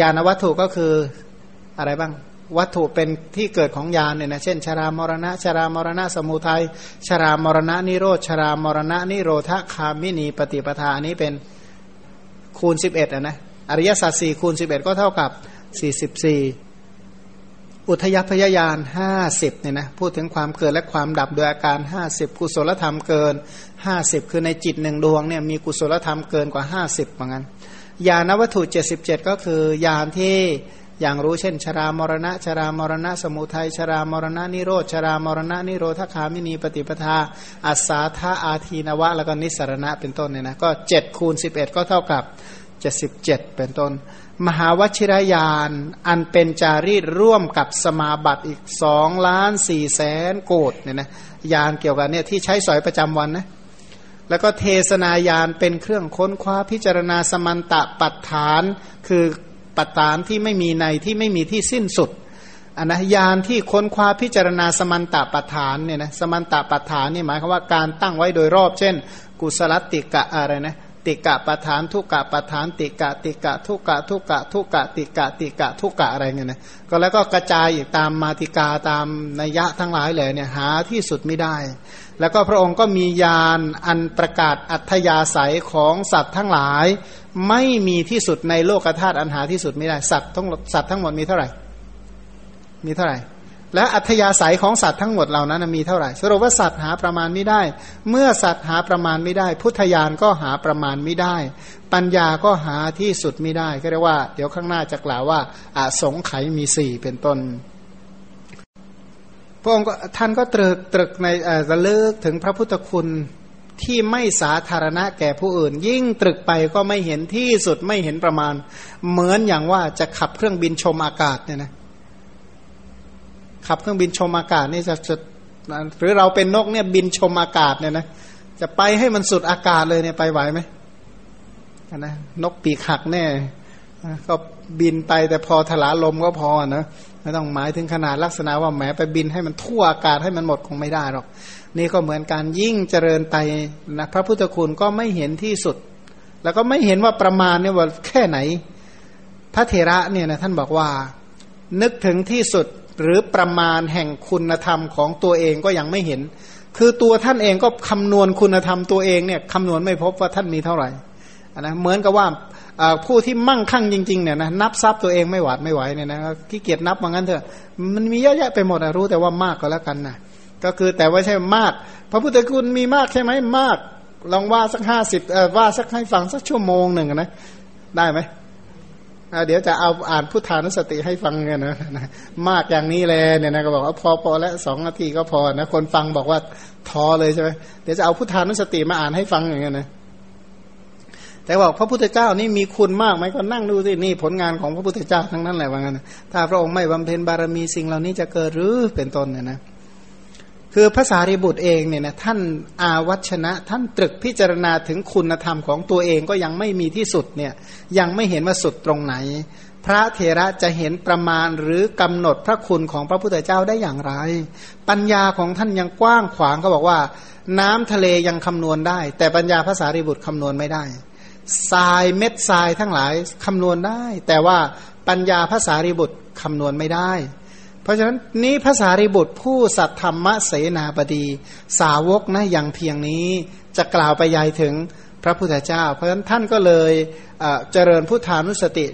ยานวัตถุก็คืออะไรบ้าง วัตถุเป็นที่เกิดของยานเนี่ยนะ เช่น ชรามรณะ ชรามรณะสมุทัย ชรามรณะนิโรธ ชรามรณะนิโรธคามินีปฏิปทานี้เป็นคูณสิบเอ็ดนะ อริยสัจสี่คูณสิบเอ็ดก็เท่ากับสี่สิบสี่ อุทยพยายานห้าสิบเนี่ยนะพูดถึงความเกิดและความดับโดยอาการห้าสิบกุศลธรรมเกินห้าสิบคือในจิตหนึ่งดวงเนี่ยมีกุศลธรรมเกินกว่าห้าสิบเหมือนกันญาณวัตถุเจ็ดสิบเจ็ดก็คือญาณที่อย่างรู้เช่น ชรามรณะ ชรามรณะ สมุทัยชรามรณะนิโรธชรามรณะนิโรธคามินีปฏิปทาอัสสาธาอาทีนวะ แล้วก็นิสรณะเป็นต้นเนี่ยนะก็เจ็ดคูณสิบเอ็ดก็เท่ากับเจ็ดสิบเจ็ดเป็นต้น มหาวชิรยาน อันเป็นจารีตร่วมกับสมาบัติอีกสองล้านสี่แสนโกดเนี่ยนะยานเกี่ยวกับเนี่ยที่ใช้สอยประจำวันนะแล้วก็เทศนายานเป็นเครื่องค้นคว้าพิจารณาสมันตะปัฏฐาน คือปัฏฐานที่ไม่มีในที่ไม่มีที่สิ้นสุดอันนะยานที่ค้นคว้าพิจารณาสมันตะปัฏฐานเนี่ยนะสมันตะปัฏฐานนี่หมายความว่าการตั้งไว้โดยรอบ เช่น กุศลติกะอะไรนะ ติกะปัฏฐานทุกกะปัฏฐาน ติกะติกะทุกกะทุกกะทุกกะติกะติกะทุกกะอะไรเงี้ยนะก็แล้วก็กระจายอีกตามมาติกาตามนัยยะทั้งหลายเลยเนี่ยหาที่สุดไม่ได้ แล้วก็พระองค์ก็มียานอันประกาศอัธยาศัยของสัตว์ทั้งหลาย ไม่มีที่สุดในโลกธาตุอันหาที่สุดไม่ได้สัตว์ทั้งสัตว์ทั้งหมดมีเท่าไหร่ มีเท่าไหร่ และอัธยาศัยของสัตว์ทั้งหมดเหล่านั้นมีเท่าไหร่สรุปว่าสัตว์หาประมาณไม่ได้ เมื่อสัตว์หาประมาณไม่ได้ พุทธญาณก็หาประมาณไม่ได้ ปัญญาก็หาที่สุดไม่ได้ ก็เรียกว่า เดี๋ยวข้างหน้าจะกล่าวว่าอาสงไขมีสี่เป็นต้นพระองค์ท่านก็ตรึกตรึกในระลึกถึงพระพุทธคุณที่ไม่สาธารณะแก่ผู้อื่น ยิ่งตรึกไปก็ไม่เห็นที่สุดไม่เห็นประมาณ เหมือนอย่างว่าจะขับเครื่องบินชมอากาศเนี่ยนะ ขับเครื่องบินชมอากาศนี่จะจะหรือเราเป็นนกเนี่ยบินชมอากาศเนี่ยนะจะไปให้มันสุดอากาศเลยเนี่ยไปไหวไหมนะนกปีกหักแน่ก็บินไปแต่พอถลาลมก็พอนะไม่ต้องหมายถึงขนาดลักษณะว่าแหมไปบินให้มันทั่วอากาศให้มันหมดคงไม่ได้หรอก นี่ก็เหมือนการยิ่งเจริญไตนะพระพุทธคุณก็ไม่เห็นที่สุด แล้วก็ไม่เห็นว่าประมาณเนี่ยว่าแค่ไหน พระเถระเนี่ยนะท่านบอกว่า นึกถึงที่สุด หรือประมาณแห่งคุณธรรมของตัวเองก็ยังไม่เห็น คือตัวท่านเองก็คำนวณคุณธรรมตัวเองเนี่ยคำนวณไม่พบว่าท่านมีเท่าไหร่นะเหมือนกับว่าผู้ที่มั่งคั่งจริงๆเนี่ยนะนับทรัพย์ตัวเองไม่หวาดไม่ไหวเนี่ยนะขี้เกียจนับว่างั้นเถอะมันมีเยอะแยะไปหมดนะรู้แต่ว่ามากก็แล้วกันนะก็คือแต่ว่าใช่มาก พระพุทธคุณมีมากใช่ไหมมาก ลองว่าสักห้าสิบว่าสักให้ฟังสักชั่วโมงหนึ่งนะได้ไหม เดี๋ยวจะเอาอ่านพุทธานุสติให้ฟังกันนะมากอย่างนี้เลยเนี่ยนะก็บอกว่าพอพอแล้วสองนาทีก็พอนะคนฟังบอกว่าท้อเลยใช่ไหมเดี๋ยวจะเอาพุทธานุสติมาอ่านให้ฟังอย่างเงี้ยนะแต่บอกพระพุทธเจ้านี่มีคุณมากไหมก็นั่งดูสินี่ผลงานของพระพุทธเจ้าทั้งนั้นแหละว่างั้นถ้าพระองค์ไม่บำเพ็ญบารมีสิ่งเหล่านี้จะเกิดหรือเป็นต้นเนี่ยนะ คือภาษาริบุตรเองเนี่ยนะท่านอาวัชนะ ท่านตรึกพิจารณาถึงคุณธรรมของตัวเองก็ยังไม่มีที่สุดเนี่ยยังไม่เห็นว่าสุดตรงไหน พระเถระจะเห็นประมาณหรือกำหนดพระคุณของพระพุทธเจ้าได้อย่างไร ปัญญาของท่านยังกว้างขวางเขาบอกว่า น้ำทะเลยังคำนวณได้ แต่ปัญญาภาษาริบุตรคำนวณไม่ได้ทรายเม็ดทรายทั้งหลายคำนวณได้ แต่ว่าปัญญาภาษาริบุตรคำนวณไม่ได้ เพราะฉะนั้นนี้ภาษาริบุตรผู้สัตธรรมเสนาบดี สาวกนะอย่างเพียงนี้จะกล่าวไปยายถึงพระพุทธเจ้า เพราะฉะนั้นท่านก็เลยเจริญพุทธานุสติ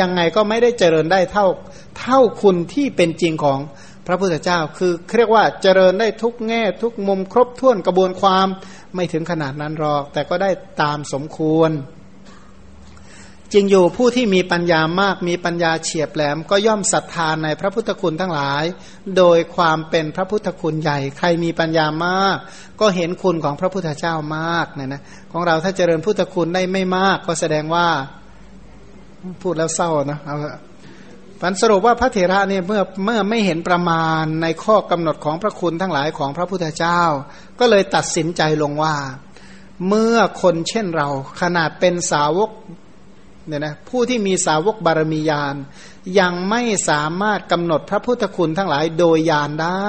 ยังไงก็ไม่ได้เจริญได้เท่าเท่าคุณที่เป็นจริงของพระพุทธเจ้า คือเรียกว่าเจริญได้ทุกแง่ทุกมุมครบถ้วนกระบวนความไม่ถึงขนาดนั้นหรอก แต่ก็ได้ตามสมควร จริงอยู่ผู้ที่มีปัญญามากมีปัญญาเฉียบแหลม ก็ย่อมศรัทธาในพระพุทธคุณทั้งหลาย โดยความเป็นพระพุทธคุณใหญ่ ใครมีปัญญามาก ก็เห็นคุณของพระพุทธเจ้ามากเนี่ยนะของเราถ้าเจริญพุทธคุณได้ไม่มาก ก็แสดงว่าพูดแล้วเศร้านะเอาพันสรุปว่าพระเถระเนี่ยเมื่อเมื่อไม่เห็นประมาณในข้อกำหนดของพระคุณทั้งหลายของพระพุทธเจ้า ก็เลยตัดสินใจลงว่า เมื่อคนเช่นเราขนาดเป็นสาวก เนี่ยนะผู้ที่มีสาวกบารมียานยังไม่สามารถกำหนดพระพุทธคุณทั้งหลายโดยยานได้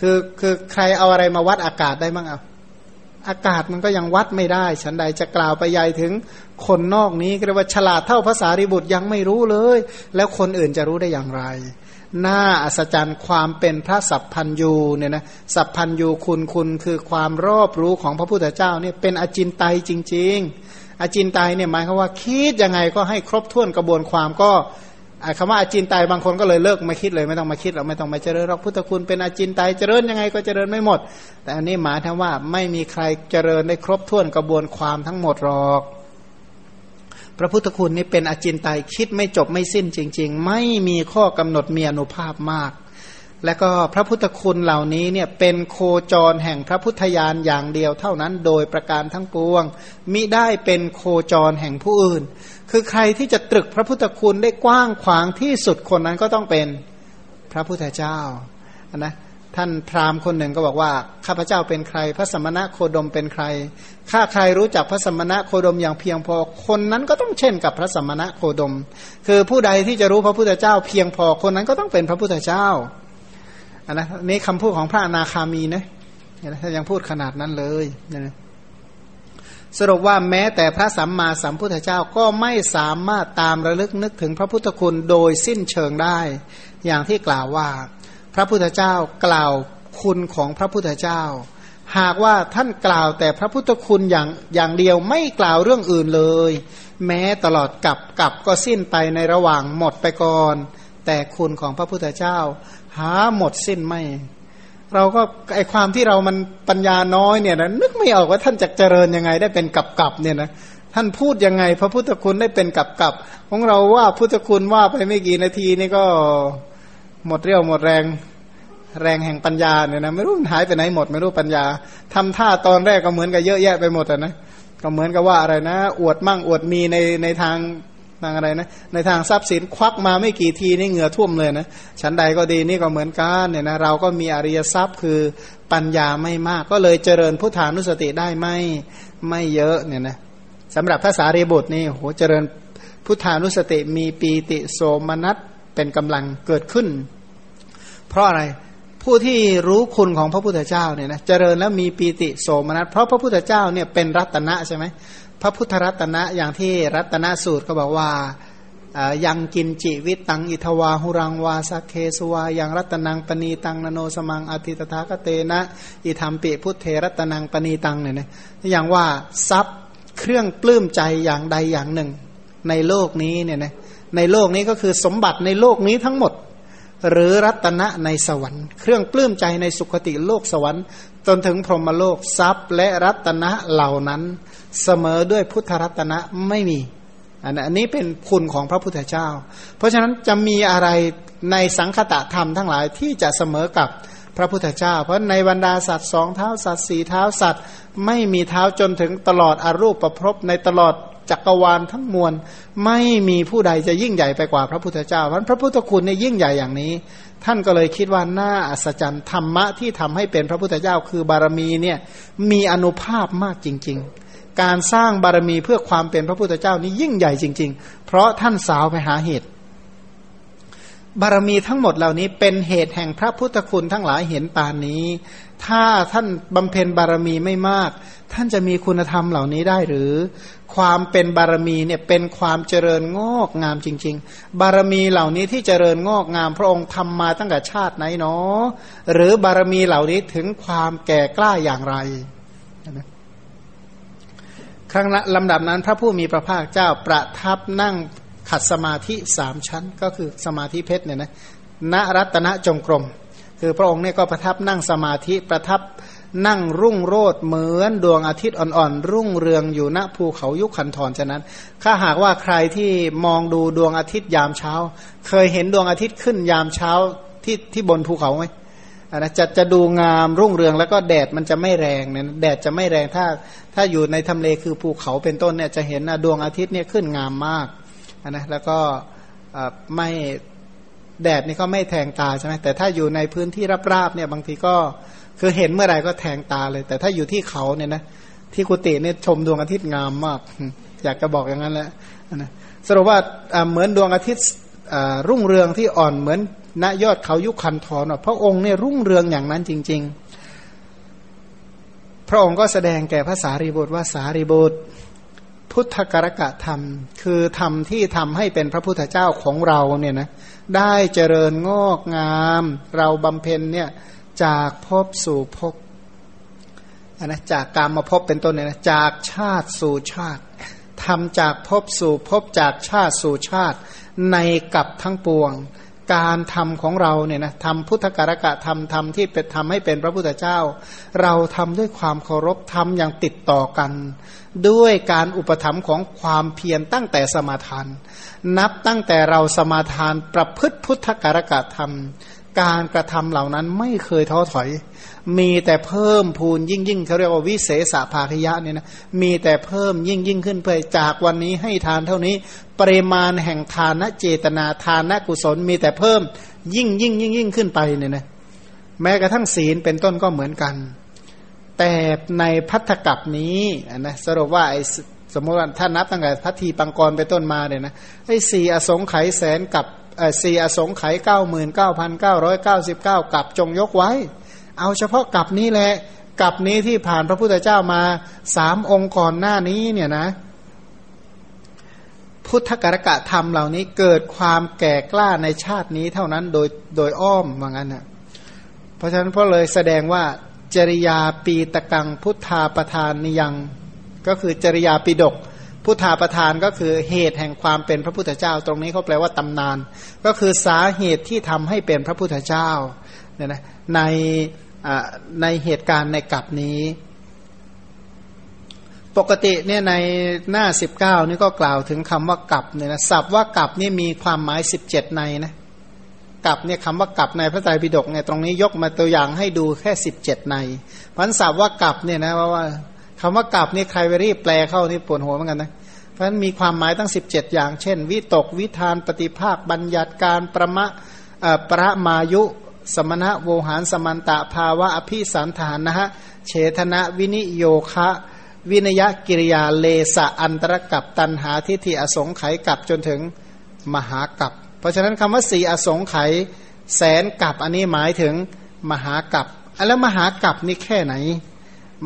คือคือใครเอาอะไรมาวัดอากาศได้บ้างเอาอากาศมันก็ยังวัดไม่ได้ ฉันใดจะกล่าวไปใหญ่ถึงคนนอกนี้ก็เรียกว่าฉลาดเท่าภาษาริบุตรยังไม่รู้เลย แล้วคนอื่นจะรู้ได้อย่างไรน่าอัศจรรย์ความเป็นพระสัพพัญยูเนี่ยนะสัพพัญยูคุณคุณคือความรอบรู้ของพระพุทธเจ้าเนี่ยเป็นอจินไตยจริง ๆ อาจินไตยเนี่ยหมายความว่าคิดยังไงก็ให้ครบถ้วนกระบวนความก็คำว่าอาจินไตยบางคนก็เลยเลิกม่คิดเลยไม่ต้องมาคิดหรอกไม่ต้องมาเจริญหรอกพุทธคุณเป็นอาจินไตยเจริญยังไงก็เจริญไม่หมด แต่อันนี้หมายถึงว่าไม่มีใครเจริญได้ครบถ้วนกระบวนความทั้งหมดหรอก พระพุทธคุณนี้เป็นอาจินไตยคิดไม่จบไม่สิ้นจริง ๆ ไม่มีข้อกำหนดมีอนุภาพมาก และก็พระพุทธคุณเหล่านี้เนี่ยเป็นโคจรแห่งพระพุทธญาณอย่างเดียวเท่านั้นโดยประการทั้งปวง มิได้เป็นโคจรแห่งผู้อื่น คือใครที่จะตรึกพระพุทธคุณได้กว้างขวางที่สุดคนนั้นก็ต้องเป็นพระพุทธเจ้านะท่านพราหมณ์คนหนึ่งก็บอกว่า ข้าพเจ้าเป็นใคร พระสมณะโคดมเป็นใคร ข้าใครรู้จักพระสมณะโคดมอย่างเพียงพอคนนั้นก็ต้องเช่นกับพระสมณะโคดม คือผู้ใดที่จะรู้พระพุทธเจ้าเพียงพอคนนั้นก็ต้องเป็นพระพุทธเจ้า อันนะนี่คำพูดของพระอนาคามีนะถ้ายังพูดขนาดนั้นเลยนะสรุปว่าแม้แต่พระสัมมาสัมพุทธเจ้าก็ไม่สามารถตามระลึกนึกถึงพระพุทธคุณโดยสิ้นเชิงได้ อย่างที่กล่าวว่า พระพุทธเจ้ากล่าวคุณของพระพุทธเจ้า หากว่าท่านกล่าวแต่พระพุทธคุณอย่างอย่างเดียวไม่กล่าวเรื่องอื่นเลย แม้ตลอดกับกับก็สิ้นไปในระหว่างหมดไปก่อน แต่คุณของพระพุทธเจ้า หาหมดสิ้นไม่ เราก็ไอความที่เรามันปัญญาน้อยเนี่ยนะนึกไม่ออกว่าท่านจะเจริญยังไงได้เป็นกับกับเนี่ยนะท่านพูดยังไง พระพุทธคุณได้เป็นกับกับของเราว่าพุทธคุณว่าไปไม่กี่นาทีนี่ก็หมดเรี่ยวหมดแรงแรงแห่งปัญญาเนี่ยนะไม่รู้หายไปไหนหมดไม่รู้ปัญญาทำท่าตอนแรกก็เหมือนกับเยอะแยะไปหมดอะนะก็เหมือนกับว่าอะไรนะ อวดมั่งอวดมีในในทาง ทางอะไรนะ ในทางทรัพย์สินควักมาไม่กี่ทีนี่เหงื่อท่วมเลยนะชั้นใดก็ดีนี่ก็เหมือนกันเนี่ยนะเราก็มีอริยทรัพย์คือปัญญาไม่มาก ก็เลยเจริญพุทธานุสติได้ไม่ไม่เยอะเนี่ยนะสำหรับภาษาเรบุตรนี่โหเจริญพุทธานุสติมีปีติโสมนัสเป็นกำลังเกิดขึ้น เพราะอะไรผู้ที่รู้คุณของพระพุทธเจ้าเนี่ยนะเจริญแล้วมีปีติโสมนัสเพราะพระพุทธเจ้าเนี่ยเป็นรัตนะใช่ไหม พระพุทธรัตนะอย่างที่รัตนสูตรก็บอกว่ายังกินจิวิตตังอิทวาหุรังวาสักเคสวายังรัตนังปณีตังนโนสมังอธิตถากเตนะอิธรรมปิพุทเทรัตนังปณีตังเนี่ยนะอย่างว่าทรัพย์เครื่องปลื้มใจอย่างใดอย่างหนึ่ง ในโลกนี้เนี่ยนะในโลกนี้ก็คือสมบัติในโลกนี้ทั้งหมด หรือรัตนะในสวรรค์ เครื่องปลื้มใจในสุคติโลกสวรรค์ จนถึงพรหมโลกทรัพย์และรัตนะเหล่านั้น เสมอด้วยพุทธรัตนะไม่มี อันนี้เป็นคุณของพระพุทธเจ้า เพราะฉะนั้นจะมีอะไรในสังคตะธรรมทั้งหลายที่จะเสมอกับพระพุทธเจ้า เพราะในบรรดาสัตว์สองเท้าสัตว์สี่เท้าสัตว์ ไม่มีเท้าจนถึงตลอดอรูปประพรบในตลอดจักรวาลทั้งมวล ไม่มีผู้ใดจะยิ่งใหญ่ไปกว่าพระพุทธเจ้าเพราะพระพุทธคุณเนี่ยยิ่งใหญ่อย่างนี้ ท่านก็เลยคิดว่าน่าอัศจรรย์ธรรมะที่ทำให้เป็นพระพุทธเจ้าคือบารมีเนี่ยมีอนุภาพมากจริง ๆ การสร้างบารมีเพื่อความเป็นพระพุทธเจ้านี้ยิ่งใหญ่จริง ๆ เพราะท่านสาวไปหาเหตุ บารมีทั้งหมดเหล่านี้เป็นเหตุแห่งพระพุทธคุณทั้งหลายเห็นปานนี้ ถ้าท่านบำเพ็ญบารมีไม่มาก ท่านจะมีคุณธรรมเหล่านี้ได้หรือ ความเป็นบารมีเนี่ยเป็นความเจริญงอกงามจริง ๆ บารมีเหล่านี้ที่เจริญงอกงาม พระองค์ทำมาตั้งแต่ชาติไหนเนาะหรือบารมีเหล่านี้ถึงความแก่กล้าอย่างไรนะครั้งลำดับนั้นพระผู้มีพระภาคเจ้าประทับนั่งขัดสมาธิสามชั้น ก็คือสมาธิเพชรเนี่ยนะณรัตนจงกรม คือพระองค์เนี่ยก็ประทับนั่งสมาธิประทับ นั่งรุ่งโรดเหมือนดวงอาทิตย์อ่อนๆ รุ่งเรืองอยู่ณภูเขายุคขันธรฉะนั้น ถ้าหากว่าใครที่มองดูดวงอาทิตย์ยามเช้า เคยเห็นดวงอาทิตย์ขึ้นยามเช้าที่ที่บนภูเขาไหมนะจะจะดูงามรุ่งเรืองแล้วก็แดดมันจะไม่แรงเนี่ยแดดจะไม่แรงถ้า ถ้าอยู่ในทำเลคือภูเขาเป็นต้นเนี่ยจะเห็นดวงอาทิตย์เนี่ยขึ้นงามมากนะแล้วก็ไม่แดดนี่ก็ไม่แทงตาใช่ไหมแต่ถ้าอยู่ในพื้นที่ราบๆเนี่ยบางทีก็ คือเห็นเมื่อไหร่ก็แทงตาเลย แต่ถ้าอยู่ที่เขาเนี่ยนะที่กุฏิเนี่ยชมดวงอาทิตย์งามมาก อยากจะบอกอย่างนั้นแหละนะสรุปว่าเหมือนดวงอาทิตย์รุ่งเรืองที่อ่อนเหมือนณยอดเขายุคันทอนพระองค์เนี่ยรุ่งเรืองอย่างนั้นจริง ๆ พระองค์ก็แสดงแก่ภาษารีบุตรว่าสารีบุตรพุทธกรกะธรรม คือธรรมที่ทำให้เป็นพระพุทธเจ้าของเราเนี่ยนะได้เจริญงอกงาม เราบำเพ็ญเนี่ย จากพบสู่พบนะจากการมาพบเป็นต้นเนี่ยนะจากชาติสู่ชาติทำจากพบสู่พบจากชาติสู่ชาติ ในกับทั้งปวง การทำของเราเนี่ยนะทำพุทธการกะทำทำที่เป็นทำให้เป็นพระพุทธเจ้า เราทำด้วยความเคารพทำอย่างติดต่อกัน ด้วยการอุปถัมภ์ของความเพียรตั้งแต่สมาทาน นับตั้งแต่เราสมาทานประพฤติพุทธการกะธรรม การกระทำเหล่านั้นไม่เคยท้อถอย มีแต่เพิ่มพูนยิ่งยิ่งเขาเรียกว่าวิเศษภาคยะเนี่ยนะมีแต่เพิ่มยิ่งยิ่งขึ้นเพื่อจากวันนี้ให้ทานเท่านี้ ปริมาณแห่งทานเจตนาทานกุศล มีแต่เพิ่มยิ่งยิ่งยิ่งยิ่งขึ้นไปเนี่ยนะแม้กระทั่งศีลเป็นต้นก็เหมือนกัน แต่ในพัทธกับนี้นะสรุปว่าไอ้สมมติว่าถ้านับตั้งแต่พัทธีปังกรไปต้นมาเนี่ยนะไอ้สี่อสงไขยแสนกับ สี่อสงไขยเก้าหมื่นเก้าพันเก้าร้อยเก้าสิบเก้ากับจงยกไว้ เอาเฉพาะกับนี้แหละกับนี้ที่ผ่านพระพุทธเจ้ามาสามองค์ก่อนหน้านี้เนี่ยนะ พุทธกรกะธรรมเหล่านี้เกิดความแก่กล้าในชาตินี้เท่านั้นโดยโดยอ้อมว่างั้นนะเพราะฉะนั้นเพราะเลยแสดงว่าจริยาปีตะกังพุทธาประธานนิยัง ก็คือจริยาปิดก พุทธาประธานก็คือเหตุแห่งความเป็นพระพุทธเจ้า ตรงนี้เขาแปลว่าตำนาน ก็คือสาเหตุที่ทำให้เป็นพระพุทธเจ้าเนี่ยนะในในเหตุการณ์ในกับนี้ ปกติเนี่ยในหน้าสิบเก้านี่ก็กล่าวถึงคำว่ากับเนี่ยนะศัพท์ว่ากับนี่มีความหมายสิบเจ็ดในนะกับเนี่ยคำว่ากับในพระไตรปิฎกเนี่ยตรงนี้ยกมาตัวอย่างให้ดูแค่สิบเจ็ดในพันศัพท์ว่ากับเนี่ยนะว่าคำว่ากับนี่ใครไปรีบแปลเข้านี่ปวดหัวเหมือนกันนะ เพราะฉะนั้นมีความหมายตั้งสิบเจ็ดอย่าง เช่น วิตก วิธาน ปฏิภาค บัญญัติการประมะประมายุ สมณะโวหารสมันตะภาวะอภิสันฐานนะฮะเฉทนะวินิโยคะ วินยกิริยาเลสะอันตรกับตันหาทิฏฐิอสงไขยกับจนถึงมหากับ เพราะฉะนั้นคำว่าสีอสงไขยแสนกับอันนี้หมายถึงมหากับแล้วมหากับนี่แค่ไหน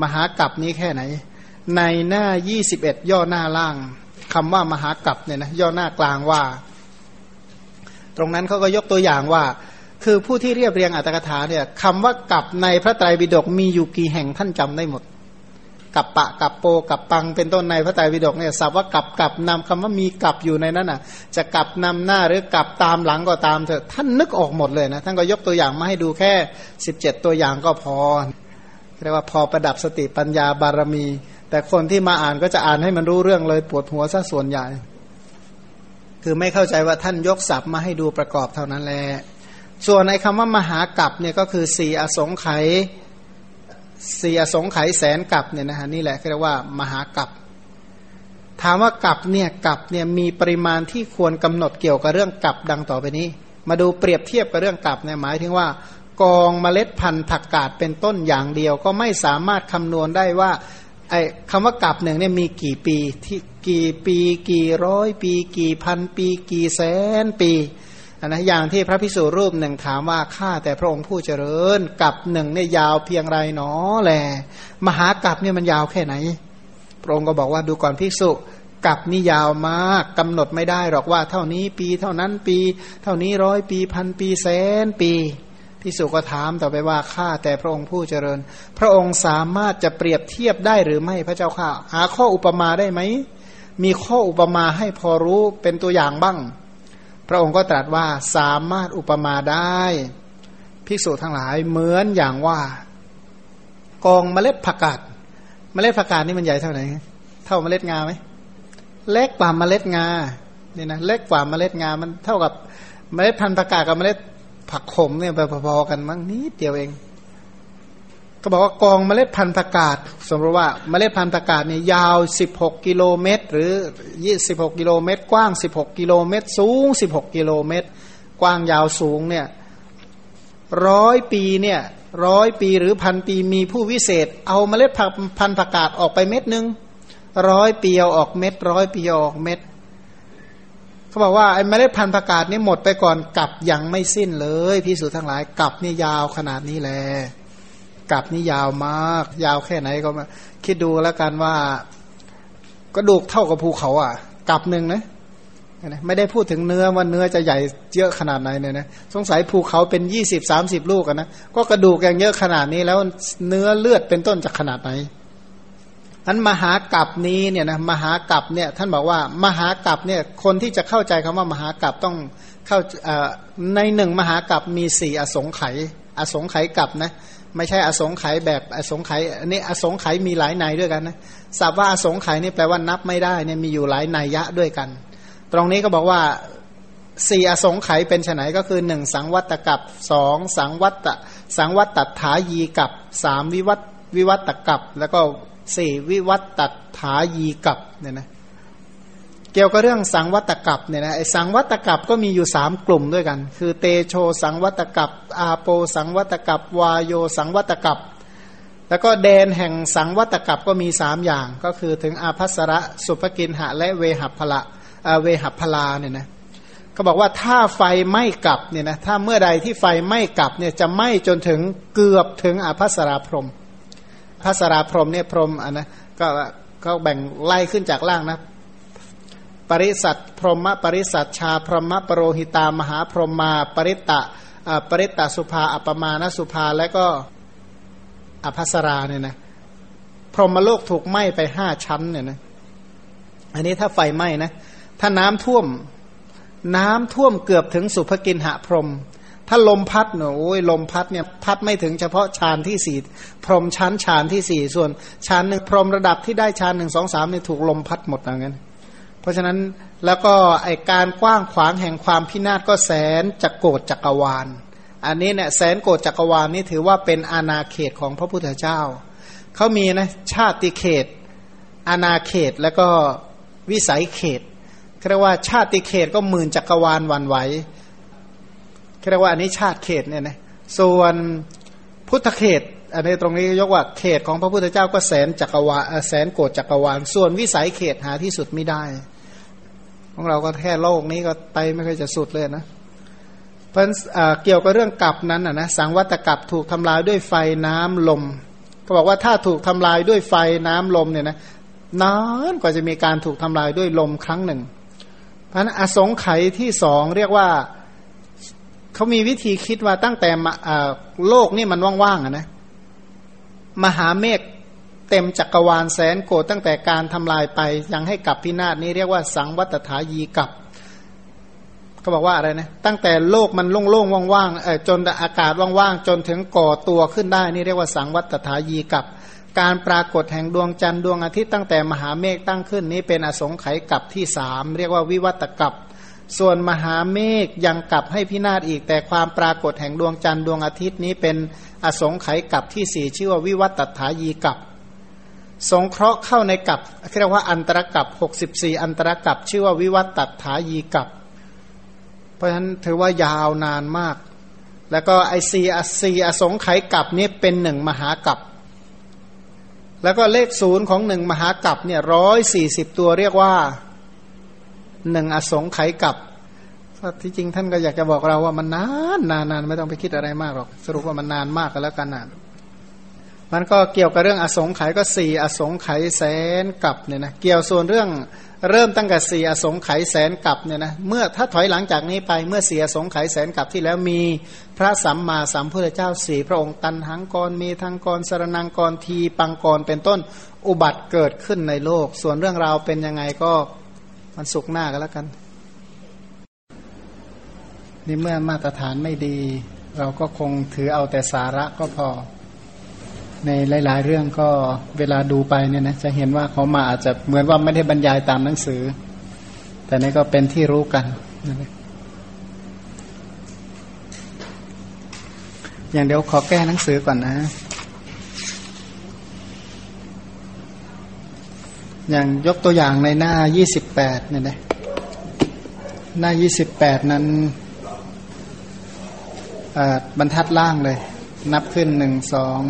มหากับนี้แค่ไหน ในหน้า 21 ย่อหน้าล่าง คำว่ามหากับเนี่ยนะย่อหน้ากลางว่า ตรงนั้นเขาก็ยกตัวอย่างว่า คือผู้ที่เรียบเรียงอัตถกถาเนี่ยคำว่ากับในพระไตรปิฎกมีอยู่กี่แห่งท่านจำได้หมดกับปะกับโปกับปังเป็นต้นในพระไตรปิฎกเนี่ยสับว่ากับกับนำคำว่ามีกับอยู่ในนั้นอะ จะกับนำหน้าหรือกับตามหลังก็ตามเถอะท่านนึกออกหมดเลยนะท่านก็ยกตัวอย่างมาให้ดูแค่สิบเจ็ดตัวอย่างก็พอเรียกว่าพอประดับสติปัญญาบารมี แต่คนที่มาอ่านก็จะอ่านให้มันรู้เรื่องเลยปวดหัวซะส่วนใหญ่ คือไม่เข้าใจว่าท่านยกศัพท์มาให้ดูประกอบเท่านั้นแหละส่วนในคำว่ามหากับเนี่ยก็คือสี่อสงไขยสี่อสงไขยแสนกับเนี่ยนะฮะนี่แหละเรียกว่ามหากับถามว่ากับเนี่ยกับเนี่ยมีปริมาณที่ควรกำหนดเกี่ยวกับเรื่องกับดังต่อไปนี้ มาดูเปรียบเทียบกับเรื่องกับเนี่ยหมายถึงว่า กองเมล็ดพันธุ์ผักกาดเป็นต้นอย่างเดียว ก็ไม่สามารถคำนวณได้ว่า ไอ้คำว่ากับหนึ่งเนี่ยมีกี่ปีที่กี่ปีกี่ร้อยปี กี่พันปีกี่แสนปีนะอย่างที่พระพิสุรูปหนึ่งถามว่าข้าแต่พระองค์ผู้เจริญกับหนึ่งเนี่ยยาวเพียงไรหนอแล มหากับเนี่ยมันยาวแค่ไหน พระองค์ก็บอกว่าดูก่อนพิสุกับนี่ยาวมากกำหนดไม่ได้หรอกว่า เท่านี้ปีเท่านั้นปี เท่านี้ร้อยปีพันปีแสนปี พิสุก็ถามต่อไปว่าข้าแต่พระองค์ผู้เจริญ พระองค์สามารถจะเปรียบเทียบได้หรือไม่พระเจ้าข้าหาข้ออุปมาได้ไหมมีข้ออุปมาให้พอรู้เป็นตัวอย่างบ้าง พระองค์ก็ตรัสว่าสามารถอุปมาได้ ภิกษุทั้งหลายเหมือนอย่างว่า กองเมล็ดผักกาดเมล็ดผักกาดนี่มันใหญ่เท่าไหร่เท่าเมล็ดงาไหมเล็กกว่าเมล็ดงาเนี่ยนะเล็กกว่าเมล็ดงามันเท่ากับเมล็ดพันธุ์ผักกาดกับเมล็ด ผักขมเนี่ยไปพอๆกันมั้งนิดเดียวเอง ก็บอกว่ากองเมล็ดพันธุ์ผักกาดสมมติว่าเมล็ดพันธุ์ผักกาดเนี่ยยาว 16 กิโลเมตร หรือ 26 กิโลเมตร กว้าง 16 กิโลเมตร สูง 16 กิโลเมตร กว้างยาวสูงเนี่ยร้อยปีเนี่ยร้อยปีหรือพันปีมีผู้วิเศษ เอาเมล็ดพันธุ์ผักกาดออกไปเม็ดหนึ่งร้อยปีเอาออกเม็ดร้อยปีออกเม็ด เขาบอกว่าไอ้เมล็ดพันธุ์ผักกาดนี่หมดไปก่อนกับยังไม่สิ้นเลยพิสูจทั้งหลายกับนี่ยาวขนาดนี้แหละกับนี่ยาวมาก ยาวแค่ไหนก็มาคิดดูแล้วกันว่าก็ดูกเท่ากับภูเขาอะ กับหนึ่งนะไม่ได้พูดถึงเนื้อว่าเนื้อจะใหญ่เยอะขนาดไหนเนี่ยนะสงสัยภูเขาเป็นยี่สิบสามสิบลูกนนะก็กระดูกอย่างเยอะขนาดนี้แล้วเนื้อเลือดเป็นต้นจะขนาดไหน อันมหากัปนี้เนี่ยนะมหากัปเนี่ยท่านบอกว่ามหากัปเนี่ยคนที่จะเข้าใจคำว่ามหากัปต้องเข้าในหนึ่งมหากัปมีสี่อสงไขยอสงไขยกัปนะไม่ใช่อสงไขยแบบอสงไขยอันนี้อสงไขยมีหลายในด้วยกันนะสับว่าอสงไขยนี่แปลว่านับไม่ได้เนี่ยมีอยู่หลายนัยยะด้วยกัน ตรงนี้ก็บอกว่าสี่อสงไขยเป็นไนก็คือหนึ่งสังวัตกับสองสังวัตสังวัตตถายีกับสามวิวัตวิวัตกับแล้วก็ สี่วิวัตตถายีกับเนี่ยนะเกี่ยวกับเรื่องสังวัตกับเนี่ยนะไอสังวัตกับก็มีอยู่สามกลุ่มด้วยกัน คือเตโชสังวัตกับอาโปสังวัตกับวายโยสังวัตกับ แล้วก็แดนแห่งสังวัตกับก็มีสามอย่าง ก็คือถึงอาภัสระสุภกินหะและเวหัพละเวหัพลาเนี่ยนะก็บอกว่าถ้าไฟไม้กลับเนี่ยนะถ้าเมื่อใดที่ไฟไม้กลับเนี่ยจะไหม้จนถึงเกือบถึงอาภัสราพรม ภัสราพรมเนี่ยพรมอะนะก็ก็แบ่งไล่ขึ้นจากล่างนะปริสัทพรหมปริสัทชาพรหมปรโรหิตามหาพรหมา ปริตตะปริตตสุภาอัปมาณสุภาและก็อภัสราเนี่ยนะพรหมโลกถูกไหม้ไปห้าชั้นเนี่ยนะอันนี้ถ้าไฟไหม้นะถ้าน้ำท่วม น้ำท่วมเกือบถึงสุภกินหะพรม ถ้าลมพัดเนอะโอ้ยลมพัดเนี่ยพัดไม่ถึงเฉพาะฌานที่สี่พรมชั้นฌานที่สี่ส่วนฌานหนึ่งพรมระดับที่ได้ฌานหนึ่งสองสามเนี่ยถูกลมพัดหมดอย่างนั้นเพราะฉะนั้นแล้วก็ไอการกว้างขวางแห่งความพินาศก็แสนจักโกรจักรวาล อันนี้เนี่ยแสนโกรจักรวาลนี่ถือว่าเป็นอาณาเขตของพระพุทธเจ้าเขามีนะชาติเขต อาณาเขตแล้วก็วิสัยเขตเรียกว่าชาติเขตก็หมื่นจักรวาลวันไหว เรียกว่าอันนี้ชาติเขตเนี่ยนะส่วนพุทธเขต อันนี้ตรงนี้ยกว่าเขตของพระพุทธเจ้าก็แสนจักรวาลแสนโกดจักรวาล ส่วนวิสัยเขตหาที่สุดไม่ได้ ของเราก็แค่โลกนี้ก็ไปไม่เคยจะสุดเลยนะเพราะเกี่ยวกับเรื่องกลับนั้นนะสังวัตกับถูกทำลายด้วยไฟน้ำลม ก็บอกว่าถ้าถูกทำลายด้วยไฟน้ำลมเนี่ยนะนานกว่าจะมีการถูกทำลายด้วยลมครั้งหนึ่งพราะนั้นอสงไขยที่สองเรียกว่า เขามีวิธีคิดว่าตั้งแต่โลกนี่มันว่างๆนะมหาเมฆเต็มจักรวาลแสนโกดตั้งแต่การทำลายไปยังให้กลับพินาศนี้เรียกว่าสังวัตถายีกับเขาบอกว่าอะไรนะตั้งแต่โลกมันโล่งๆว่างๆจนอากาศว่างๆจนถึงก่อตัวขึ้นได้นี่เรียกว่าสังวัตถายีกับ การปรากฏแห่งดวงจันทร์ดวงอาทิตย์ตั้งแต่มหาเมฆตั้งขึ้นนี้เป็นอสงไขยกับที่สามเรียกว่าวิวัตกับ ส่วนมหาเมฆยังกลับให้พินาศอีก แต่ความปรากฏแห่งดวงจันทร์ดวงอาทิตย์นี้เป็นอสงไขยกับที่สี่ชื่อว่าวิวัตถายีกับ สงเคราะห์เข้าในกับเรียกว่าอันตรกับหกสิบสี่อันตรกับชื่อว่าวิวัตถายีกับ เพราะฉะนั้นถือว่ายาวนานมาก แล้วก็ไอซีอซีอสงไขยกับนี้เป็นหนึ่งมหากับ แล้วก็เลขศูนย์ของหนึ่งมหากัปเนี่ยร้อยสี่สิบตัวเรียกว่า หนึ่งอสงไขยกับที่จริงท่านก็อยากจะบอกเราว่ามันนานนานนานไม่ต้องไปคิดอะไรมากหรอก สรุปว่ามันนานมากกันแล้วกันนะมันก็เกี่ยวกับเรื่องอสงไขยก็สี่อสงไขยแสนกับเนี่ยนะเกี่ยวส่วนเรื่องเริ่มตั้งแต่สี่อสงไขยแสนกับเนี่ยนะเมื่อถ้าถอยหลังจากนี้ไปเมื่อเสียสงไขยแสนกับที่แล้วมีพระสัมมาสัมพุทธเจ้าสี่พระองค์ตันหังกรมีทังกรสรนังกรทีปังกรเป็นต้นอุบัติเกิดขึ้นในโลก ส่วนเรื่องราวเป็นยังไงก็ มันสุกหน้ากันแล้วกัน นี่เมื่อมาตรฐานไม่ดี เราก็คงถือเอาแต่สาระก็พอ ในหลาย ๆ เรื่องก็เวลาดูไปเนี่ยนะจะเห็นว่าเขามาอาจจะเหมือนว่าไม่ได้บรรยายตามหนังสือ แต่นี่ก็เป็นที่รู้กันนะอย่างเดี๋ยวขอแก้หนังสือก่อนนะ อย่างยกตัวอย่างในหน้ายี่สิบแปดเนี่ยนะหน้ายี่สิบแปดนั้นบรรทัดล่างเลย นับขึ้นหนึ่งสอง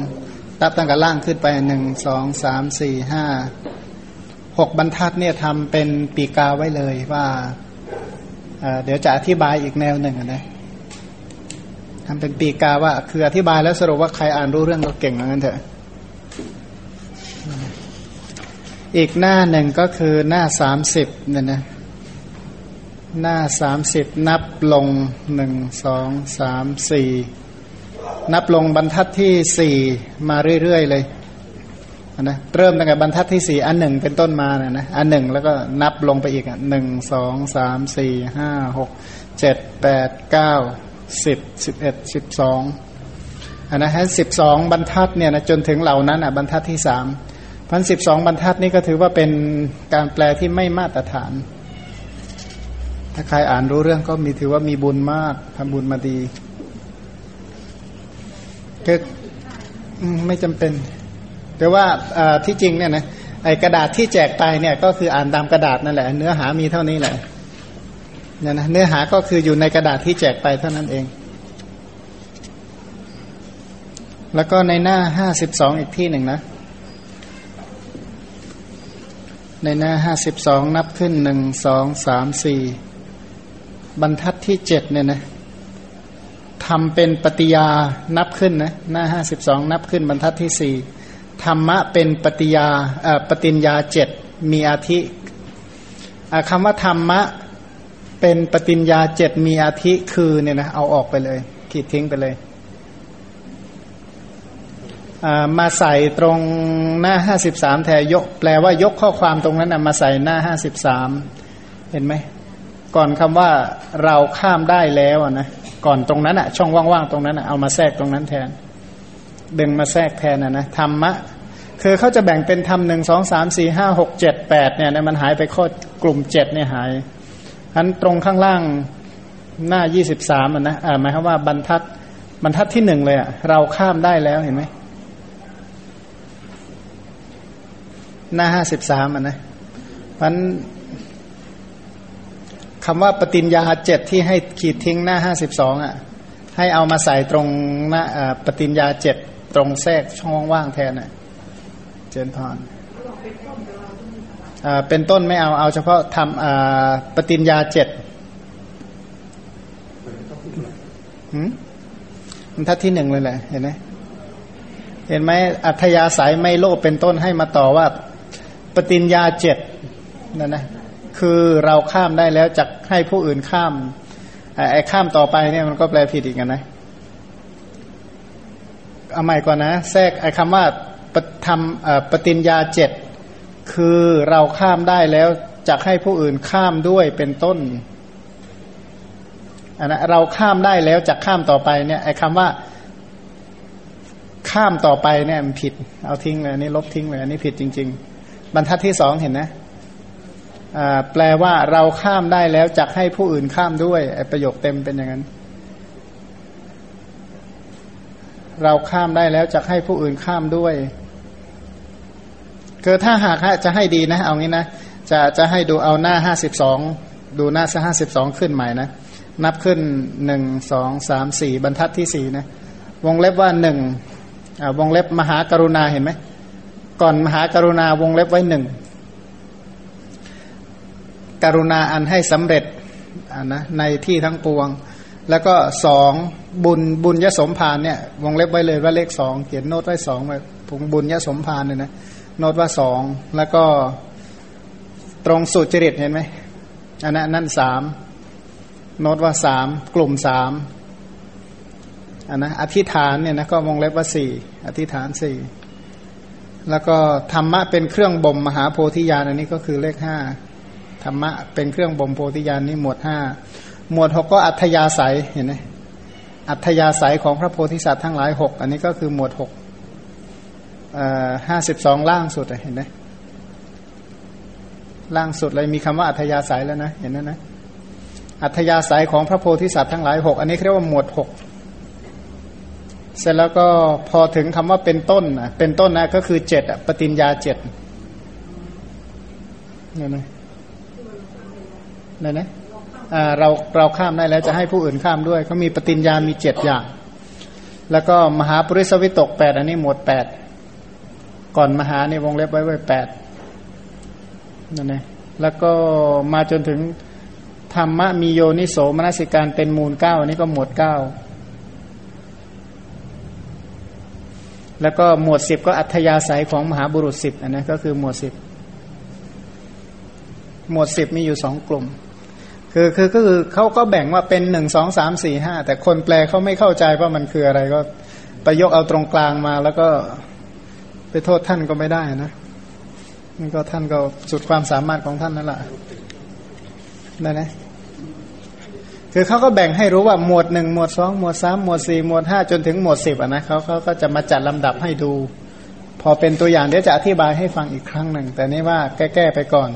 นับตั้งแต่ล่างขึ้นไปหนึ่งสองสามสี่ห้าหกบรรทัดเนี่ยทำเป็นปีกาไว้เลยว่าเดี๋ยวจะอธิบายอีกแนวหนึ่งนะทำเป็นปีกาว่าคืออธิบายแล้วสรุปว่าใครอ่านรู้เรื่องก็เก่งเหมือนกันเถอะ อีกหน้าหนึ่งก็คือหน้าสามสิบเนี่ยนะหน้าสามสิบนับลงหนึ่งสองสามสี่นับลงบรรทัดที่สี่มาเรื่อยๆเลยนะเริ่มตั้งแต่บรรทัดที่สี่อันหนึ่งเป็นต้นมานะนะอันหนึ่งแล้วก็นับลงไปอีกอะหนึ่งสองสามสี่ห้าหกเจ็ดแปดเก้าสิบสิบเอ็ดสิบสองอันนะฮะสิบสองบรรทัดเนี่ยนะจนถึงเหล่านั้นอะบรรทัดที่สาม พันสิบสองบรรทัดนี่ก็ถือว่าเป็นการแปลที่ไม่มาตรฐาน ถ้าใครอ่านรู้เรื่องก็มีถือว่ามีบุญมากทำบุญมาดีคือไม่จำเป็น แต่ว่าที่จริงเนี่ยนะไอกระดาษที่แจกไปเนี่ยก็คืออ่านตามกระดาษนั่นแหละ เนื้อหามีเท่านี้แหละเนี่ยนะเนื้อหาก็คืออยู่ในกระดาษที่แจกไปเท่านั้นเอง แล้วก็ในหน้าห้าสิบสองอีกที่หนึ่งนะ ในหน้าห้าสิบสองนับขึ้นหนึ่งสองสามสี่บรรทัดที่เจ็ดเนี่ยนะทำเป็นปฏิยานับขึ้นนะหน้าห้าสิบสองนับขึ้นบรรทัดที่สี่ธรรมะเป็นปฏิยาปฏิญญาเจ็ดมีอาทิคำว่าธรรมะเป็นปฏิญญาเจ็ดมีอาทิคือเนี่ยนะเอาออกไปเลยขีดทิ้งไปเลย มาใส่ตรงหน้าห้าสิบสามแทนยก แปลว่ายกข้อความตรงนั้นนะมาใส่หน้าห้าสิบสามเห็นไหม ก่อนคำว่าเราข้ามได้แล้วนะก่อนตรงนั้นอะช่องว่างๆตรงนั้นอะเอามาแทรกตรงนั้นแทน ดึงมาแทรกแทนนะนะธรรมะ คือเขาจะแบ่งเป็นธรรมหนึ่งสองสามสี่ห้าหกเจ็ดแปดเนี่ยมันหายไปข้อกลุ่มเจ็ดเนี่ยหายอันตรงข้างล่างหน้ายี่สิบสามนะอ่าหมายความว่าบรรทัดบรรทัดที่หนึ่งเลยอะเราข้ามได้แล้วเห็นไหม หน้าห้าสิบสามอะนะพันคำว่าปฏิญญาเจ็ดที่ให้ขีดทิ้งหน้าห้าสิบสองอะ ให้เอามาใส่ตรงหน้าปฏิญญาเจ็ดตรงแทรกช่องว่างแทนอะ เจนพรเป็นต้นไม่เอาเอาเฉพาะทำปฏิญญาเจ็ดมันทัดที่หนึ่งเลยแหละเห็นไหมเห็นไหมอัธยาศัยไม่โลภเป็นต้นให้มาต่อว่า ปฏิญญาเจ็ดนั่นนะคือเราข้ามได้แล้วจะให้ผู้อื่นข้ามไอ้ข้ามต่อไปเนี่ยมันก็แปลผิดอีกนะเอาใหม่ก่อนนะแทรกไอ้คำว่าปทำปฏิญญาเจ็ดคือเราข้ามได้แล้วจะให้ผู้อื่นข้ามด้วยเป็นต้นอันนะเราข้ามได้แล้วจะข้ามต่อไปเนี่ยไอ้คำว่า ข้ามต่อไปเนี่ยมันผิด เอาทิ้งเลยอันนี้ลบทิ้งเลยอันนี้ผิดจริง ๆ บรรทัดที่สองเห็นนะแปลว่าเราข้ามได้แล้วจักให้ผู้อื่นข้ามด้วยประโยคเต็มเป็นอย่างนั้น เราข้ามได้แล้วจักให้ผู้อื่นข้ามด้วยคือถ้าหากจะให้ดีนะ เอางี้นะจะจะให้ดูเอาหน้าห้าสิบสองดูหน้าห้าสิบสองขึ้นใหม่นะนับขึ้นหนึ่งสองสามสี่บรรทัดที่สี่นะ วงเล็บว่าหนึ่งวงเล็บมหากรุณาเห็นไหม ก่อนมหากรุณาวงเล็บไว้หนึ่งกรุณาอันให้สำเร็จนะในที่ทั้งปวง แล้วก็สองบุญบุญยสมภารเนี่ยวงเล็บไว้เลยว่าเลขสองเขียนโน้ตไว้สองไว้ผงบุญยสมภารเนี่ยนะโน้ตว่าสองแล้วก็ตรงสุจริตเห็นไหมอันนั้นนั่นสามโน้ตว่าสามกลุ่มสามอันนะอธิษฐานเนี่ยนะก็วงเล็บว่าสี่อธิษฐานสี่ แล้วก็ธรรมะเป็นเครื่องบ่มมหาโพธิญาณอันนี้ก็คือเลขห้าธรรมะเป็นเครื่องบ่มโพธิญาณนี่หมวดห้าหมวดหกก็อัธยาศัยเห็นไหมอัธยาศัยของพระโพธิสัตว์ทั้งหลายหกอันนี้ก็คือหมวดหกห้าสิบสองล่างสุดเห็นไหมล่างสุดเลยมีคำว่าอัธยาศัยแล้วนะเห็นไหมนะอัธยาศัยของพระโพธิสัตว์ทั้งหลายหกอันนี้เรียกว่าหมวดหก เสร็จแล้วก็พอถึงคำว่าเป็นต้นนะเป็นต้นนะก็คือเจ็ดปฏิญญาเจ็ดเนี่ยนะเนี่ยนะเราเราข้ามได้แล้วจะให้ผู้อื่นข้ามด้วยเขามีปฏิญญามีเจ็ดอย่าง แล้วก็มหาปริสวิตกแปดอันนี้หมวดแปดก่อนมหาในวงเล็บไว้ไว้แปดนั่นเองแล้วก็มาจนถึงธรรมะมีโยนิโสมนสิการเป็นมูลเก้าอันนี้ก็หมวดเก้า แล้วก็หมวดสิบก็อัธยาศัยของมหาบุรุษสิบอันนี้ก็คือหมวดสิบหมวดสิบมีอยู่สองกลุ่ม คือคือก็คือเขาก็แบ่งว่าเป็นหนึ่งสองสามสี่ห้าแต่คนแปลเขาไม่เข้าใจว่ามันคืออะไรก็ไปยกเอาตรงกลางมาแล้วก็ไปโทษท่านก็ไม่ได้นะนี่ก็ท่านก็สุดความสามารถของท่านนั่นแหละนั่นนะ คือเขาก็แบ่งให้รู้ว่าหมวดหนึ่งหมวดสองหมวดสามหมวดสี่หมวดห้าจนถึงหมวดสิบอะนะเขาเขาก็จะมาจัดลำดับให้ดู พอเป็นตัวอย่างเดี๋ยวจะอธิบายให้ฟังอีกครั้งหนึ่ง แต่นี่ว่าแก้ๆไปก่อน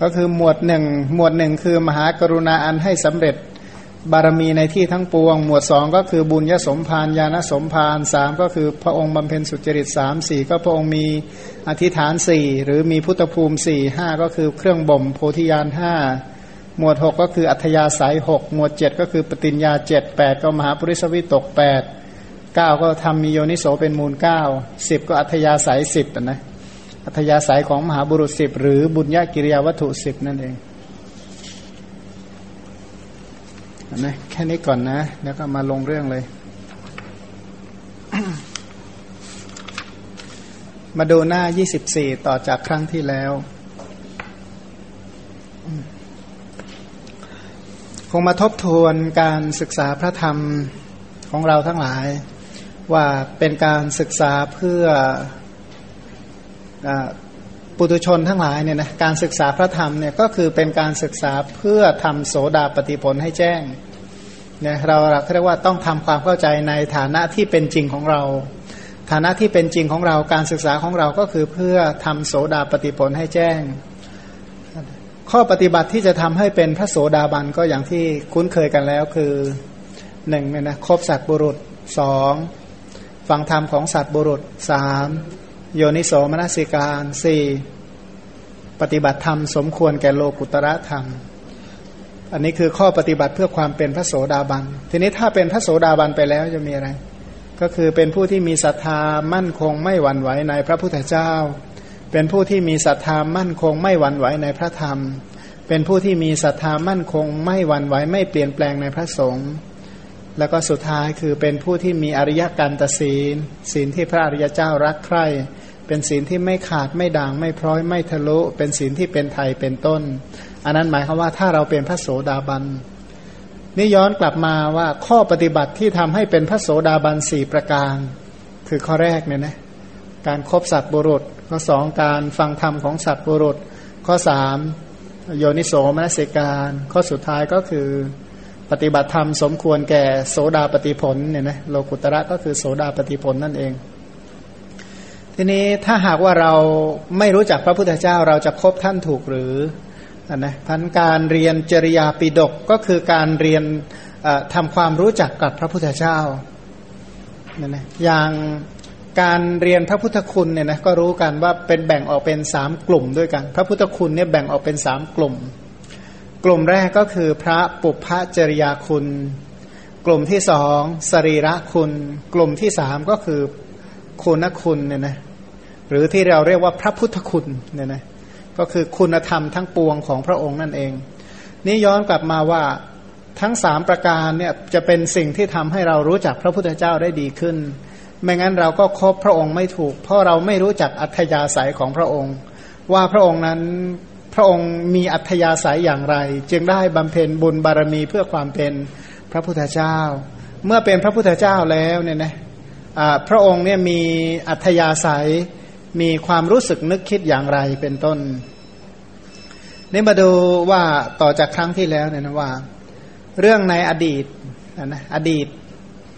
ก็คือหมวดหนึ่งหมวดหนึ่งคือมหากรุณาอันให้สำเร็จ บารมีในที่ทั้งปวง หมวดสองก็คือบุญยสมภารญาณสมภารสามก็คือพระองค์บำเพ็ญสุจริตสามสี่ก็พระองค์มีอธิษฐานสี่หรือมีพุทธภูมิสี่ห้าก็คือเครื่องบ่มโพธิญาณห้าหมวดหกก็คืออัธยาศัยหกหมวดเจ็ดก็คือปฏิญญาเจ็ดแปดก็มหาปริสวิตกแปดเก้าก็ทำมีโยนิโสเป็นมูลเก้าสิบก็อัธยาศัยสิบนะอัธยาศัยของมหาบุรุษสิบหรือบุญญากิริยาวัตถุสิบนั่นเอง นะแค่นี้ก่อนนะ แล้วก็มาลงเรื่องเลย มาดูหน้า 24 ต่อจากครั้งที่แล้ว คงมาทบทวนการศึกษาพระธรรมของเราทั้งหลาย ว่าเป็นการศึกษาเพื่อ ปุตุชนทั้งหลายเนี่ยนะการศึกษาพระธรรมเนี่ยก็คือเป็นการศึกษาเพื่อทำโสดาปฏิผลให้แจ้งเนี่ยเราเรียกว่าต้องทำความเข้าใจในฐานะที่เป็นจริงของเรา ฐานะที่เป็นจริงของเราการศึกษาของเราก็คือเพื่อทำโสดาปฏิผลให้แจ้ง ข้อปฏิบัติที่จะทำให้เป็นพระโสดาบันก็อย่างที่คุ้นเคยกันแล้วคือหนึ่งเนี่ยนะครบสัตบุรุษสองฟังธรรมของสัตบุรุษสาม โยนิโสมนสิการสี่ปฏิบัติธรรมสมควรแก่โลกุตระธรรม อันนี้คือข้อปฏิบัติเพื่อความเป็นพระโสดาบัน ทีนี้ถ้าเป็นพระโสดาบันไปแล้วจะมีอะไร ก็คือเป็นผู้ที่มีศรัทธามั่นคงไม่หวั่นไหวในพระพุทธเจ้า เป็นผู้ที่มีศรัทธามั่นคงไม่หวั่นไหวในพระธรรม เป็นผู้ที่มีศรัทธามั่นคง ไม่หวั่นไหวไม่เปลี่ยนแปลงในพระสงฆ์ แล้วก็สุดท้ายคือเป็นผู้ที่มีอริยการตศีลศีลที่พระอริยเจ้ารักใคร่ เป็นศีลที่ไม่ขาดไม่ด่างไม่พร้อยไม่ทะลุเป็นศีลที่เป็นไทยเป็นต้น อันนั้นหมายความว่าถ้าเราเป็นพระโสดาบันนี่ย้อนกลับมาว่าข้อปฏิบัติที่ทำให้เป็นพระโสดาบันสี่ประการ คือข้อแรกเนี่ยนะการครบสัตว์บุรุษ ข้อสองการฟังธรรมของสัตว์บุรุษ ข้อสามโยนิโสมนสิการ ข้อสุดท้ายก็คือปฏิบัติธรรมสมควรแก่โสดาปฏิผลเนี่ยนะโลกุตระก็คือโสดาปฏิผลนั่นเอง ทีนี้ถ้าหากว่าเราไม่รู้จักพระพุทธเจ้าเราจะคบท่านถูกหรือนะพันการเรียนจริยาปิดกก็คือการเรียนทำความรู้จักกับพระพุทธเจ้านี่นะอย่างการเรียนพระพุทธคุณเนี่ยนะก็รู้กันว่าเป็นแบ่งออกเป็นสามกลุ่มด้วยกัน พระพุทธคุณเนี่ยแบ่งออกเป็นสามกลุ่ม กลุ่มแรกก็คือพระปุพพจริยาคุณ กลุ่มที่สองสรีระคุณ กลุ่มที่สามก็คือคุณคุณเนี่ยนะ หรือที่เราเรียกว่าพระพุทธคุณเนี่ยนะก็คือคุณธรรมทั้งปวงของพระองค์นั่นเอง นี่ย้อนกลับมาว่าทั้งสามประการเนี่ยจะเป็นสิ่งที่ทำให้เรารู้จักพระพุทธเจ้าได้ดีขึ้น ไม่งั้นเราก็คบพระองค์ไม่ถูก เพราะเราไม่รู้จักอัธยาศัยของพระองค์ ว่าพระองค์นั้นพระองค์มีอัธยาศัยอย่างไร จึงได้บำเพ็ญบุญบารมีเพื่อความเป็นพระพุทธเจ้า เมื่อเป็นพระพุทธเจ้าแล้วเนี่ยนะพระองค์เนี่ยมีอัธยาศัย มีความรู้สึกนึกคิดอย่างไรเป็นต้น นี่มาดูว่าต่อจากครั้งที่แล้วเนี่ยนะว่า เรื่องในอดีตนะอดีต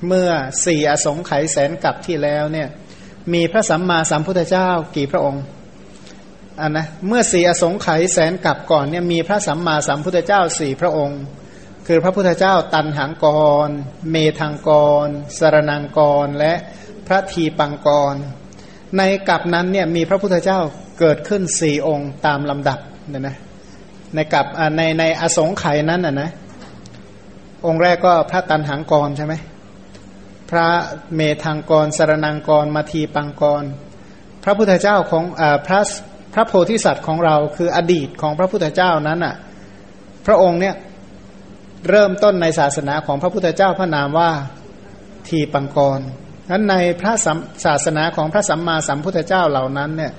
เมื่อสี่อสงไขยแสนกับที่แล้วเนี่ยมีพระสัมมาสัมพุทธเจ้ากี่พระองค์อันนะเมื่อสี่อสงไขยแสนกับก่อนเนี่ยมีพระสัมมาสัมพุทธเจ้าสี่พระองค์ คือพระพุทธเจ้าตันหังกร เมธังกร สรนังกร และพระทีปังกร ในกับนั้นเนี่ยมีพระพุทธเจ้าเกิดขึ้นสี่องค์ตามลำดับเนี่ยนะในกับในในอสงไขยนั้นอะนะองค์แรกก็พระตันหังกรใช่ไหมพระเมธังกรสารนังกรมาทีปังกร พระพุทธเจ้าของอพระพระโพธิสัตว์ของเราคืออดีตของพระพุทธเจ้านั้นอะพระองค์เนี่ยเริ่มต้นในศาสนาของพระพุทธเจ้าพระนามว่าทีปังกร นั้นในพระศาสนาของพระสัมมาสัมพุทธเจ้าเหล่านั้นเนี่ย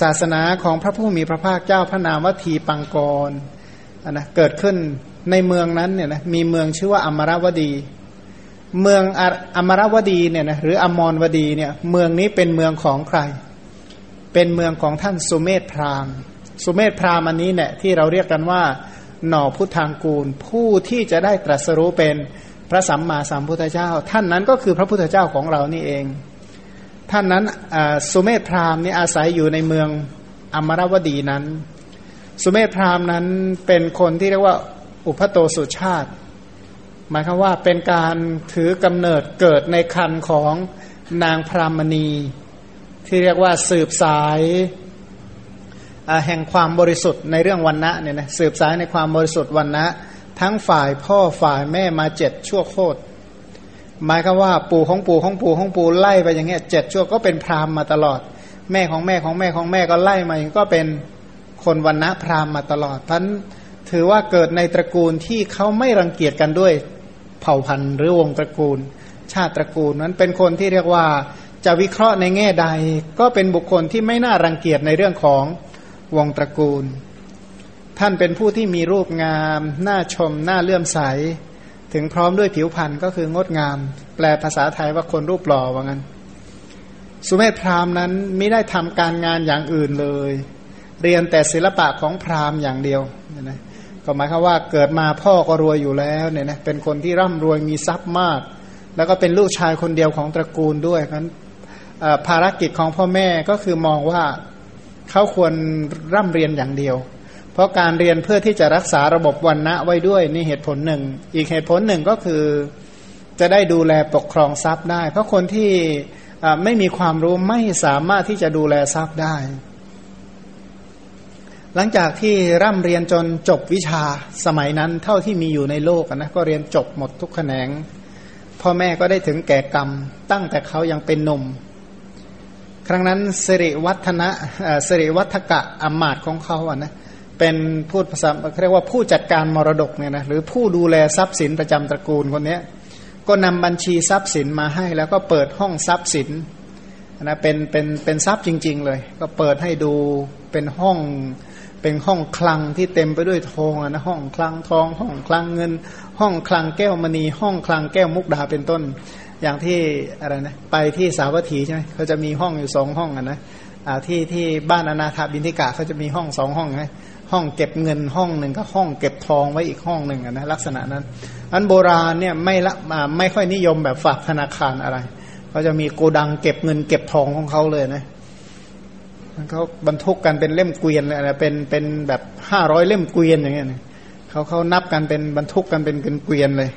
ศาสนาของพระผู้มีพระภาคเจ้าพระนามวัตถีปังกรนะเกิดขึ้นในเมืองนั้นเนี่ยนะมีเมืองชื่อว่าอมรวดี เมืองอมรวดีเนี่ยนะหรืออมรวดีเนี่ยเมืองนี้เป็นเมืองของใคร เป็นเมืองของท่านสุเมธพราหมณ์ สุเมธพราหมณ์อันนี้เนี่ยที่เราเรียกกันว่า หน่อพุทธางกูล ผู้ที่จะได้ตรัสรู้เป็น ระสัมมาสัมพุทธเจ้า ท่านนั้นก็คือพระพุทธเจ้าของเรานี่เอง ท่านนั้นสุเมธพราหมณ์นี่อาศัยอยู่ในเมืองอมรวดีนั้น สุเมธพราหมณ์นั้นเป็นคนที่เรียกว่าอุพโตสุชาติ หมายคือว่าเป็นการถือกำเนิดเกิดในคันของนางพรามณี ที่เรียกว่าสืบสายแห่งความบริสุทธิ์ในเรื่องวันณะเนี่ยนะสืบสายในความบริสุทธิ์วันณะ ทั้งฝ่ายพ่อฝ่ายแม่มาเจ็ดชั่วโคตรหมายคือว่าปู่ของปู่ของปู่ของปู่ไล่ไปอย่างเงี้ยเจ็ดชั่วก็เป็นพราหมณ์มาตลอด แม่ของแม่ของแม่ของแม่ก็ไล่มาอย่างก็เป็นคนวันณะพราหมณ์มาตลอดท่านถือว่าเกิดในตระกูลที่เขาไม่รังเกียจกันด้วยเผ่าพันธุ์หรือวงตระกูล ชาติตระกูลนั้นเป็นคนที่เรียกว่าจะวิเคราะห์ในแง่ใด ก็เป็นบุคคลที่ไม่น่ารังเกียจในเรื่องของวงตระกูล ท่านเป็นผู้ที่มีรูปงาม น่าชม น่าเลื่อมใส ถึงพร้อมด้วยผิวพรรณก็คืองดงาม แปลภาษาไทยว่าคนรูปหล่อว่างั้น สุเมธพราหมณ์นั้นไม่ได้ทำการงานอย่างอื่นเลย เรียนแต่ศิลปะของพราหมณ์อย่างเดียวนะก็หมายความว่าเกิดมาพ่อก็รวยอยู่แล้วเนี่ยนะเป็นคนที่ร่ำรวยมีทรัพย์มาก แล้วก็เป็นลูกชายคนเดียวของตระกูลด้วยนั้นภารกิจของพ่อแม่ก็คือมองว่าเขาควรร่ำเรียนอย่างเดียว เพราะการเรียนเพื่อที่จะรักษาระบบวันณะไว้ด้วยนี่เหตุผลหนึ่ง อีกเหตุผลหนึ่งก็คือจะได้ดูแลปกครองทรัพย์ได้ เพราะคนที่ไม่มีความรู้ไม่สามารถที่จะดูแลทรัพย์ได้ หลังจากที่ร่ำเรียนจนจบวิชาสมัยนั้นเท่าที่มีอยู่ในโลกนะก็เรียนจบหมดทุกแขนง พ่อแม่ก็ได้ถึงแก่กรรม ตั้งแต่เขายังเป็นหนุ่มครั้งนั้นสิริวัฒนะสิริวัฒกะอมาตของเขาอะนะเเป็นพูดภาษาเรียกว่าผู้จัดการมรดกเนี่ยนะหรือผู้ดูแลทรัพย์สินประจำตระกูลคนนี้ก็นำบัญชีทรัพย์สินมาให้ แล้วก็เปิดห้องทรัพย์สินนะเป็นเป็นเป็นทรัพย์จริง ๆ เลย ก็เปิดให้ดูเป็นห้องเป็นห้องคลังที่เต็มไปด้วยทองนะห้องคลังทอง ห้องคลังเงิน ห้องคลังแก้วมณี ห้องคลังแก้วมุกดาเป็นต้น อย่างที่อะไรนะไปที่สาวัตถีใช่ไหมเขาจะมีห้องอยู่สองห้องอะนะอ่าที่ที่บ้านอนาถาบินทิกะเขาจะมีห้องสองห้องไง ห้องเก็บเงินห้องหนึ่งก็ห้องเก็บทองไว้อีกห้องหนึ่งนะลักษณะนั้น อันโบราณเนี่ยไม่ละไม่ค่อยนิยมแบบฝากธนาคารอะไรเขาจะมีโกดังเก็บเงิน เก็บทองของเขาเลยนะเขาบรรทุกกันเป็นเล่มเกวียนเลยนะเป็นเป็นแบบห้าร้อยเล่มเกวียนอย่างเงี้ยเขาเขานับกันเป็นบรรทุกกันเป็นเกวียนเลย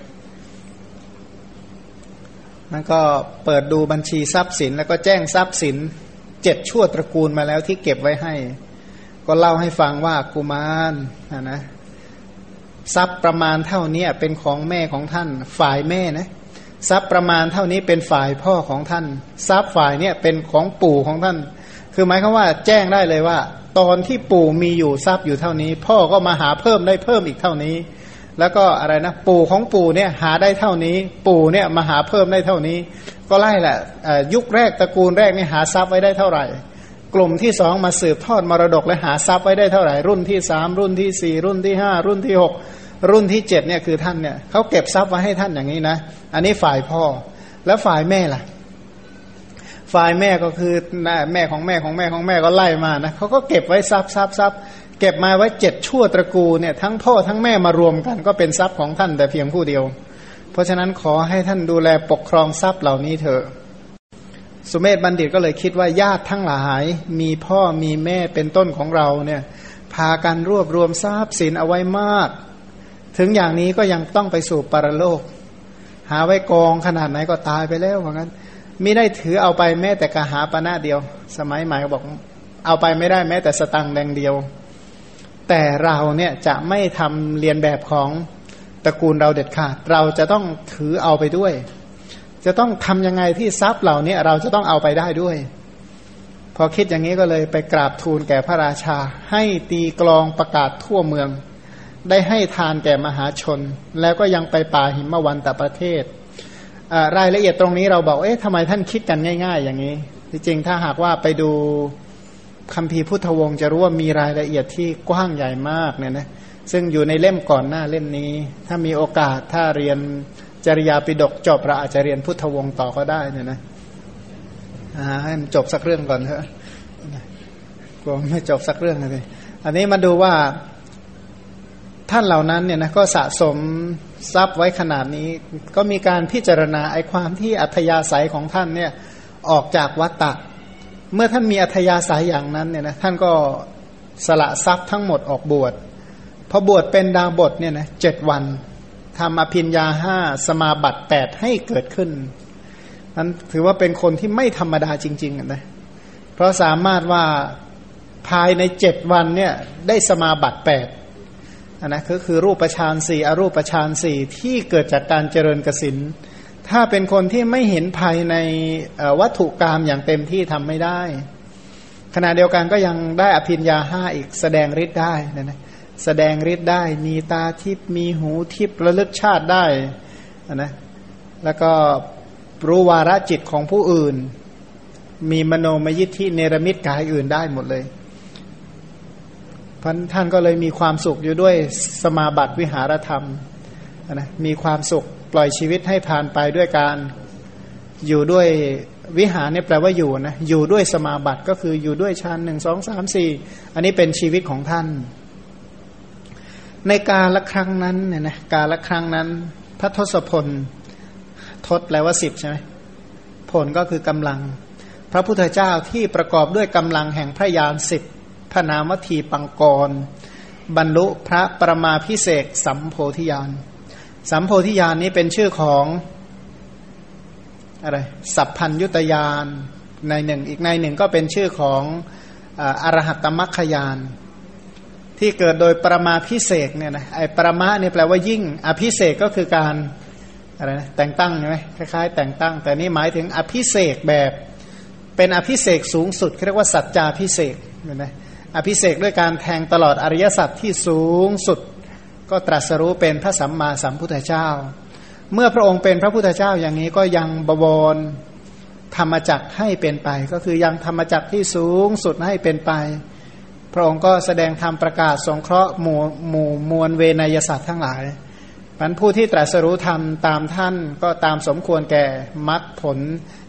นั่นก็เปิดดูบัญชีทรัพย์สิน แล้วก็แจ้งทรัพย์สินเจ็ดชั่วตระกูลมาแล้วที่เก็บไว้ให้ ก็เล่าให้ฟังว่ากุมารนะนะทรัพย์ประมาณเท่านี้เป็นของแม่ของท่าน ฝ่ายแม่นะทรัพย์ประมาณเท่านี้เป็นฝ่ายพ่อของท่าน ทรัพย์ฝ่ายเนี่ยเป็นของปู่ของท่าน คือหมายความว่าแจ้งได้เลยว่า ตอนที่ปู่มีอยู่ทรัพย์อยู่เท่านี้ พ่อก็มาหาเพิ่มได้เพิ่มอีกเท่านี้ แล้วก็อะไรนะปู่ของปู่เนี่ยหาได้เท่านี้ ปู่เนี่ยมาหาเพิ่มได้เท่านี้ ก็ไล่แหละยุคแรกตระกูลแรกนี่หาทรัพย์ไว้ได้เท่าไหร่ กลุ่มที่สองมาสืบทอดมรดกและหาทรัพย์ไว้ได้เท่าไหร่รุ่นที่สามรุ่นที่สี่รุ่นที่ห้ารุ่นที่หกรุ่นที่เจ็ดเนี่ยคือท่านเนี่ยเขาเก็บทรัพย์ไว้ให้ท่านอย่างนี้นะ อันนี้ฝ่ายพ่อแล้วฝ่ายแม่ล่ะ ฝ่ายแม่ก็คือแม่ของแม่ของแม่ของแม่ก็ไล่มานะเขาก็เก็บไว้ทรัพย์ทรัพย์ทรัพย์เก็บมาไว้เจ็ดชั่วตระกูลเนี่ยทั้งพ่อทั้งแม่มารวมกัน ก็เป็นทรัพย์ของท่านแต่เพียงผู้เดียว เพราะฉะนั้นขอให้ท่านดูแลปกครองทรัพย์เหล่านี้เถอะ สุเมธบัณฑิตก็เลยคิดว่าญาติทั้งหลาย มีพ่อมีแม่เป็นต้นของเราเนี่ยพากันรวบรวมทรัพย์สินเอาไว้มาก ถึงอย่างนี้ก็ยังต้องไปสู่ปรโลก หาไว้กองขนาดไหนก็ตายไปแล้วเหมือนกันไม่ได้ถือเอาไปแม้แต่กระหาปณะเดียว สมัยใหม่ก็บอก เอาไปไม่ได้แม้แต่สตังแดงเดียว แต่เราเนี่ยจะไม่ทำเรียนแบบของตระกูลเราเด็ดขาด เราจะต้องถือเอาไปด้วย จะต้องทำยังไงที่ทรัพย์เหล่านี้เราจะต้องเอาไปได้ด้วย พอคิดอย่างนี้ก็เลยไปกราบทูลแก่พระราชา ให้ตีกลองประกาศทั่วเมือง ได้ให้ทานแก่มหาชน แล้วก็ยังไปป่าหิมวันตประเทศรายละเอียดตรงนี้เราบอก เอ๊ะทำไมท่านคิดกันง่าย ๆ อย่างนี้ ที่จริงถ้าหากว่าไปดูคำพีร์พุทธวงศ์จะรู้ว่ามีรายละเอียดที่กว้างใหญ่มากเนี่ยนะ ซึ่งอยู่ในเล่มก่อนหน้าเล่มนี้ ถ้ามีโอกาสถ้าเรียน จริยาปิดกจบเราอาจจะเรียนพุทธวงศ์ต่อก็ได้เนี่ยนะให้มันจบสักเรื่องก่อนเถอะกลัวไม่จบสักเรื่องเลยอันนี้มาดูว่าท่านเหล่านั้นเนี่ยนะก็สะสมทรัพย์ไว้ขนาดนี้ ก็มีการพิจารณาไอความที่อัธยาศัยของท่านเนี่ยออกจากวัตตะ เมื่อท่านมีอัธยาศัยอย่างนั้นเนี่ยนะท่านก็สละทรัพย์ทั้งหมดออกบวชพอบวชเป็นดาบทเนี่ยนะเจ็ดวัน ทำอภิญญาห้าสมาบัติแปดให้เกิดขึ้น นั้นถือว่าเป็นคนที่ไม่ธรรมดาจริงๆนะเพราะสามารถว่าภายในเจ็ดวันเนี่ยได้สมาบัติแปดนนะก็คือรูปฌานสี่อรูปฌานสี่ที่เกิดจากการเจริญกสินถ้าเป็นคนที่ไม่เห็นภายในวัตถุกรรมอย่างเต็มที่ทำไม่ได้ ขณะเดียวกันก็ยังได้อภิญญาห้าอีกแสดงฤทธิ์ได้นะนะ แสดงฤทธิ์ได้ มีตาทิพมีหูทิพระลึกชาติได้นะแล้วก็รู้วาระจิตของผู้อื่น มีมโนมยิทธิเนรมิตกายอื่นได้หมดเลยพันท่านก็เลยมีความสุขอยู่ด้วยสมาบัติวิหารธรรมนะมีความสุขปล่อยชีวิตให้ผ่านไปด้วยการอยู่ด้วยวิหารเนี่ยแปลว่าอยู่นะอยู่ด้วยสมาบัติก็คืออยู่ด้วยชั้นหนึ่งสองสามสี่อันนี้เป็นชีวิตของท่าน ในการละครั้งนั้นเนี่ยนะการละครั้งนั้น พระทศพล ทศแปลว่าสิบใช่ไหมผลก็คือกำลัง พระพุทธเจ้าที่ประกอบด้วยกำลังแห่งพระยานสิบพระนามทีปังกร บรรลุพระประมาพิเศษสัมโพธิญาณสัมโพธิญาณนี้เป็นชื่อของอะไรสัพพัญยุตยานในหนึ่งอีกในหนึ่งก็เป็นชื่อของอรหัตตมัคคยาน ที่เกิดโดยปรมาพิเศษเนี่ยนะไอปรมาเนี่ยแปลว่ายิ่ง อภิเศษก็คือการอะไรนะแต่งตั้งใช่ไหมคล้ายๆ แต่งตั้ง แต่นี่หมายถึงอภิเศษแบบเป็นอภิเศกสูงสุดเรียกว่าสัจจาพิเศษเนี่ยนะอภิเศกด้วยการแทงตลอดอริยสัจที่สูงสุด ก็ตรัสรู้เป็นพระสัมมาสัมพุทธเจ้า เมื่อพระองค์เป็นพระพุทธเจ้าอย่างนี้ก็ยังบวรธรรมจักให้เป็นไป ก็คือยังธรรมจักที่สูงสุดให้เป็นไป พระองค์ก็แสดงธรรมประกาศสงเคราะห์หมู่หมู่มวลเวนยศาสตว์ทั้งหลายมันผู้ที่ตรัสรู้ธรรมตามท่านก็ตามสมควรแก่มรรคผล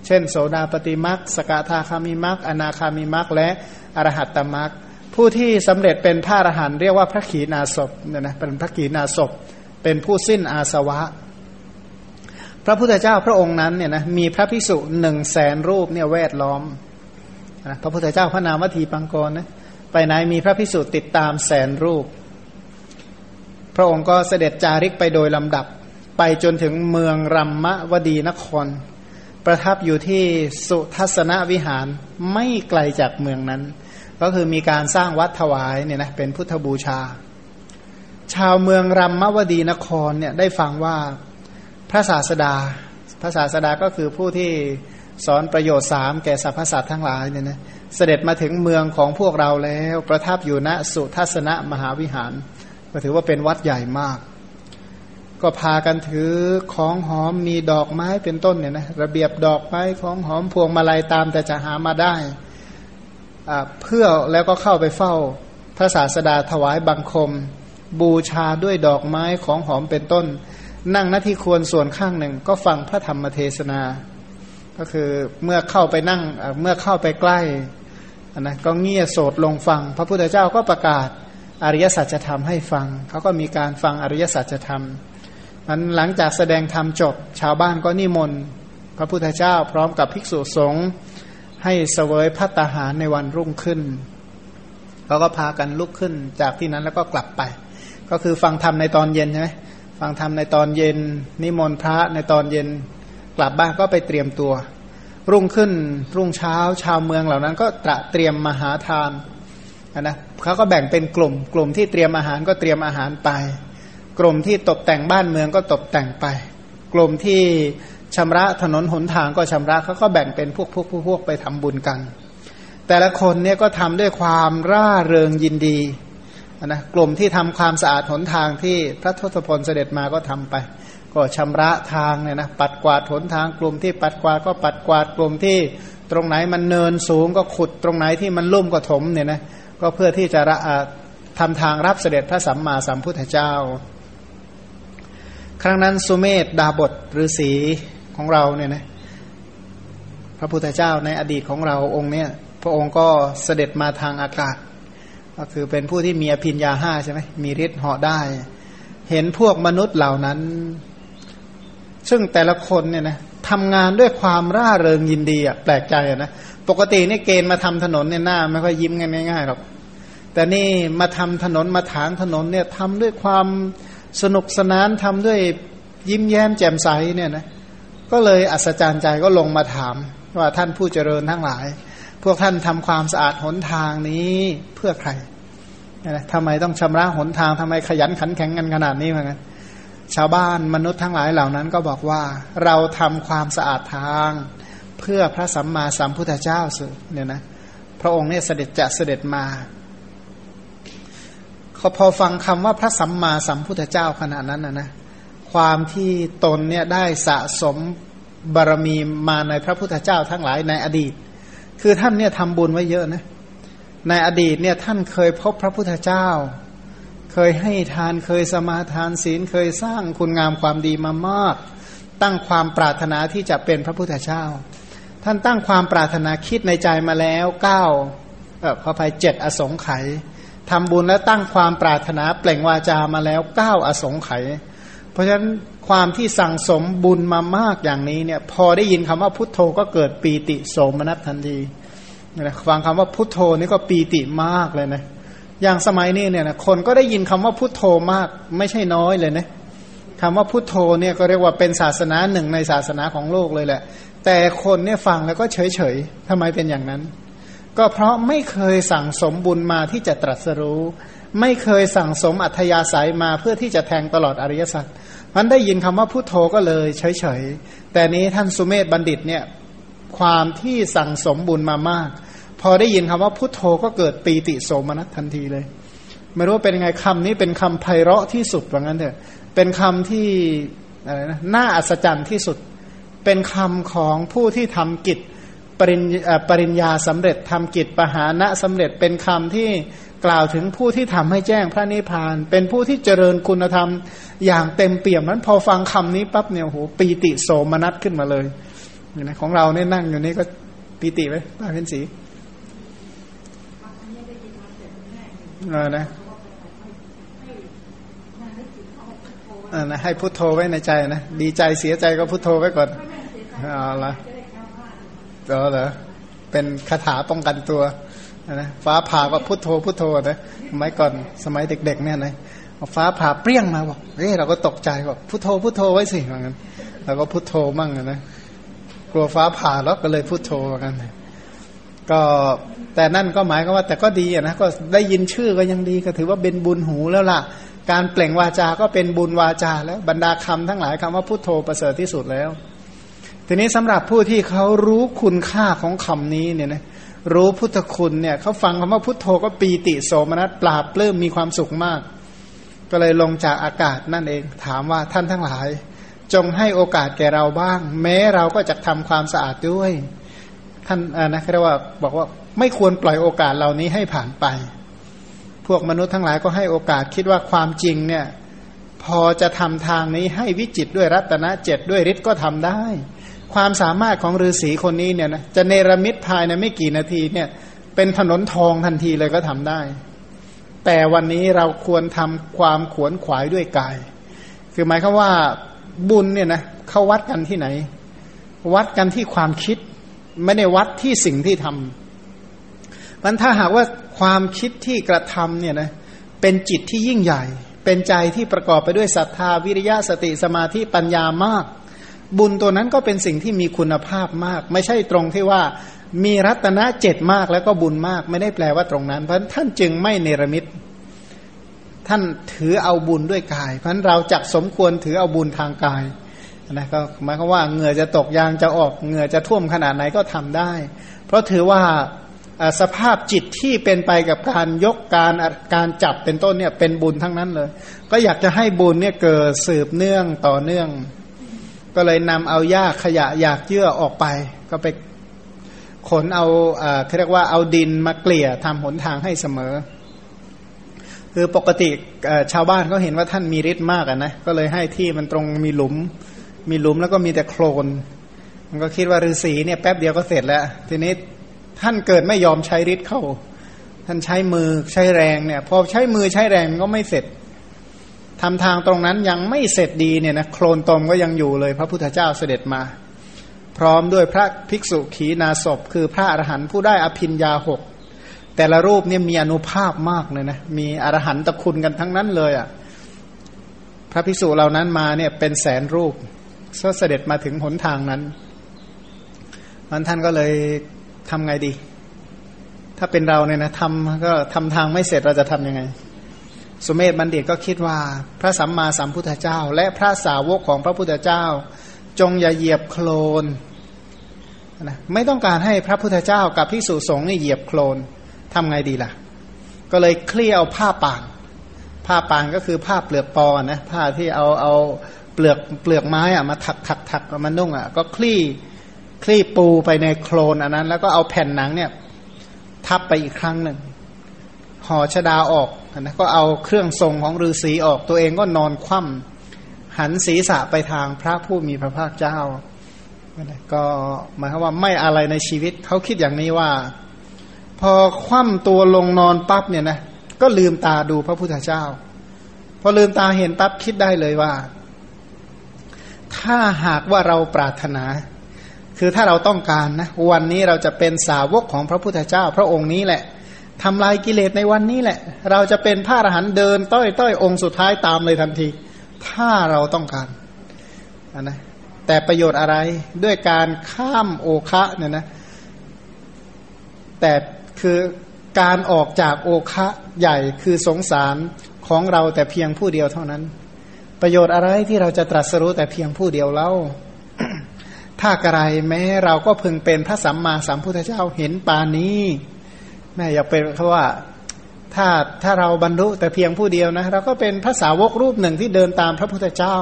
เช่น โสดาปฏิมรรคสกทาคามิมรรคอนาคามิมรรคและอรหัตตมรรคผู้ที่สำเร็จเป็นพระอรหันต์เรียกว่าพระขีณาสพเนี่ยนะเป็นพระขีณาสพเป็นผู้สิ้นอาสวะ พระพุทธเจ้าพระองค์นั้นเนี่ยนะมีพระภิกษุหนึ่งแสนรูปเนี่ยแวดล้อมนะพระพุทธเจ้าพระนามวัตถีปังกรนะ ไปไหนมีพระภิกษุติดตามแสนรูป พระองค์ก็เสด็จจาริกไปโดยลำดับ ไปจนถึงเมืองรัมมะวดีนคร ประทับอยู่ที่สุทัศนวิหารไม่ไกลจากเมืองนั้น ก็คือมีการสร้างวัดถวายเนี่ยนะเป็นพุทธบูชา ชาวเมืองรัมมะวดีนครเนี่ยได้ฟังว่าพระศาสดา พระศาสดาก็คือผู้ที่สอนประโยชน์สามแก่สรรพสัตว์ทั้งหลายเนี่ยนะ เสด็จมาถึงเมืองของพวกเราแล้ว ประทับอยู่ณสุทัศนมหาวิหาร ก็ถือว่าเป็นวัดใหญ่มาก ก็พากันถือของหอมมีดอกไม้เป็นต้นเนี่ยนะระเบียบดอกไม้ของหอมพวงมาลัยตามแต่จะหามาได้เพื่อแล้วก็เข้าไปเฝ้าพระศาสดาถวายบังคม บูชาด้วยดอกไม้ของหอมเป็นต้น นั่งหน้าที่ควรส่วนข้างหนึ่งก็ฟังพระธรรมเทศนา ก็คือเมื่อเข้าไปนั่งเมื่อเข้าไปใกล้นะก็เงี่ยโสดลงฟัง พระพุทธเจ้าก็ประกาศอริยสัจธรรมให้ฟัง เขาก็มีการฟังอริยสัจธรรมมันหลังจากแสดงธรรมจบ ชาวบ้านก็นิมนต์พระพุทธเจ้าพร้อมกับภิกษุสงฆ์ให้เสวยพัตาหารในวันรุ่งขึ้นเขาก็พากันลุกขึ้นจากที่นั้นแล้วก็กลับไป ก็คือฟังธรรมในตอนเย็นใช่ไหมฟังธรรมในตอนเย็น นิมนต์พระในตอนเย็น กลับบ้านก็ไปเตรียมตัว รุ่งขึ้นรุ่งเช้าชาวเมืองเหล่านั้น ก็ตระเตรียมมหาทานนะเขาก็แบ่งเป็นกลุ่ม กลุ่มที่เตรียมอาหารก็เตรียมอาหารไป กลุ่มที่ตกแต่งบ้านเมืองก็ตกแต่งไป กลุ่มที่ชำระถนนหนทางก็ชำระเขาก็แบ่งเป็นพวกพวกพวกพวกไปทำบุญกัน แต่ละคนเนี่ยก็ทำด้วยความร่าเริงยินดีนะกลุ่มที่ทำความสะอาดหนทางที่พระทศพลเสด็จมาก็ทำไป ก็ชำระทางเนี่ยนะปัดกวาดหนทางกลุ่มที่ปัดกวาดก็ปัดกวาดกลุ่มที่ตรงไหนมันเนินสูงก็ขุดตรงไหนที่มันลุ่มก็ถมเนี่ยนะก็เพื่อที่จะทำทางรับเสด็จพระสัมมาสัมพุทธเจ้า ครั้งนั้นสุเมธดาบทฤาษีของเราเนี่ยนะพระพุทธเจ้าในอดีตของเราองค์เนี้ยพระองค์ก็เสด็จมาทางอากาศ ก็คือเป็นผู้ที่มีอภิญญาห้าใช่ไหมมีฤทธิ์เหาะได้ เห็นพวกมนุษย์เหล่านั้น ซึ่งแต่ละคนเนี่ยนะทำงานด้วยความร่าเริงยินดีอะแปลกใจอะนะปกตินี่เกณฑ์มาทำถนนเนี่ยหน้าไม่ค่อยยิ้มกันง่ายๆหรอกแต่นี่มาทำถนนมาถางถนนเนี่ยทำด้วยความสนุกสนานทำด้วยยิ้มแย้มแจ่มใสเนี่ยนะก็เลยอัศจรรย์ใจก็ลงมาถามว่าท่านผู้เจริญทั้งหลาย พวกท่านทำความสะอาดหนทางนี้เพื่อใครนะทำไมต้องชำระหนทางทำไมขยันขันแข็งกันขนาดนี้เหมือนกัน ชาวบ้านมนุษย์ทั้งหลายเหล่านั้นก็บอกว่า เราทำความสะอาดทาง เพื่อพระสัมมาสัมพุทธเจ้าสิเนี่ยนะพระองค์เนี่ยเสด็จจะเสด็จมาเขาพอฟังคำว่าพระสัมมาสัมพุทธเจ้าขนาดนั้นนะนะความที่ตนเนี่ยได้สะสมบารมีมาในพระพุทธเจ้าทั้งหลายในอดีต คือท่านเนี่ยทำบุญไว้เยอะนะในอดีตเนี่ยท่านเคยพบพระพุทธเจ้า เคยให้ทานเคยสมาทานศีลเคยสร้างคุณงามความดีมามาก ตั้งความปรารถนาที่จะเป็นพระพุทธเจ้า ท่านตั้งความปรารถนาคิดในใจมาแล้วเก้าเออขออภัยเจ็ดอสงไขยทำบุญและตั้งความปรารถนาเปล่งวาจามาแล้วเก้าอสงไขยเพราะฉะนั้นความที่สั่งสมบุญมามากอย่างนี้เนี่ย พอได้ยินคำว่าพุทโธก็เกิดปีติโสมนัสทันทีนะฟังคำว่าพุทโธนี่ก็ปีติมากเลยนะ อย่างสมัยนี้เนี่ยนะคนก็ได้ยินคำว่าพุทโธมากไม่ใช่น้อยเลยนะคำว่าพุทโธเนี่ยก็เรียกว่าเป็นศาสนาหนึ่งในศาสนาของโลกเลยแหละ แต่คนเนี่ยฟังแล้วก็เฉยเฉยทำไมเป็นอย่างนั้น ก็เพราะไม่เคยสั่งสมบุญมาที่จะตรัสรู้ ไม่เคยสั่งสมอัธยาศัยมาเพื่อที่จะแทงตลอดอริยสัจมันได้ยินคำว่าพุทโธก็เลยเฉยๆแต่นี้ท่านสุเมธบัณฑิตเนี่ยความที่สั่งสมบุญมามาก พอได้ยินคำว่าพุทโธก็เกิดปีติโสมนัสทันทีเลย ไม่รู้ว่าเป็นไงคำนี้เป็นคำไพเราะที่สุดว่างั้นเถอะ เป็นคำที่อะไรนะน่าอัศจรรย์ที่สุด เป็นคำของผู้ที่ทำกิจปริญปริญญาสำเร็จทำกิจปหานะสำเร็จเป็นคำที่กล่าวถึงผู้ที่ทำให้แจ้งพระนิพพาน เป็นผู้ที่เจริญคุณธรรมอย่างเต็มเปี่ยมนั้นพอฟังคำนี้ปั๊บเนี่ยโหปีติโสมนัสขึ้นมาเลยนะของเราเนี่ยนั่งอยู่นี่ก็ปีติไหมป้าเพ็ญศรี เออนะออนะให้พุทโธไว้ในใจนะ ดีใจเสียใจก็พุทโธไว้ก่อนเอาละก็เหรอเป็นคาถาป้องกันตัวนะฟ้าผ่าก็พุทโธพุทโธนะสมัยก่อนสมัยเด็ก ๆ เนี่ยนะฟ้าผ่าเปรี้ยงมาบอกเฮ้ยเราก็ตกใจบอกพุทโธพุทโธไว้สิเหมือนกันเราก็พุทโธมั่งนะกลัวฟ้าผ่าแล้วก็เลยพุทโธกัน ก็แต่นั่นก็หมายก็ว่า แต่ก็ดีนะก็ได้ยินชื่อก็ยังดีก็ถือว่าเป็นบุญหูแล้วล่ะ การเปล่งวาจาก็เป็นบุญวาจาแล้วบรรดาคำทั้งหลายคำว่าพุทโธประเสริฐที่สุดแล้ว ทีนี้สำหรับผู้ที่เขารู้คุณค่าของคำนี้เนี่ยนะรู้พุทธคุณเนี่ยเขาฟังคำว่าพุทโธก็ปีติโสมนัสปราบเปลื้มมีความสุขมาก ก็เลยลงจากอากาศนั่นเอง ถามว่าท่านทั้งหลาย จงให้โอกาสแก่เราบ้าง แม้เราก็จะทำความสะอาดด้วย ท่านนะเรียกว่าบอกว่าไม่ควรปล่อยโอกาสเหล่านี้ให้ผ่านไป พวกมนุษย์ทั้งหลายก็ให้โอกาสคิดว่าความจริงเนี่ยพอจะทำทางนี้ให้วิจิตด้วยรัตนะเจ็ดด้วยฤทธิ์ก็ทำได้ ความสามารถของฤาษีคนนี้เนี่ยนะจะเนรมิตภายในไม่กี่นาทีเนี่ยเป็นถนนทองทันทีเลยก็ทำได้ แต่วันนี้เราควรทำความขวนขวายด้วยกาย คือหมายคือว่าบุญเนี่ยนะเขาวัดกันที่ไหน วัดกันที่ความคิด ไม่ได้วัดที่สิ่งที่ทำมันถ้าหากว่าความคิดที่กระทำเนี่ยนะเป็นจิตที่ยิ่งใหญ่ เป็นใจที่ประกอบไปด้วยศรัทธาวิริยะสติสมาธิปัญญามาก บุญตัวนั้นก็เป็นสิ่งที่มีคุณภาพมาก ไม่ใช่ตรงที่ว่ามีรัตนะเจ็ดมากแล้วก็บุญมาก ไม่ได้แปลว่าตรงนั้น เพราะท่านจึงไม่เนรมิตท่านถือเอาบุญด้วยกาย เพราะเราจักสมควรถือเอาบุญทางกาย นะก็หมายความว่าเหงื่อจะตกยางจะออกเหงื่อจะท่วมขนาดไหนก็ทำได้ เพราะถือว่าสภาพจิตที่เป็นไปกับการยกการการจับเป็นต้นเนี่ยเป็นบุญทั้งนั้นเลย ก็อยากจะให้บุญเนี่ยเกิดสืบเนื่องต่อเนื่อง ก็เลยนำเอาหญ้าขยะอยากเยื่อออกไป ก็ไปขนเอาเรียกว่าเอาดินมาเกลี่ยทำหนทางให้เสมอ คือปกติชาวบ้านเขาเห็นว่าท่านมีฤทธิ์มากนะก็เลยให้ที่มันตรงมีหลุม มีหลุมแล้วก็มีแต่โคลน มันก็คิดว่าฤาษีเนี่ยแป๊บเดียวก็เสร็จแล้ว ทีนี้ท่านเกิดไม่ยอมใช้ฤทธิ์เข้า ท่านใช้มือใช้แรงเนี่ย พอใช้มือใช้แรงก็ไม่เสร็จทำทางตรงนั้นยังไม่เสร็จดีเนี่ยนะโคลนตมก็ยังอยู่เลย พระพุทธเจ้าเสด็จมา พร้อมด้วยพระภิกษุขีนาศพ คือพระอรหันต์ผู้ได้อภินยาหกแต่ละรูปเนี่ยมีอนุภาพมากเลยนะมีอรหันตคุณกันทั้งนั้นเลยอะ่ะพระภิกษุเหล่านั้นมาเนี่ยเป็นแสนรูป ก็เสด็จมาถึงหนทางนั้นมันท่านก็เลยทำไงดี ถ้าเป็นเราเนี่ยนะทำก็ทำทางไม่เสร็จเราจะทํำยังไง สุเมธบัณฑิตก็คิดว่าพระสัมมาสัมพุทธเจ้า และพระสาวกของพระพุทธเจ้า จงอย่าเหยียบโคลนนะไม่ต้องการให้พระพุทธเจ้ากับพิสุสงฆ์นี่เหยียบโคลนทำไงดีล่ะ ก็เลยเคลี่ยวผ้าป่านผ้าป่านก็คือผ้าเปลือกปอนะผ้าที่เอาเอา เปลือกเปลือกไม้อะมาถักถักถักมานุ่งอะก็คลี่คลี่ปูไปในโคลนอันนั้น แล้วก็เอาแผ่นหนังเนี่ย ทับไปอีกครั้งหนึ่งห่อชดาออกนะก็เอาเครื่องทรงของฤาษีออกตัวเองก็นอนคว่ำหันศีรษะไปทางพระผู้มีพระภาคเจ้า ก็หมายความว่าไม่อะไรในชีวิตเขาคิดอย่างนี้ว่า พอคว่ำตัวลงนอนปั๊บเนี่ยนะก็ลืมตาดูพระพุทธเจ้า พอลืมตาเห็นปั๊บคิดได้เลยว่า ถ้าหากว่าเราปรารถนา คือถ้าเราต้องการนะวันนี้เราจะเป็นสาวกของพระพุทธเจ้า พระองค์นี้แหละทำลายกิเลสในวันนี้แหละ เราจะเป็นพระอรหันต์เดิน ต้อยต้อยองค์สุดท้ายตามเลยทันที ถ้าเราต้องการนนะแต่ประโยชน์อะไรด้วยการข้ามโอคะเนี่ยนะ แต่คือการออกจากโอคะใหญ่คือสงสารของเราแต่เพียงผู้เดียวเท่านั้น ประโยชน์อะไรที่เราจะตรัสรู้แต่เพียงผู้เดียวเล่า ถ้ากระไรแม้เราก็พึงเป็นพระสัมมาสัมพุทธเจ้าเห็นปานนี้แม่อยากเป็นเขาว่าถ้าถ้าเราบรรลุแต่เพียงผู้เดียวนะ เราก็เป็นพระสาวกรูปหนึ่งที่เดินตามพระพุทธเจ้า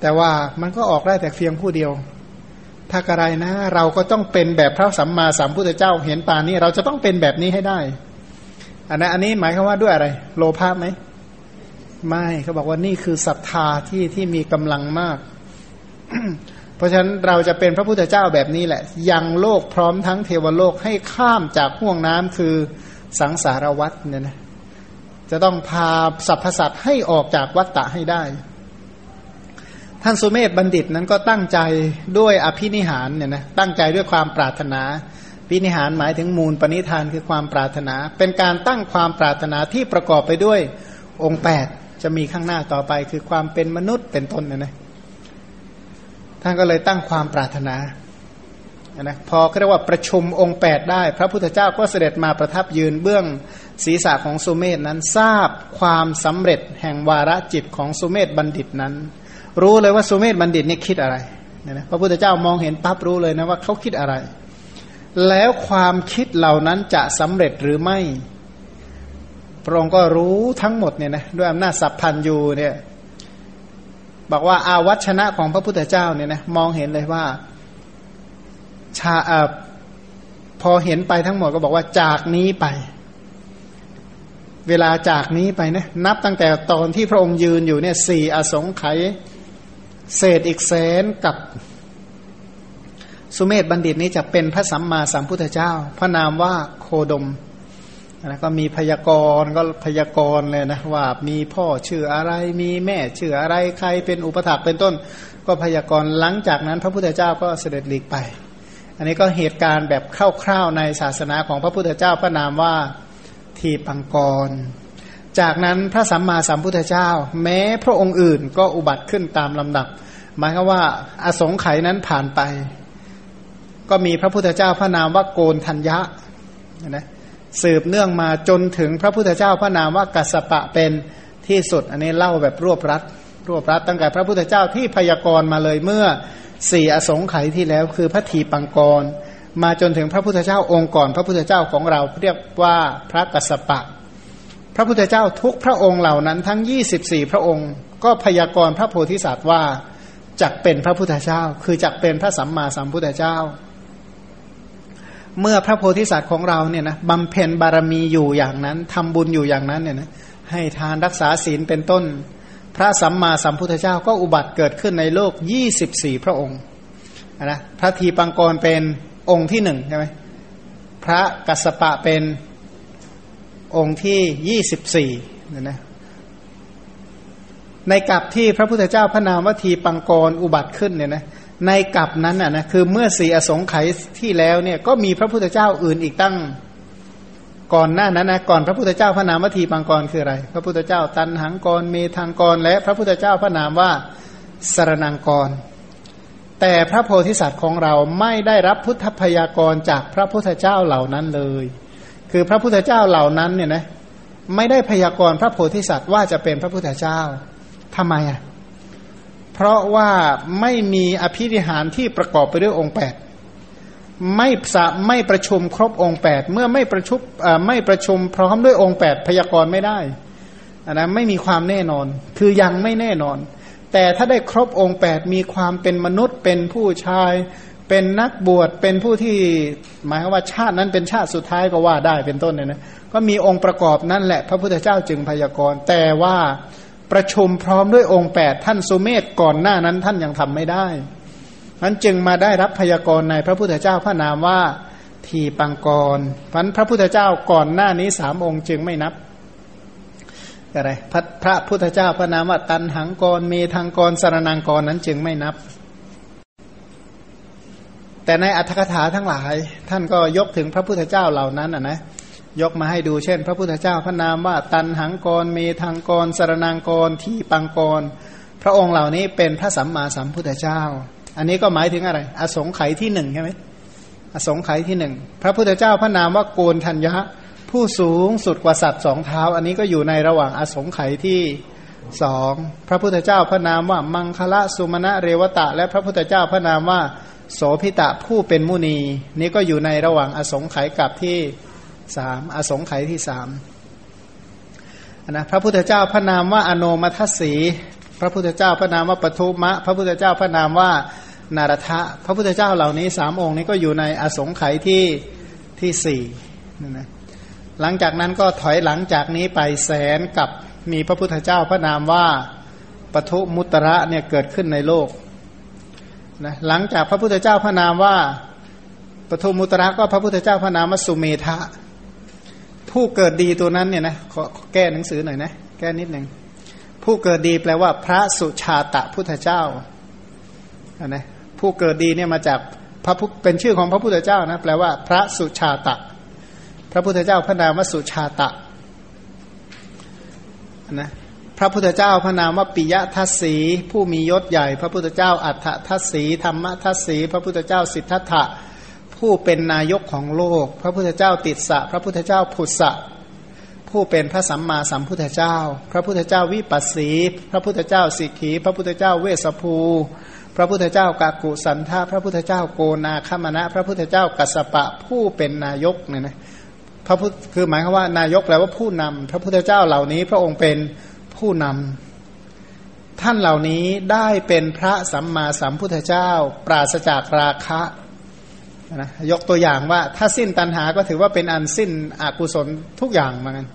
แต่ว่ามันก็ออกได้แต่เพียงผู้เดียว ถ้ากระไรนะ เราก็ต้องเป็นแบบพระสัมมาสัมพุทธเจ้า เห็นปานนี้ เราจะต้องเป็นแบบนี้ให้ได้ อันนั้นอันนี้หมายความว่าด้วยอะไร โลภะไหม ไม่เขาบอกว่านี่คือศรัทธาที่ที่มีกำลังมาก เพราะฉะนั้นเราจะเป็นพระพุทธเจ้าแบบนี้แหละ ยังโลกพร้อมทั้งเทวโลกให้ข้ามจากห่วงน้ำคือสังสารวัฏเนี่ยนะจะต้องพาสรรพสัตว์ให้ออกจากวัฏฏะให้ได้ ท่านสุเมธบัณฑิตนั้นก็ตั้งใจด้วยอภินิหารเนี่ยนะตั้งใจด้วยความปรารถนาพินิหารหมายถึงมูลปณิธานคือความปรารถนา เป็นการตั้งความปรารถนาที่ประกอบไปด้วยองค์แปด จะมีข้างหน้าต่อไปคือความเป็นมนุษย์เป็นต้นนี่นะท่านก็เลยตั้งความปรารถนานะพอเรียกว่าประชุมองค์แปดได้ พระพุทธเจ้าก็เสด็จมาประทับยืนเบื้องศีรษะของสุเมธนั้นทราบความสำเร็จแห่งวาระจิตของสุเมธบัณฑิตนั้น รู้เลยว่าสุเมธบัณฑิตนี่คิดอะไรนะพระพุทธเจ้ามองเห็นปั๊บรู้เลยนะว่าเขาคิดอะไร แล้วความคิดเหล่านั้นจะสำเร็จหรือไม่ พระองค์ก็รู้ทั้งหมดเนี่ยนะด้วยอำนาจสัพพันยูเนี่ยบอกว่าอาวัชนะของพระพุทธเจ้าเนี่ยนะมองเห็นเลยว่าชาอพอเห็นไปทั้งหมดก็บอกว่าจากนี้ไป เวลาจากนี้ไปนะนับตั้งแต่ตอนที่พระองค์ยืนอยู่เนี่ยสี่อสงไขยเศษอีกแสนกับสุเมธบัณฑิตนี้จะเป็นพระสัมมาสัมพุทธเจ้า พระนามว่าโคดม นะก็มีพยากรณ์ก็พยากรณ์เลยนะว่ามีพ่อชื่ออะไรมีแม่ชื่ออะไรใครเป็นอุปถักเป็นต้น ก็พยากรณ์หลังจากนั้น พระพุทธเจ้าก็เสด็จหลีกไป อันนี้ก็เหตุการณ์แบบคร่าวๆในศาสนาของพระพุทธเจ้าพระนามว่าทีปังกร จากนั้นพระสัมมาสัมพุทธเจ้า แม้พระองค์อื่นก็อุบัติขึ้นตามลำดับ หมายความว่าอสงไขยนั้นผ่านไป ก็มีพระพุทธเจ้าพระนามว่าโกนทัญญะนะ สืบเนื่องมาจนถึงพระพุทธเจ้าพระนามว่ากัสปะเป็นที่สุด อันนี้เล่าแบบรวบรัดรวบรัดตั้งแต่พระพุทธเจ้าที่พยากรณ์มาเลยเมื่อสี่อสงไขยที่แล้วคือพระทีปังกร มาจนถึงพระพุทธเจ้าองค์ก่อน พระพุทธเจ้าของเราเรียกว่าพระกัสปะ พระพุทธเจ้าทุกพระองค์เหล่านั้นทั้งยี่สิบสี่พระองค์ ก็พยากรณ์พระโพธิสัตว์ว่าจักเป็นพระพุทธเจ้า คือจักเป็นพระสัมมาสัมพุทธเจ้า เมื่อพระโพธิสัตว์ของเราเนี่ยนะบำเพ็ญบารมีอยู่อย่างนั้นทำบุญอยู่อย่างนั้นเนี่ยนะให้ทานรักษาศีลเป็นต้น พระสัมมาสัมพุทธเจ้าก็อุบัติเกิดขึ้นในโลกยี่สิบสี่พระองค์นะพระทีปังกรเป็นองค์ที่หนึ่งใช่ไหมพระกัสสปะเป็นองค์ที่ยี่สิบสี่เนี่ยนะในกับที่พระพุทธเจ้าพระนามวทีปังกรอุบัติขึ้นเนี่ยนะ ในกับนั้นอะนะคือเมื่อสี่อสงไขยที่แล้วเนี่ยก็มีพระพุทธเจ้าอื่นอีกตั้งก่อนหน้านั้นนะก่อนพระพุทธเจ้าพระนามวทีปังกรคืออะไร พระพุทธเจ้าตันหังกรเมธังกร และพระพุทธเจ้าพระนามว่าสรนังกร แต่พระโพธิสัตว์ของเราไม่ได้รับพุทธพยากรจากพระพุทธเจ้าเหล่านั้นเลย คือพระพุทธเจ้าเหล่านั้นเนี่ยนะไม่ได้พยากรพระโพธิสัตว์ว่าจะเป็นพระพุทธเจ้าทำไมอะ เพราะว่าไม่มีอภิธิหารที่ประกอบไปด้วยองค์แปดไม่สะไม่ประชุมครบองค์แปดเมื่อไม่ประชุมไม่ประชุมพร้อมด้วยองค์แปดพยากรณ์ไม่ได้นนะไม่มีความแน่นอน คือยังไม่แน่นอน แต่ถ้าได้ครบองค์แปดมีความเป็นมนุษย์ เป็นผู้ชาย เป็นนักบวชเป็นผู้ที่หมายว่าชาตินั้นเป็นชาติสุดท้ายก็ว่าได้เป็นต้นเนี่ยนะก็มีองค์ประกอบนั่นแหละ พระพุทธเจ้าจึงพยากรณ์แต่ว่า ประชุมพร้อมด้วยองค์แปดท่านสุเมธก่อนหน้านั้นท่านยังทำไม่ได้นั้นจึงมาได้รับพยากรณ์ในพระพุทธเจ้าพระนามว่าทีปังกรพันพระพุทธเจ้าก่อนหน้านี้สามองค์จึงไม่นับอะไรพระพระพุทธเจ้าพระนามว่าตันหังกรเมทังกรสารนังกรนั้นจึงไม่นับ แต่ในอัธกถาทั้งหลาย ท่านก็ยกถึงพระพุทธเจ้าเหล่านั้นอะนะ ยกมาให้ดูเช่น พระพุทธเจ้าพระนามว่าตันหังกรเมทังกรสารนางกรที่ปังกร พระองค์เหล่านี้เป็นพระสัมมาสัมพุทธเจ้า อันนี้ก็หมายถึงอะไร อสงไขยที่หนึ่งใช่ไหมอสงไขยที่หนึ่งพระพุทธเจ้าพระนามว่าโกนทัญญะผู้สูงสุดกว่าสัตว์สองเท้า อันนี้ก็อยู่ในระหว่างอสงไขยที่สองพระพุทธเจ้าพระนามว่ามังคละสุมาณะเรวตะ และพระพุทธเจ้าพระนามว่าโสพิตะผู้เป็นมุนี นี้ก็อยู่ในระหว่างอสงไขยกับที่ สามอสงไขยที่สามนะพระพุทธเจ้าพระนามว่าอโนมัทสีพระพุทธเจ้าพระนามว่าปทุมะ พระพุทธเจ้าพระนามว่านารทะ พระพุทธเจ้าเหล่านี้สามองค์นี้ก็อยู่ในอสงไขยที่ที่สี่นะนะหลังจากนั้นก็ถอยหลังจากนี้ไปแสนกับมีพระพุทธเจ้าพระนามว่าปทุมุตระเนี่ยเกิดขึ้นในโลกนะหลังจากพระพุทธเจ้าพระนามว่าปทุมุตระก็พระพุทธเจ้าพระนามว่าสุเมธะ ผู้เกิดดีตัวนั้นเนี่ยนะขอแก้หนังสือหน่อยนะ แก้นิดหนึ่งผู้เกิดดีแปลว่า พระสุชาตะพุทธเจ้านะผู้เกิดดีเนี่ยมาจากพระเป็นชื่อของพระพุทธเจ้านะแปลว่า พระสุชาตะ พระพุทธเจ้าพระนามว่าสุชาตะนะพระพุทธเจ้าพระนามว่าปิยทัศสีผู้มียศใหญ่ พระพุทธเจ้าอัฏฐทัศสีธรรมทัศสีพระพุทธเจ้าสิทธัตถะ ผู้เป็นนายกของโลก พระพุทธเจ้าติดสะ พระพุทธเจ้าผุดสะ ผู้เป็นพระสัมมาสัมพุทธเจ้า พระพุทธเจ้าวิปัสสี พระพุทธเจ้าสิกขี พระพุทธเจ้าเวสภู พระพุทธเจ้ากากุสันทาพระพุทธเจ้าโกนาคมณะ พระพุทธเจ้ากัสปะ ผู้เป็นนายกเนี่ยนะพระพุทธคือหมายความว่านายกแปลว่าผู้นำพระพุทธเจ้าเหล่านี้ พระองค์เป็นผู้นำท่านเหล่านี้ได้เป็นพระสัมมาสัมพุทธเจ้า ปราศจากราคะ นะยกตัวอย่างว่าถ้าสิ้นตัณหาก็ถือว่าเป็นอันสิ้นอกุศลทุกอย่างเหมือนกัน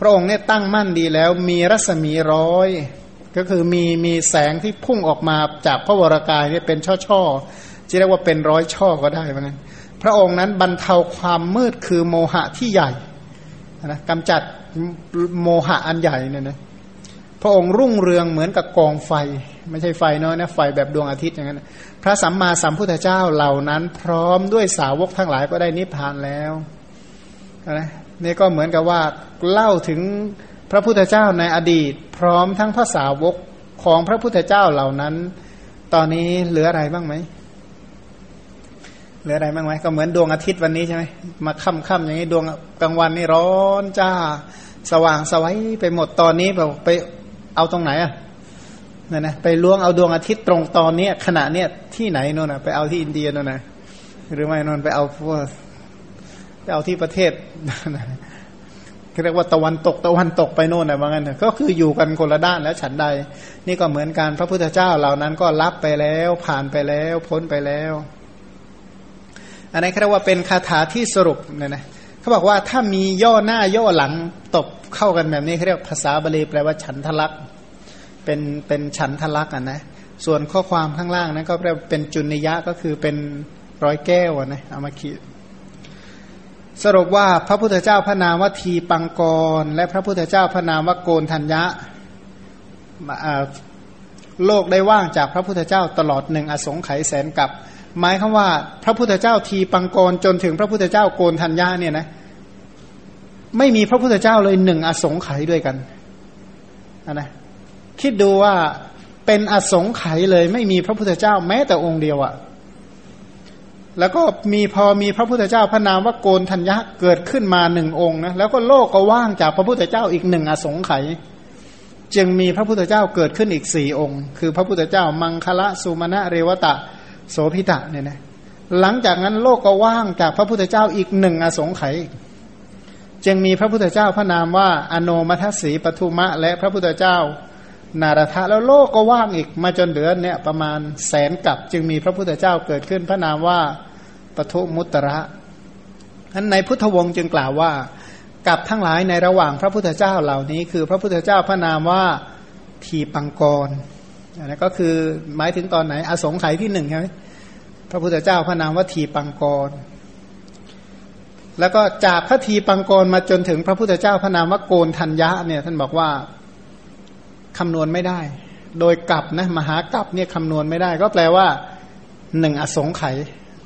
พระองค์เนี่ยตั้งมั่นดีแล้วมีรัศมีร้อย ก็คือมีมีแสงที่พุ่งออกมาจากพระวรากายเนี่ยเป็นช่อช่อจะเรียกว่าเป็นร้อยช่อก็ได้เหมือนกันพระองค์นั้นบรรเทาความมืดคือโมหะที่ใหญ่นะกำจัดโมหะอันใหญ่เนี่ยนะพระองค์รุ่งเรืองเหมือนกับกองไฟ ไม่ใช่ไฟน้อยนะไฟแบบดวงอาทิตย์อย่างนั้น พระสัมมาสัมพุทธเจ้าเหล่านั้น พร้อมด้วยสาวกทั้งหลายก็ได้นิพพานแล้วนะนี่ก็เหมือนกับว่าเล่าถึงพระพุทธเจ้าในอดีต พร้อมทั้งพระสาวกของพระพุทธเจ้าเหล่านั้น ตอนนี้เหลืออะไรบ้างไหมเหลืออะไรบ้างไหมก็เหมือนดวงอาทิตย์วันนี้ใช่ไหมมาค่ำๆอย่างนี้ดวงกลางวันนี่ร้อนจ้า สว่างสวัยไปหมดตอนนี้แบบไปเอาตรงไหนอะ นี่ยนะไปล้วงเอาดวงอาทิตย์ตรงตอนนี้ขณะเนี้ยที่ไหนโน่นนะไปเอาที่อินเดียโน่นนะหรือไม่โน่นไปเอาพวกไปเอาที่ประเทศเรียกว่าตะวันตกตะวันตกไปโน่นนะว่างั้นก็คืออยู่กันคนละด้านแล้วฉันใด นี่ก็เหมือนกันพระพุทธเจ้าเหล่านั้นก็รับไปแล้วผ่านไปแล้วพ้นไปแล้ว อันนี้เขาเรียกว่าเป็นคาถาที่สรุปเนี่ยนะเขาบอกว่าถ้ามีย่อหน้าย่อหลังตบเข้ากันแบบนี้เขาเรียกภาษาบาลีแปลว่าฉันทลักษณ์ เป็นเป็นฉันทลักษณ์อะนะส่วนข้อความข้างล่างนั้นก็เรียกเป็นจุนิยะก็คือเป็นร้อยแก้วอะนะเอามาคิดสรุปว่าพระพุทธเจ้าพระนามว่าทีปังกร และพระพุทธเจ้าพระนามว่าโกนทัญญะโลกได้ว่างจากพระพุทธเจ้าตลอดหนึ่งอสงไขยแสนกับหมายคำว่า พระพุทธเจ้าทีปังกรจนถึงพระพุทธเจ้าโกนทัญญาเนี่ยนะไม่มีพระพุทธเจ้าเลยหนึ่งอสงไขยด้วยกันนะ คิดดูว่าเป็นอสงไขยเลย ไม่มีพระพุทธเจ้าแม้แต่องค์เดียวอะ่ะแล้วก็มีพอมีพระพุทธเจ้าพระนามว่าโกนทัญญะเกิดขึ้นมาหนึ่งองค์นะแล้วก็โลกก็ว่างจากพระพุทธเจ้าอีกหนึ่งอสงไขยจึงมีพระพุทธเจ้าเกิดขึ้นอีกสี่องค์ คือพระพุทธเจ้ามังคละสุมาณะเรวตะโสพิตะเนี่ยนะหลังจากนั้นโลกก็ว่างจากพระพุทธเจ้าอีกหนึ่งอสงไขยจึงมีพระพุทธเจ้าพระนามว่า อโนมัทสีปทุมะ และพระพุทธเจ้า นารทะแล้วโลกก็ว่างอีกมาจนเหลือเนี่ยประมาณแสนกับจึงมีพระพุทธเจ้าเกิดขึ้นพระนามว่าปทุมุตระอันในพุทธวงศ์จึงกล่าวว่ากับทั้งหลายในระหว่างพระพุทธเจ้าเหล่านี้ คือพระพุทธเจ้าพระนามว่าทีปังกรอันนี้ก็คือหมายถึงตอนไหนอสงไขยที่หนึ่งใช่ไหมพระพุทธเจ้าพระนามว่าทีปังกร แล้วก็จากพระทีปังกรมาจนถึงพระพุทธเจ้าพระนามว่าโกนทัญญะเนี่ยท่านบอกว่า คำนวณไม่ได้ โดยกลับนะมหากลับเนี่ยคำนวณไม่ได้ ก็แปลว่าหนึ่งอสงไขย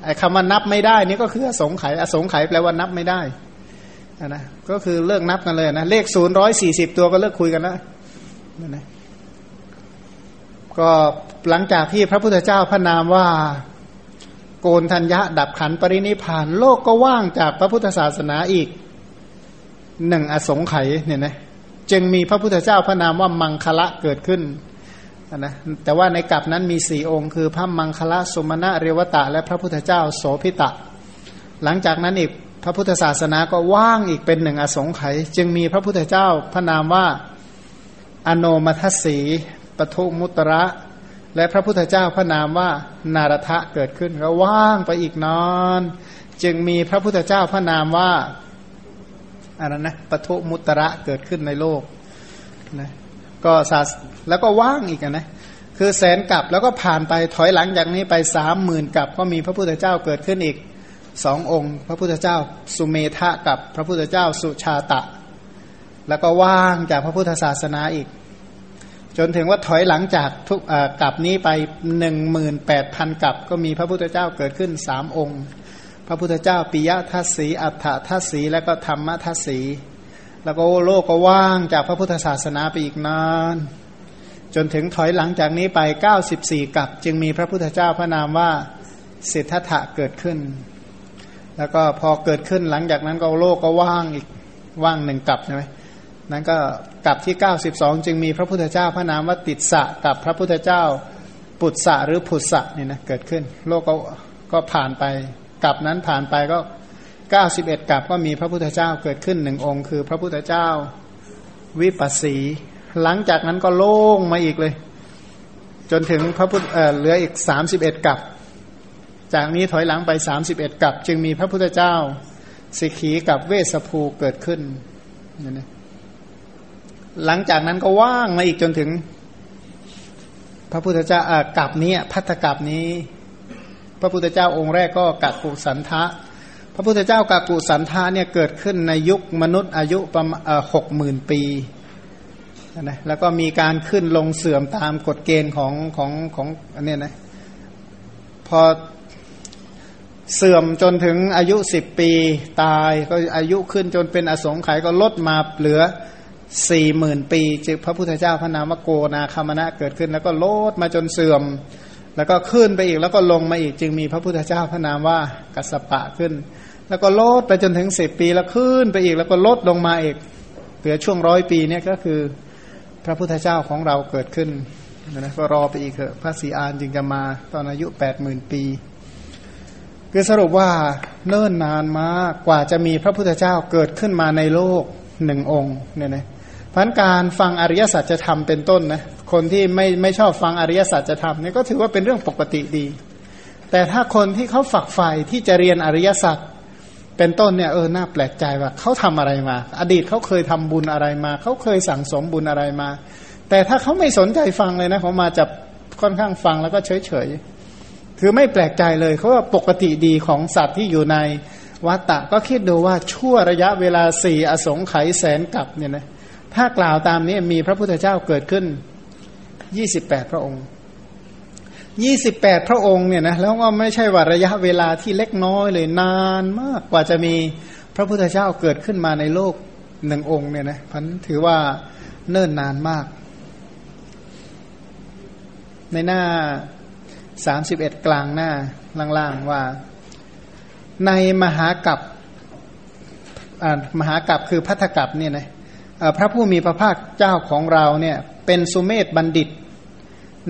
ไอ้คำว่านับไม่ได้นี่ก็คืออสงไขยอสงไขยแปลว่านับไม่ได้นะก็คือเลิกนับกันเลยนะเลขศูนย์ร้อยสี่สิบตัวก็เลิกคุยกันแล้วนะก็หลังจากที่พระพุทธเจ้าพระนามว่าโกนทัญญะดับขันปรินิพาน โลกก็ว่างจากพระพุทธศาสนาอีกหนึ่งอสงไขยเนี่ยนะ จึงมีพระพุทธเจ้าพระนามว่ามังคละเกิดขึ้นนะแต่ว่าในกลับนั้นมีสี่องค์ คือพระมังคละสุมาณะเรวตะ และพระพุทธเจ้าโสพิตะ หลังจากนั้นอีกพระพุทธศาสนาก็ว่างอีกเป็นหนึ่งอสงไขยจึงมีพระพุทธเจ้าพระนามว่าอโนมัทสีปทุมุตระ และพระพุทธเจ้าพระนามว่านารทะเกิดขึ้นก็ว่างไปอีกนอน จึงมีพระพุทธเจ้าพระนามว่า อะไรนะปทุมุตระเกิดขึ้นในโลกนะก็ศาสแล้วก็ว่างอีกนะคือแสนกับแล้วก็ผ่านไปถอยหลังจากนี้ไปสามหมื่นกับก็มีพระพุทธเจ้าเกิดขึ้นอีกสององค์ พระพุทธเจ้าสุเมธะกับพระพุทธเจ้าสุชาตะ แล้วก็ว่างจากพระพุทธศาสนาอีก จนถึงว่าถอยหลังจากทุกกับนี้ไปหนึ่งหมื่นแปดพันกับก็มีพระพุทธเจ้าเกิดขึ้นสามองค์ พระพุทธเจ้าปิยทัศสีอัฏฐทัศสีและก็ธรรมทัศสี แล้วก็โลกก็ว่างจากพระพุทธศาสนาไปอีกนาน จนถึงถอยหลังจากนี้ไปเก้าสิบสี่กับ จึงมีพระพุทธเจ้าพระนามว่าสิทธัตถะเกิดขึ้น แล้วก็พอเกิดขึ้นหลังจากนั้นก็โลกก็ว่างอีกว่างหนึ่งกับใช่ไหมนั้นก็กับที่เก้าสิบสองจึงมีพระพุทธเจ้าพระนามว่าติดสะกับพระพุทธเจ้าปุตสะหรือผุตสะเนี่ยนะเกิดขึ้น โลกก็ก็ผ่านไป กับนั้นผ่านไปก็เก้าสิบเอ็ดกับก็มีพระพุทธเจ้าเกิดขึ้นหนึ่งองค์ คือพระพุทธเจ้าวิปัสสี หลังจากนั้นก็โล่งมาอีกเลย จนถึงพระพุทธเออเหลืออีกสามสิบเอ็ดกับ จากนี้ถอยหลังไปสามสิบเอ็ดกับ จึงมีพระพุทธเจ้าสิกขีกับเวสภูเกิดขึ้นนี่หลังจากนั้นก็ว่างมาอีกจนถึง พระพุทธเจ้ากับนี้พัทธกับนี้ ระพุทธเจ้าองค์แรกก็กักุสันทะ พระพุทธเจ้ากักุสันทะเนี่ยเกิดขึ้นในยุคมนุษย์อายุประมาณหกหมื่นปีนะแล้วก็มีการขึ้นลงเสื่อมตามกฎเกณฑ์ของของของอันนี้นะพอเสื่อมจนถึงอายุสิบปีตายก็อายุขึ้นจนเป็นอสงไขยก็ลดมาเหลือสี่หมื่นปี จึงพระพุทธเจ้าพระนามโกนาคามณะเกิดขึ้นแล้วก็ลดมาจนเสื่อม แล้วก็ขึ้นไปอีกแล้วก็ลงมาอีกจึงมีพระพุทธเจ้าพระนามว่ากัสปะขึ้น แล้วก็ลดไปจนถึงสิบปีแล้วขึ้นไปอีกแล้วก็ลดลงมาอีกเหลือช่วงร้อยปีเนี่ยก็คือพระพุทธเจ้าของเราเกิดขึ้นนะก็รอไปอีกเถอะพระศรีอานจึงจะมาตอนอายุแปดหมื่นปีคือสรุปว่าเนิ่นนานมากกว่าจะมีพระพุทธเจ้าเกิดขึ้นมาในโลกหนึ่งองค์เนี่ยนะ พันการฟังอริยสัจจะทำเป็นต้นนะคนที่ไม่ไม่ชอบฟังอริยสัจจะทำเนี่ยก็ถือว่าเป็นเรื่องปกติดี แต่ถ้าคนที่เขาฝักใฝ่ที่จะเรียนอริยสัจเป็นต้นเนี่ยเออน่าแปลกใจว่าเขาทำอะไรมา อดีตเขาเคยทำบุญอะไรมา เขาเคยสั่งสมบุญอะไรมา แต่ถ้าเขาไม่สนใจฟังเลยนะเขามาจะค่อนข้างฟังแล้วก็เฉยเฉยคือไม่แปลกใจเลยเขาว่าปกติดีของสัตว์ที่อยู่ในวัตตะก็คิดดูว่าชั่วระยะเวลาสี่อสงไขยแสนกับเนี่ยนะ ถ้ากล่าวตามนี้มีพระพุทธเจ้าเกิดขึ้นยี่สิบแปดพระองค์ยี่สิบแปดพระองค์เนี่ยนะแล้วก็ไม่ใช่ว่าระยะเวลาที่เล็กน้อยเลยนานมากกว่าจะมีพระพุทธเจ้าเกิดขึ้นมาในโลกหนึ่งองค์เนี่ยนะพันถือว่าเนิ่นนานมาก ในหน้าสามสิบเอ็ดกลางหน้าล่างๆว่า ในมหากัปมหากัปคือพัทธกัปเนี่ยนะ พระผู้มีพระภาคเจ้าของเราเนี่ยเป็นสุเมธบัณฑิต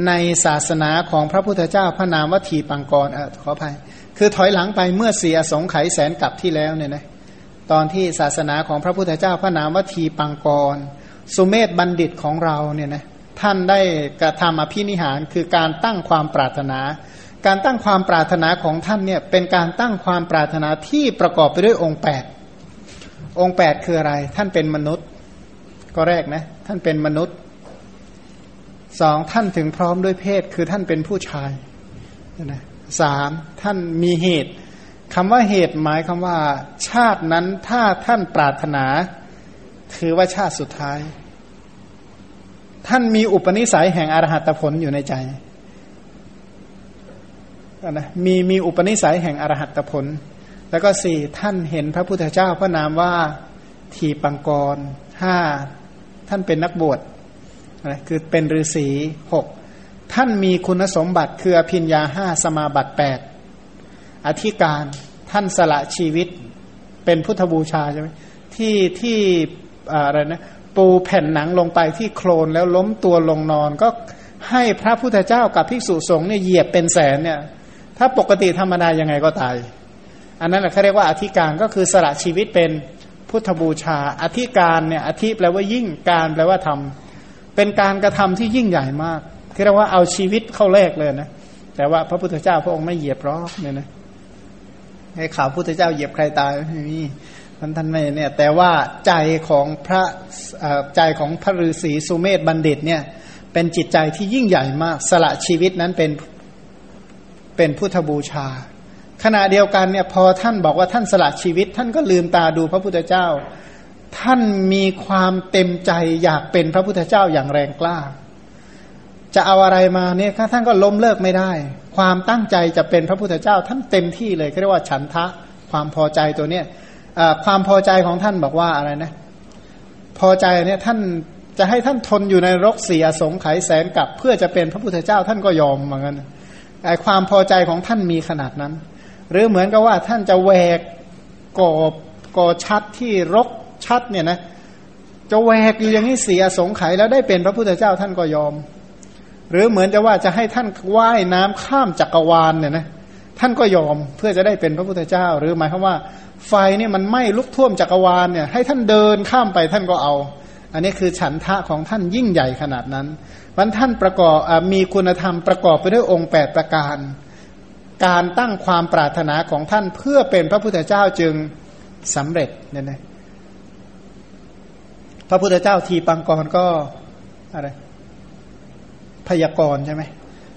ในศาสนาของพระพุทธเจ้าพระนามวัตถีปังกรอขออภัย คือถอยหลังไปเมื่อเสียสงไขแสนกลับที่แล้วเนี่ยนะตอนที่ศาสนาของพระพุทธเจ้าพระนามวัตถีปังกร สุเมธบัณฑิตของเราเนี่ยนะท่านได้กระทำอภินิหารคือการตั้งความปรารถนา การตั้งความปรารถนาของท่านเนี่ยเป็นการตั้งความปรารถนาที่ประกอบไปด้วยองค์ 8 องค์ 8 คืออะไร ท่านเป็นมนุษย์ ก็แรกนะ ท่านเป็นมนุษย์สองท่านถึงพร้อมด้วยเพศ คือท่านเป็นผู้ชายนะสามท่านมีเหตุคำว่าเหตุหมายคำว่า ชาตินั้นถ้าท่านปรารถนา ถือว่าชาติสุดท้าย ท่านมีอุปนิสัยแห่งอรหัตผลอยู่ในใจนะมีมีอุปนิสัยแห่งอรหัตผล แล้วก็สี่ท่านเห็นพระพุทธเจ้าพระนามว่าทีปังกรห้า ท่านเป็นนักบวชนะคือเป็นฤาษีหกท่านมีคุณสมบัติคืออภิญญาห้าสมาบัติแปดอธิการท่านสละชีวิตเป็นพุทธบูชาใช่ไหมที่ที่อะไรนะปูแผ่นหนังลงไปที่โคลนแล้วล้มตัวลงนอน ก็ให้พระพุทธเจ้ากับภิกษุสงฆ์เนี่ยเหยียบเป็นแสนเนี่ย ถ้าปกติธรรมดายังไงก็ตาย อันนั้นเขาเรียกว่าอธิการก็คือสละชีวิตเป็น พุทธบูชา อธิการเนี่ยอธิแปลว่ายิ่งการแปลว่าทำเป็นการกระทำที่ยิ่งใหญ่มากที่เรียกว่าเอาชีวิตเข้าแลกเลยนะแต่ว่าพระพุทธเจ้าพระองค์ไม่เหยียบรอกเนี่ยนะให้ข่าวพุทธเจ้าเหยียบใครตายไม่มีท่านท่านไม่เนี่ย แต่ว่าใจของพระใจของพระฤาษีสุเมธบัณฑิตเนี่ย เป็นจิตใจที่ยิ่งใหญ่มาก สละชีวิตนั้นเป็นเป็นพุทธบูชา ขณะเดียวกันเนี่ยพอท่านบอกว่าท่านสละชีวิต ท่านก็ลืมตาดูพระพุทธเจ้า ท่านมีความเต็มใจอยากเป็นพระพุทธเจ้าอย่างแรงกล้า จะเอาอะไรมาเนี่ยท่านก็ล้มเลิกไม่ได้ ความตั้งใจจะเป็นพระพุทธเจ้า ท่านเต็มที่เลยเรียกว่าฉันทะความพอใจตัวเนี้ยความพอใจของท่านบอกว่าอะไรนะ พอใจเนี่ยท่านจะให้ท่านทนอยู่ในรกเสียสงไขแสนกับ เพื่อจะเป็นพระพุทธเจ้าท่านก็ยอมเหมือนกันไอความพอใจของท่านมีขนาดนั้น หรือเหมือนกับว่าท่านจะแหวกกอบก่อชัดที่รกชัดเนี่ยนะจะแหวกอยู่อย่างนี้เสียสงไขแล้วได้เป็นพระพุทธเจ้าท่านก็ยอม หรือเหมือนจะว่าจะให้ท่านว่ายน้ำข้ามจักรวาลเนี่ยนะท่านก็ยอมเพื่อจะได้เป็นพระพุทธเจ้า หรือหมายความว่าไฟนี่มันไหม้ลุกท่วมจักรวาลเนี่ยให้ท่านเดินข้ามไปท่านก็เอา อันนี้คือฉันทะของท่านยิ่งใหญ่ขนาดนั้นมันท่านประกอบมีคุณธรรมประกอบไปด้วยองค์แปดประการ การตั้งความปรารถนาของท่านเพื่อเป็นพระพุทธเจ้าจึงสำเร็จเนี่ยนะพระพุทธเจ้าทีปังกรก็อะไรพยากรใช่ไหม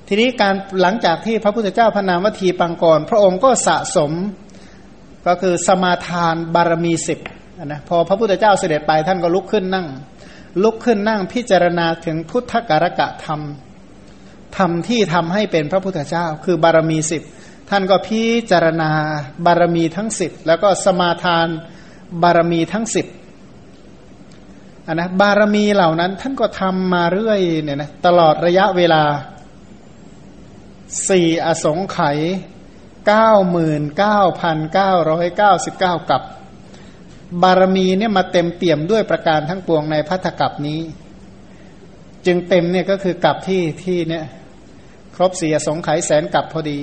ทีนี้การหลังจากที่พระพุทธเจ้าพระนามวทีปังกร พระองค์ก็สะสมก็คือสมาทานบารมีสิบนะพอพระพุทธเจ้าเสด็จไปท่านก็ลุกขึ้นนั่ง ลุกขึ้นนั่งพิจารณาถึงพุทธการกะธรรม ธรรมที่ทำให้เป็นพระพุทธเจ้า คือบารมีสิบท่านก็พิจารณาบารมีทั้งสิบแล้วก็สมาทานบารมีทั้งสิบอันนะบารมีเหล่านั้นท่านก็ทำมาเรื่อยเนี่ยนะตลอดระยะเวลาสี่อสงไขยเก้าหมื่นเก้าพันเก้าร้อยเก้าสิบเก้ากับบารมีเนี่ยมาเต็มเปี่ยมด้วยประการทั้งปวงในพัทธกับนี้ จึงเต็มเนี่ยก็คือกับที่ที่เนี่ยครบเสี่อสงไขยแสนกับพอดี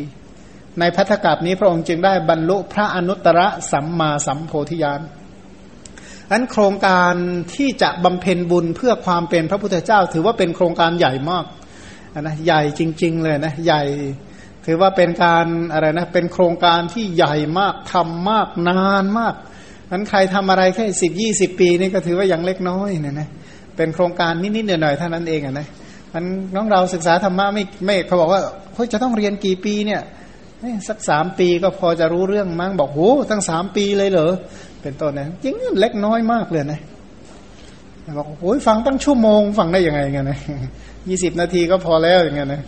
ในพัทธกับนี้พระองค์จึงได้บรรลุพระอนุตตรสัมมาสัมโพธิญาณอันโครงการที่จะบำเพ็ญบุญเพื่อความเป็นพระพุทธเจ้า ถือว่าเป็นโครงการใหญ่มากนะใหญ่จริง ๆ เลยนะใหญ่ ถือว่าเป็นการอะไรนะเป็นโครงการที่ใหญ่มากทำมากนานมากนั้นใครทำอะไรแค่สิบยี่สิบปีนี่ก็ถือว่ายังเล็กน้อยเนี่ยนะ เป็นโครงการนิดๆหน่อยๆเท่านั้นเองอะนะมันน้องเราศึกษาธรรมะไม่ไม่เขาบอกว่าเฮ้ยจะต้องเรียนกี่ปีเนี่ยสักสามปีก็พอจะรู้เรื่องมั้งบอกโหตั้งสามปีเลยเหรอเป็นต้นนะจริงเล็กน้อยมากเลยนะบอกโอ้ยฟังตั้งชั่วโมงฟังได้ยังไงเงี้ยนะยี่สิบนาทีก็พอแล้วอย่างเงี้ยนะ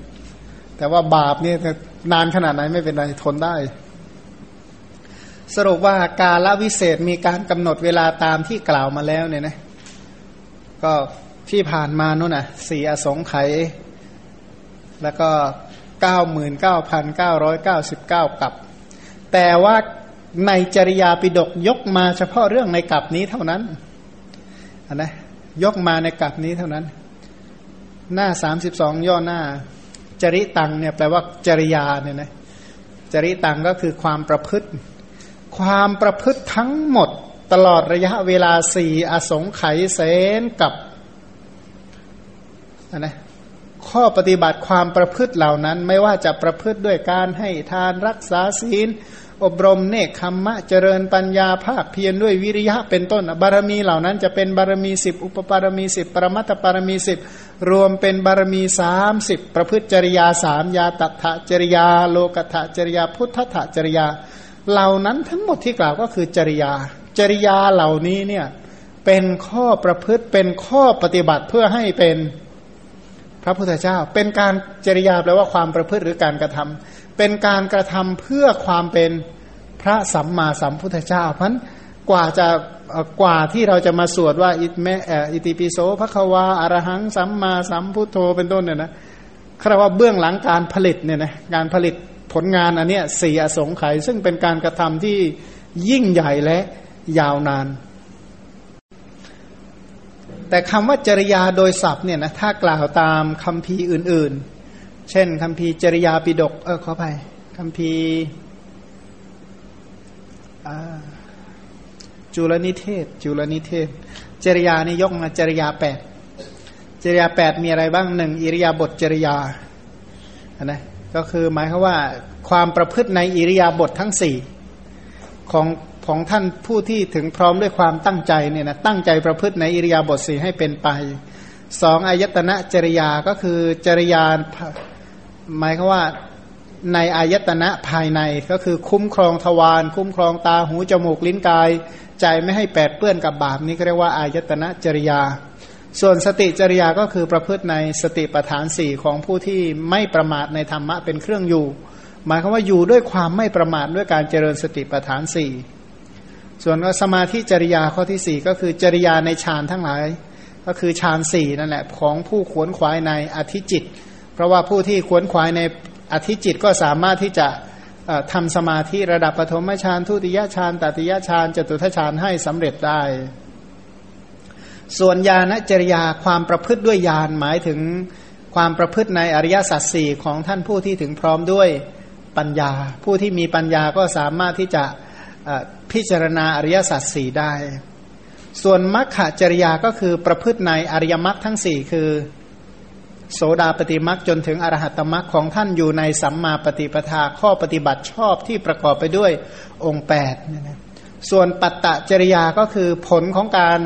แต่ว่าบาปเนี่ยนานขนาดไหนไม่เป็นไรทนได้ สรุปว่ากาลวิเศษมีการกำหนดเวลาตามที่กล่าวมาแล้วเนี่ยนะ ก็ที่ผ่านมานู่นน่ะสี่อสงไขยแล้วก็เก้าหมื่นเก้าพันเก้าร้อยเก้าสิบเก้ากับ แต่ว่าในจริยาปิดกยกมาเฉพาะเรื่องในกับนี้เท่านั้นนะยกมาในกับนี้เท่านั้น หน้าสามสิบสองย่อหน้า จริตังเนี่ยแปลว่าจริยาเนี่ยนะจริตังก็คือความประพฤติ ความประพฤติทั้งหมด ตลอดระยะเวลาสี่อสงไขยเสนกับนะข้อปฏิบัติความประพฤติเหล่านั้น ไม่ว่าจะประพฤติด้วยการให้ทานรักษาศีล อบรมเนคขมมะเจริญปัญญาภาคเพียรด้วยวิริยะเป็นต้น บารมีเหล่านั้นจะเป็นบารมีสิบอุปบารมีสิบปรมัตถบารมีสิบรวมเป็นบารมีสามสิบประพฤติจริยาสามยาตัถจริยา โลกถจริยา พุทธถจริยา เหล่านั้นทั้งหมดที่กล่าวก็คือจริยา จริยาเหล่านี้เนี่ยเป็นข้อประพฤติเป็นข้อปฏิบัติเพื่อให้เป็นพระพุทธเจ้า เป็นการจริยาแปลว่าความประพฤติหรือการกระทำเป็นการกระทำเพื่อความเป็นพระสัมมาสัมพุทธเจ้า เพราะกว่าจะกว่าที่เราจะมาสวดว่าอิแมอิติปิโสพระควาอารหังสัมมาสัมพุทโธเป็นต้นเนี่ยนะคาว่าเบื้องหลังการผลิตเนี่ยนะการผลิตผลงานอันเนี้ยสี่อสงไขยซึ่งเป็นการกระทำที่ยิ่งใหญ่และ ยาวนาน แต่คำว่าจริยาโดยศัพท์เนี่ยนะถ้ากล่าวตามคำพีอื่นๆ เช่นคำพีจริยาปิดกเออขอไปคำพีจุลนิเทศ จุลนิเทศ จริยานี่ยกมาจริยาแปดจริยาแปดมีอะไรบ้างหนึ่งอิริยาบถจริยานะก็คือหมายคือว่าความประพฤติในอิริยาบถททั้งสี่ของ ของท่านผู้ที่ถึงพร้อมด้วยความตั้งใจเนี่ยนะตั้งใจประพฤติในอิริยาบถสีให้เป็นไปสองอายตนะจริยาก็คือจริยาหมายคือว่าในอายตนะภายในก็คือคุ้มครองทวารคุ้มครองตาหูจมูกลิ้นกาย ใจไม่ให้แปดเปื้อนกับบาปนี้ก็เรียกว่าอายตนะจริยา ส่วนสติจริยาก็คือประพฤติในสติปัฏฐานสี่ของผู้ที่ไม่ประมาทในธรรมะเป็นเครื่องอยู่ หมายความว่าอยู่ด้วยความไม่ประมาทด้วยการเจริญสติปัฏฐานสี่ ส่วนสมาธิจริยาข้อที่สี่ก็คือจริยาในฌานทั้งหลาย ก็คือฌานสี่นั่นแหละของผู้ขวนขวายในอธิจิต เพราะว่าผู้ที่ขวนขวายในอธิจิตก็สามารถที่จะทำสมาธิระดับปฐมฌานทุติยฌานตติยฌานจตุทฌานให้สำเร็จได้ ส่วนญาณจริยาความประพฤติด้วยญาณหมายถึงความประพฤติในอริยสัจสี่ของท่านผู้ที่ถึงพร้อมด้วยปัญญา ผู้ที่มีปัญญาก็สามารถที่จะ พิจารณาอริยสัจสี่ได้ ส่วนมรรคจริยาก็คือประพฤติในอริยมรรคทั้งสี่คือโสดาปฏิมรรคจนถึงอรหัตมรรคของท่านอยู่ในสัมมาปฏิปทาข้อปฏิบัติชอบที่ประกอบไปด้วยองค์แปดส่วนปัตตจริยาก็คือผลของการ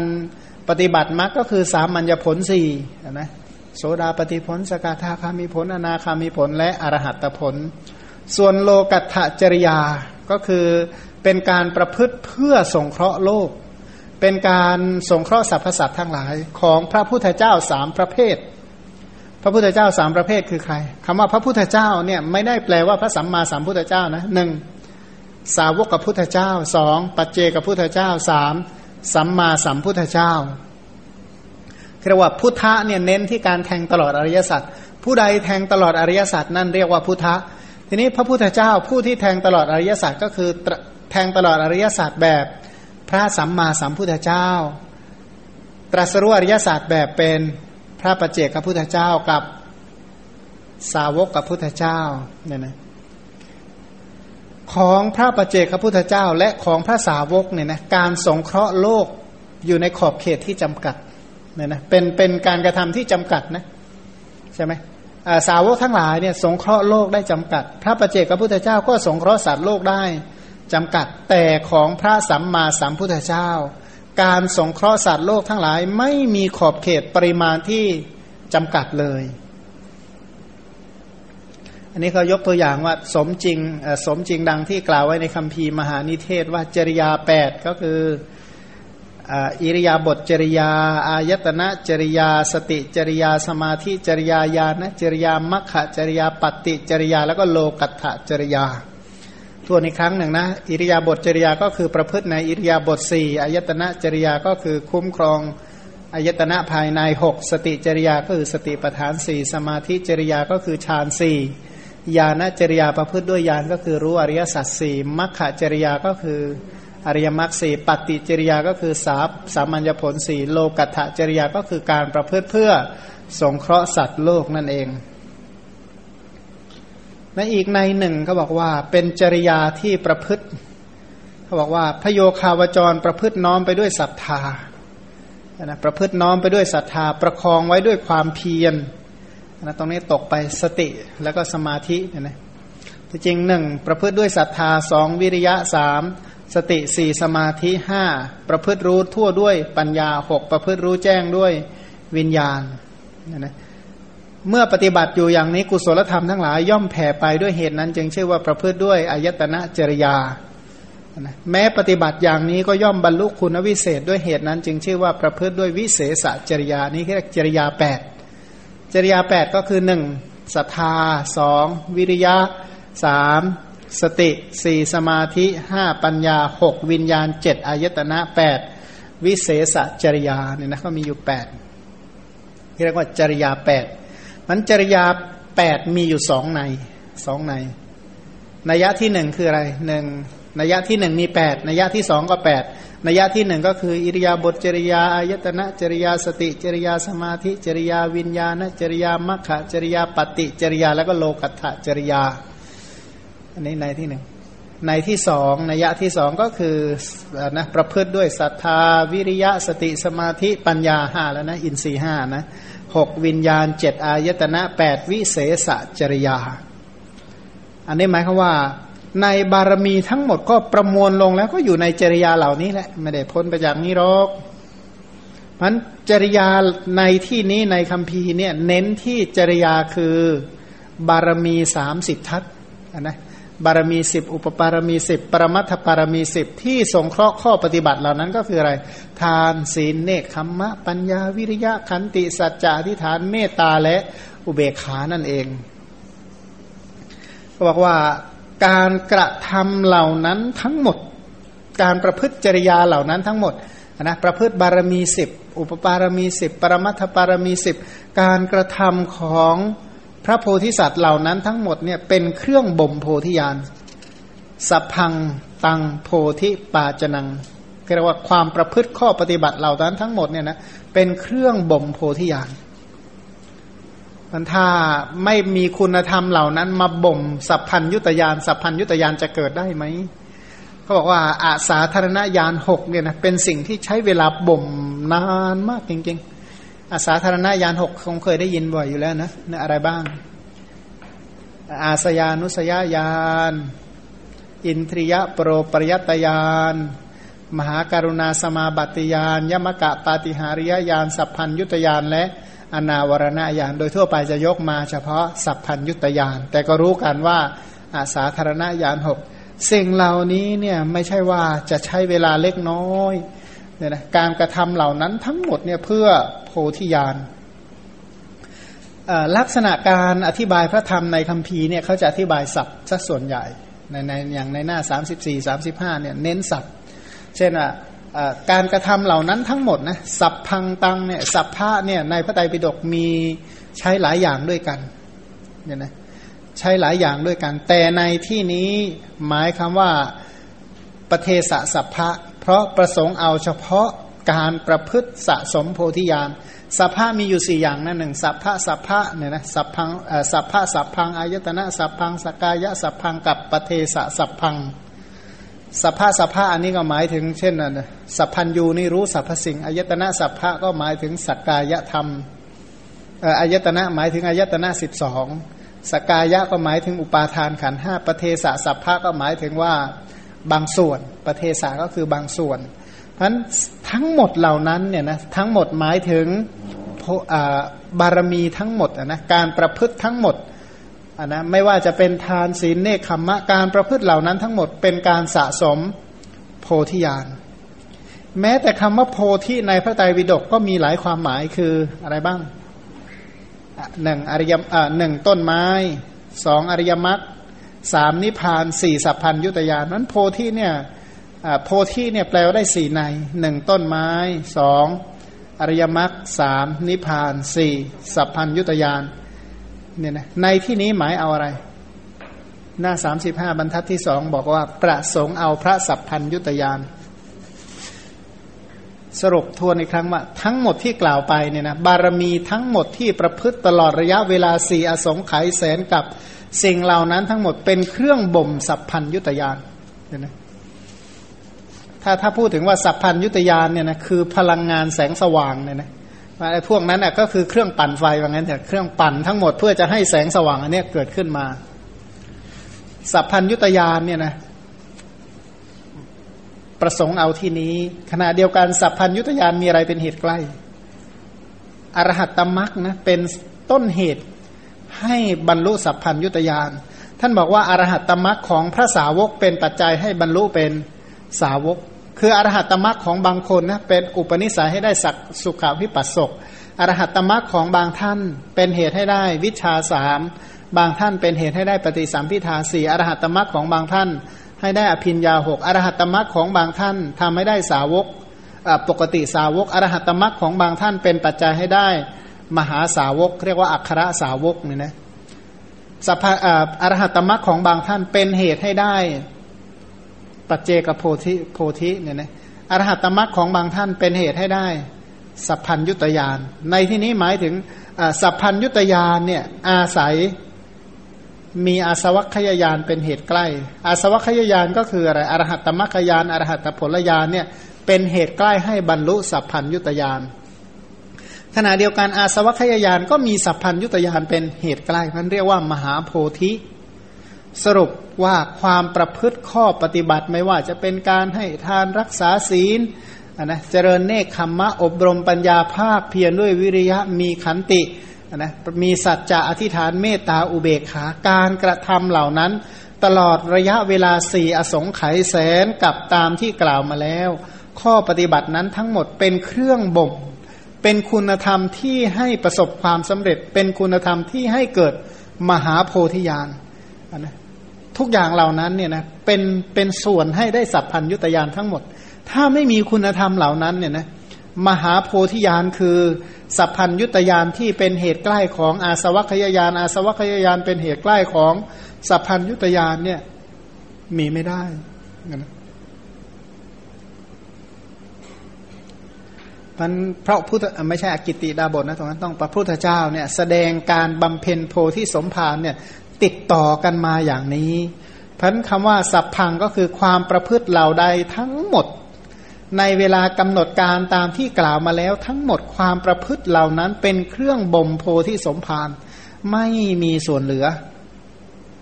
ปฏิบัติมรรคก็คือสามัญญผลสี่นะโสดาปฏิผล สกทาคามีผล อนาคามีผลและอรหัตผล ส่วนโลกัตถจริยาก็คือ เป็นการประพฤติเพื่อสงเคราะห์โลก เป็นการสงเคราะห์สรรพสัตว์ทั้งหลาย ของพระพุทธเจ้าสามประเภท พระพุทธเจ้าสามประเภทคือใครคำว่าพระพุทธเจ้าเนี่ยไม่ได้แปลว่าพระสัมมาสัมพุทธเจ้านะหนึ่งสาวกกับพุทธเจ้าสองปัจเจกับพุทธเจ้าสามสัมมาสัมพุทธเจ้าเรียกว่าพุทธะเนี่ยเน้นที่การแทงตลอดอริยสัจผู้ใดแทงตลอดอริยสัจนั่นเรียกว่าพุทธะทีนี้พระพุทธเจ้าผู้ที่แทงตลอดอริยสัจก็คือ แทงตลอดอริยศาสตร์แบบพระสัมมาสัมพุทธเจ้า ตรัสรู้อริยศาสตร์แบบเป็นพระประเจกพระพุทธเจ้ากับสาวกกับพุทธเจ้าเนี่ยนะของพระประเจกพระพุทธเจ้า และของพระสาวกเนี่ยนะการสงเคราะห์โลกอยู่ในขอบเขตที่จำกัดเนี่ยนะเป็นเป็นการกระทำที่จำกัดนะใช่ไหมสาวกทั้งหลายเนี่ยสงเคราะห์โลกได้จำกัด พระประเจกพระพุทธเจ้าก็สงเคราะห์สัตว์โลกได้ จำกัดแต่ของพระสัมมาสัมพุทธเจ้า การสงเคราะห์สัตว์โลกทั้งหลายไม่มีขอบเขตปริมาณที่จำกัดเลย อันนี้เขายกตัวอย่างว่าสมจริงสมจริงดังที่กล่าวไว้ในคัมภีร์มหานิเทศว่าจริยาแปดก็คืออิริยาบถจริยา อายตนะจริยา สติจริยา สมาธิจริยาญาณจริยามัคคะจริยาปฏิจริยา แล้วก็โลกัตถจริยา ทวนอีกครั้งหนึ่งนะ อิริยาบถจริยาก็คือประพฤติในอิริยาบถสี่อายตนะจริยาก็คือคุ้มครองอายตนะภายในหกสติจริยาก็คือสติปทานสี่สมาธิจริยาก็คือฌานสี่ญาณจริยาประพฤติด้วยญาณก็คือรู้อริยสัจสี่มัคคจริยาก็คืออริยมรรคสี่ปฏิจริยาก็คือสาสามัญญผลสี่โลกัตถจริยาก็คือการประพฤติเพื่อสงเคราะห์สัตว์โลกนั่นเอง ในอีกในหนึ่งเขาบอกว่าเป็นจริยาที่ประพฤติเขาบอกว่าพโยคาวจรประพฤติน้อมไปด้วยศรัทธานะประพฤติน้อมไปด้วยศรัทธา ประคองไว้ด้วยความเพียรนะตรงนี้ตกไปสติแล้วก็สมาธิเนี่ยนะจริงหนึ่งประพฤติด้วยศรัทธาสองวิริยะสามสติสี่สมาธิห้าประพฤติรู้ทั่วด้วยปัญญาหกประพฤติรู้แจ้งด้วยวิญญาณนะ เมื่อปฏิบัติอยู่อย่างนี้กุศลธรรมทั้งหลายย่อมแผ่ไปด้วยเหตุนั้น จึงชื่อว่าประพฤติด้วยอายตนะจริยา แม้ปฏิบัติอย่างนี้ก็ย่อมบรรลุคุณวิเศษด้วยเหตุนั้น จึงชื่อว่าประพฤติด้วยวิเศษจริยานี้เรียกจริยาแปดจริยาแปดก็คือหนึ่งศรัทธาสองวิริยะสามสติสี่สมาธิห้าปัญญาหกวิญญาณเจ็ดอายตนะแปดวิเศษจริยาเนี่ยนะก็มีอยู่แปดเรียกว่าจริยาแปด มันจริยาแปดมีอยู่สองในสองในนัยยะที่หนึ่งคืออะไรหนึ่งนัยยะที่หนึ่งมีแปดนัยยะที่สองก็แปดนัยยะที่หนึ่งก็คือ อิริยาบถจริยาอายตนะจริยาสติจริยาสมาธิจริยาวิญญาณจริยามัคคะจริยาปฏิจริยาแล้วก็โลกัตถจริยา อันนี้ในที่หนึ่งในที่สองนัยะที่สองก็คือนะประพฤติด้วยศรัทธาวิริยะสติสมาธิปัญญาห้าแล้วนะ อินทรีห้านะ หกวิญญาณเจ็ดอายตนะแปดวิเศษจริยา อันนี้หมายความว่า ในบารมีทั้งหมดก็ประมวลลงแล้วก็อยู่ในจริยาเหล่านี้แหละ ไม่ได้พ้นไปจากนี้หรอกมันจริยาในที่นี้ในคำพีเนี่ยเน้นที่จริยาคือบารมีสามสิบทัศนะ บารมีสิบอุปปารมีสิบปรมัตถปารมีสิบที่สงเคราะห์ข้อปฏิบัติเหล่านั้นก็คืออะไร ทานศีลเนคขมมะ ปัญญาวิริยะขันติสัจจะทิฏฐานเมตตาและอุเบกขานั่นเองก็บอกว่าการกระทำเหล่านั้นทั้งหมด การประพฤติจริยาเหล่านั้นทั้งหมดนะประพฤติบารมีสิบอุปปารมีสิบปรมัตถปารมีสิบการกระทำของ พระโพธิสัตว์เหล่านั้นทั้งหมดเนี่ยเป็นเครื่องบ่มโพธิญาณสัพพังตังโพธิปาจนังเรียกว่าความประพฤติข้อปฏิบัติเหล่านั้นทั้งหมดเนี่ยนะเป็นเครื่องบ่มโพธิญาณมันถ้าไม่มีคุณธรรมเหล่านั้น มาบ่มสัพพัญยุตยานสัพพัญยุตยานจะเกิดได้ไหมเขาบอกว่าอาสาธารณญาณหกเนี่ยนะเป็นสิ่งที่ใช้เวลาบ่มนานมากจริงๆ อาสาธารณญาณหกคงเคยได้ยินบ่อยอยู่แล้วนะนอะไรบ้าง อาสยานุสยญาณอินทรียะโปรปริยตญาณมหาการุณาสมาบัติญาณยมกะปาติหาริยญาณสัพพัญยุตญาณและอนาวรณญาณโดยทั่วไปจะยกมาเฉพาะสัพพัญยุตญาณแต่ก็รู้กันว่าอาสาธารณญาณหกสิ่งเหล่านี้เนี่ยไม่ใช่ว่าจะใช้เวลาเล็กน้อย เนี่ยนะการกระทำเหล่านั้นทั้งหมดเนี่ยเพื่อโพธิญาณลักษณะการอธิบายพระธรรมในคัมภีร์เนี่ยเขาจะอธิบายศัพท์ซะส่วนใหญ่ในในอย่างในหน้า 34 35เนี่ยเน้นศัพท์ เช่นว่าการกระทำเหล่านั้นทั้งหมดนะสัพพังตังเนี่ยสัพพะเนี่ยในพระไตรปิฎกมีใช้หลายอย่างด้วยกันเนี่ยนะใช้หลายอย่างด้วยกัน แต่ในที่นี้หมายคำว่าประเทศสัพพะ ราะประสงค์เอาเฉพาะการประพฤติสะสมโพธิญาณสัพพะมีอยู่สี่อย่างนั่นหนึ่งสัพพะสัพพะเนี่ยนะสัพพังสัพพะสัพพังอายตนะสัพพังสกายะสัพพังกับปเทสะสัพพังสัพพะสัพพะอันนี้ก็หมายถึงเช่นนะสัพพัญยูนี่รู้สัพพสิ่งอายตนะสัพพะก็หมายถึงสกายธรรมอายตนะหมายถึงอายตนะสิบสองสกายะก็หมายถึงอุปาทานขันห้าปเทศะสัพพะก็หมายถึงว่า บางส่วน ประเทศะก็คือบางส่วนเพราะฉะนั้นทั้งหมดเหล่านั้นเนี่ยนะทั้งหมดหมายถึงบารมีทั้งหมดนะการประพฤติทั้งหมดนะไม่ว่าจะเป็นทานศีลเนคขมมะการประพฤติเหล่านั้นทั้งหมดเป็นการสะสมโพธิญาณแม้แต่คำว่าโพธิในพระไตรปิฎกก็มีหลายความหมายคืออะไรบ้างหนึ่งอริยหนึ่งต้นไม้สองอริยมรรค สามนิพานสี่สัพพัญยุตยานนั้นโพธิเนี่ยโพธิเนี่ยแปลว่าได้สี่ในหนึ่งต้นไม้สองอริยมรรคสามนิพพานสี่สัพพัญยุตยานเนี่ยนะในที่นี้หมายเอาอะไร หน้าสามสิบห้าบรรทัดที่สองบอกว่า ประสงค์เอาพระสัพพัญยุตยานสรุปทวนอีกครั้งว่า ทั้งหมดที่กล่าวไปเนี่ยนะบารมีทั้งหมดที่ประพฤติตลอดระยะเวลาสี่อสงไขยแสนกับ สิ่งเหล่านั้นทั้งหมดเป็นเครื่องบ่มสัพพัญยุตยานเนี่ยนะถ้าถ้าพูดถึงว่าสัพพัญยุตยานเนี่ยนะคือพลังงานแสงสว่างเนี่ยนะไอ้พวกนั้นอะก็คือเครื่องปั่นไฟว่างั้นแต่เครื่องปั่นทั้งหมดเพื่อจะให้แสงสว่างอันนี้เกิดขึ้นมา สัพพัญยุตยานเนี่ยนะประสงค์เอาที่นี้ ขณะเดียวกันสัพพัญยุตยานมีอะไรเป็นเหตุใกล้อรหัตตมักนะเป็นต้นเหตุ ให้บรรลุสัพพัญยุตยาน ท่านบอกว่าอรหัตตมักของพระสาวกเป็นปัจจัยให้บรรลุเป็นสาวก คืออรหัตตมักของบางคนนะเป็นอุปนิสัยให้ได้สักสุขาวิปัสสกอรหัตตมักของบางท่านเป็นเหตุให้ได้วิชาสามบางท่านเป็นเหตุให้ได้ปฏิสัมพิทาสี่อรหัตตมักของบางท่าน ให้ได้อภินยาหกอรหัตตมรักของบางท่านทำให้ได้สาวกปกติสาวกอรหัตตมรักของบางท่านเป็นปัจจัยให้ได้ มหาสาวก เรียกว่าอัครสาวกเนี่ยนะสัพอรหัตตมรักของบางท่านเป็นเหตุให้ได้ปัจเจกโพธิโพธิเนี่ยนะอรหัตตมรักของบางท่านเป็นเหตุให้ได้ สัพพัญยุตยาน ในที่นี้หมายถึงสัพพัญยุตยานเนี่ยอาศัยมีอาสวัคยายานเป็นเหตุใกล้ อาสวัคยายานก็คืออะไรอรหัตตมัคคยานอรหัตผลยานเนี่ยเป็นเหตุใกล้ให้บรรลุสัพพัญยุตยาน ขณะเดียวกันอาสวัคยายานก็มีสัพพัญยุตยานเป็นเหตุใกล้มันเรียกว่ามหาโพธิ สรุปว่าความประพฤติข้อปฏิบัติไม่ว่าจะเป็นการให้ทานรักษาศีลนะเจริญเนคขมมะอบรมปัญญาภาคเพียรด้วยวิริยะมีขันตินะมีสัจจะอธิษฐานเมตตาอุเบกขาการกระทำเหล่านั้น ตลอดระยะเวลาสี่อสงไขยแสนกับตามที่กล่าวมาแล้ว ข้อปฏิบัตินั้นทั้งหมดเป็นเครื่องบ่ม เป็นคุณธรรมที่ให้ประสบความสำเร็จ เป็นคุณธรรมที่ให้เกิดมหาโพธิญาณนะทุกอย่างเหล่านั้นเนี่ยนะเป็นเป็นส่วนให้ได้สัพพัญยุตยานทั้งหมด ถ้าไม่มีคุณธรรมเหล่านั้นเนี่ยนะมหาโพธิญาณคือ สัพพัญยุตยานที่เป็นเหตุใกล้ของอาสวัคยายานอาสวัคยายานเป็นเหตุใกล้ของสัพพัญยุตยานเนี่ยมีไม่ได้นะ มันพระพุทธไม่ใช่อกิติดาบทนะตรงนั้นต้องพระพุทธเจ้าเนี่ยแสดงการบำเพ็ญโพธิสมภารเนี่ยติดต่อกันมาอย่างนี้พันคำว่าสัพพังก็คือความประพฤติเหล่าใดทั้งหมด ในเวลากำหนดการตามที่กล่าวมาแล้วทั้งหมดความประพฤติเหล่านั้นเป็นเครื่องบ่มโพธิสมภารไม่มีส่วนเหลือ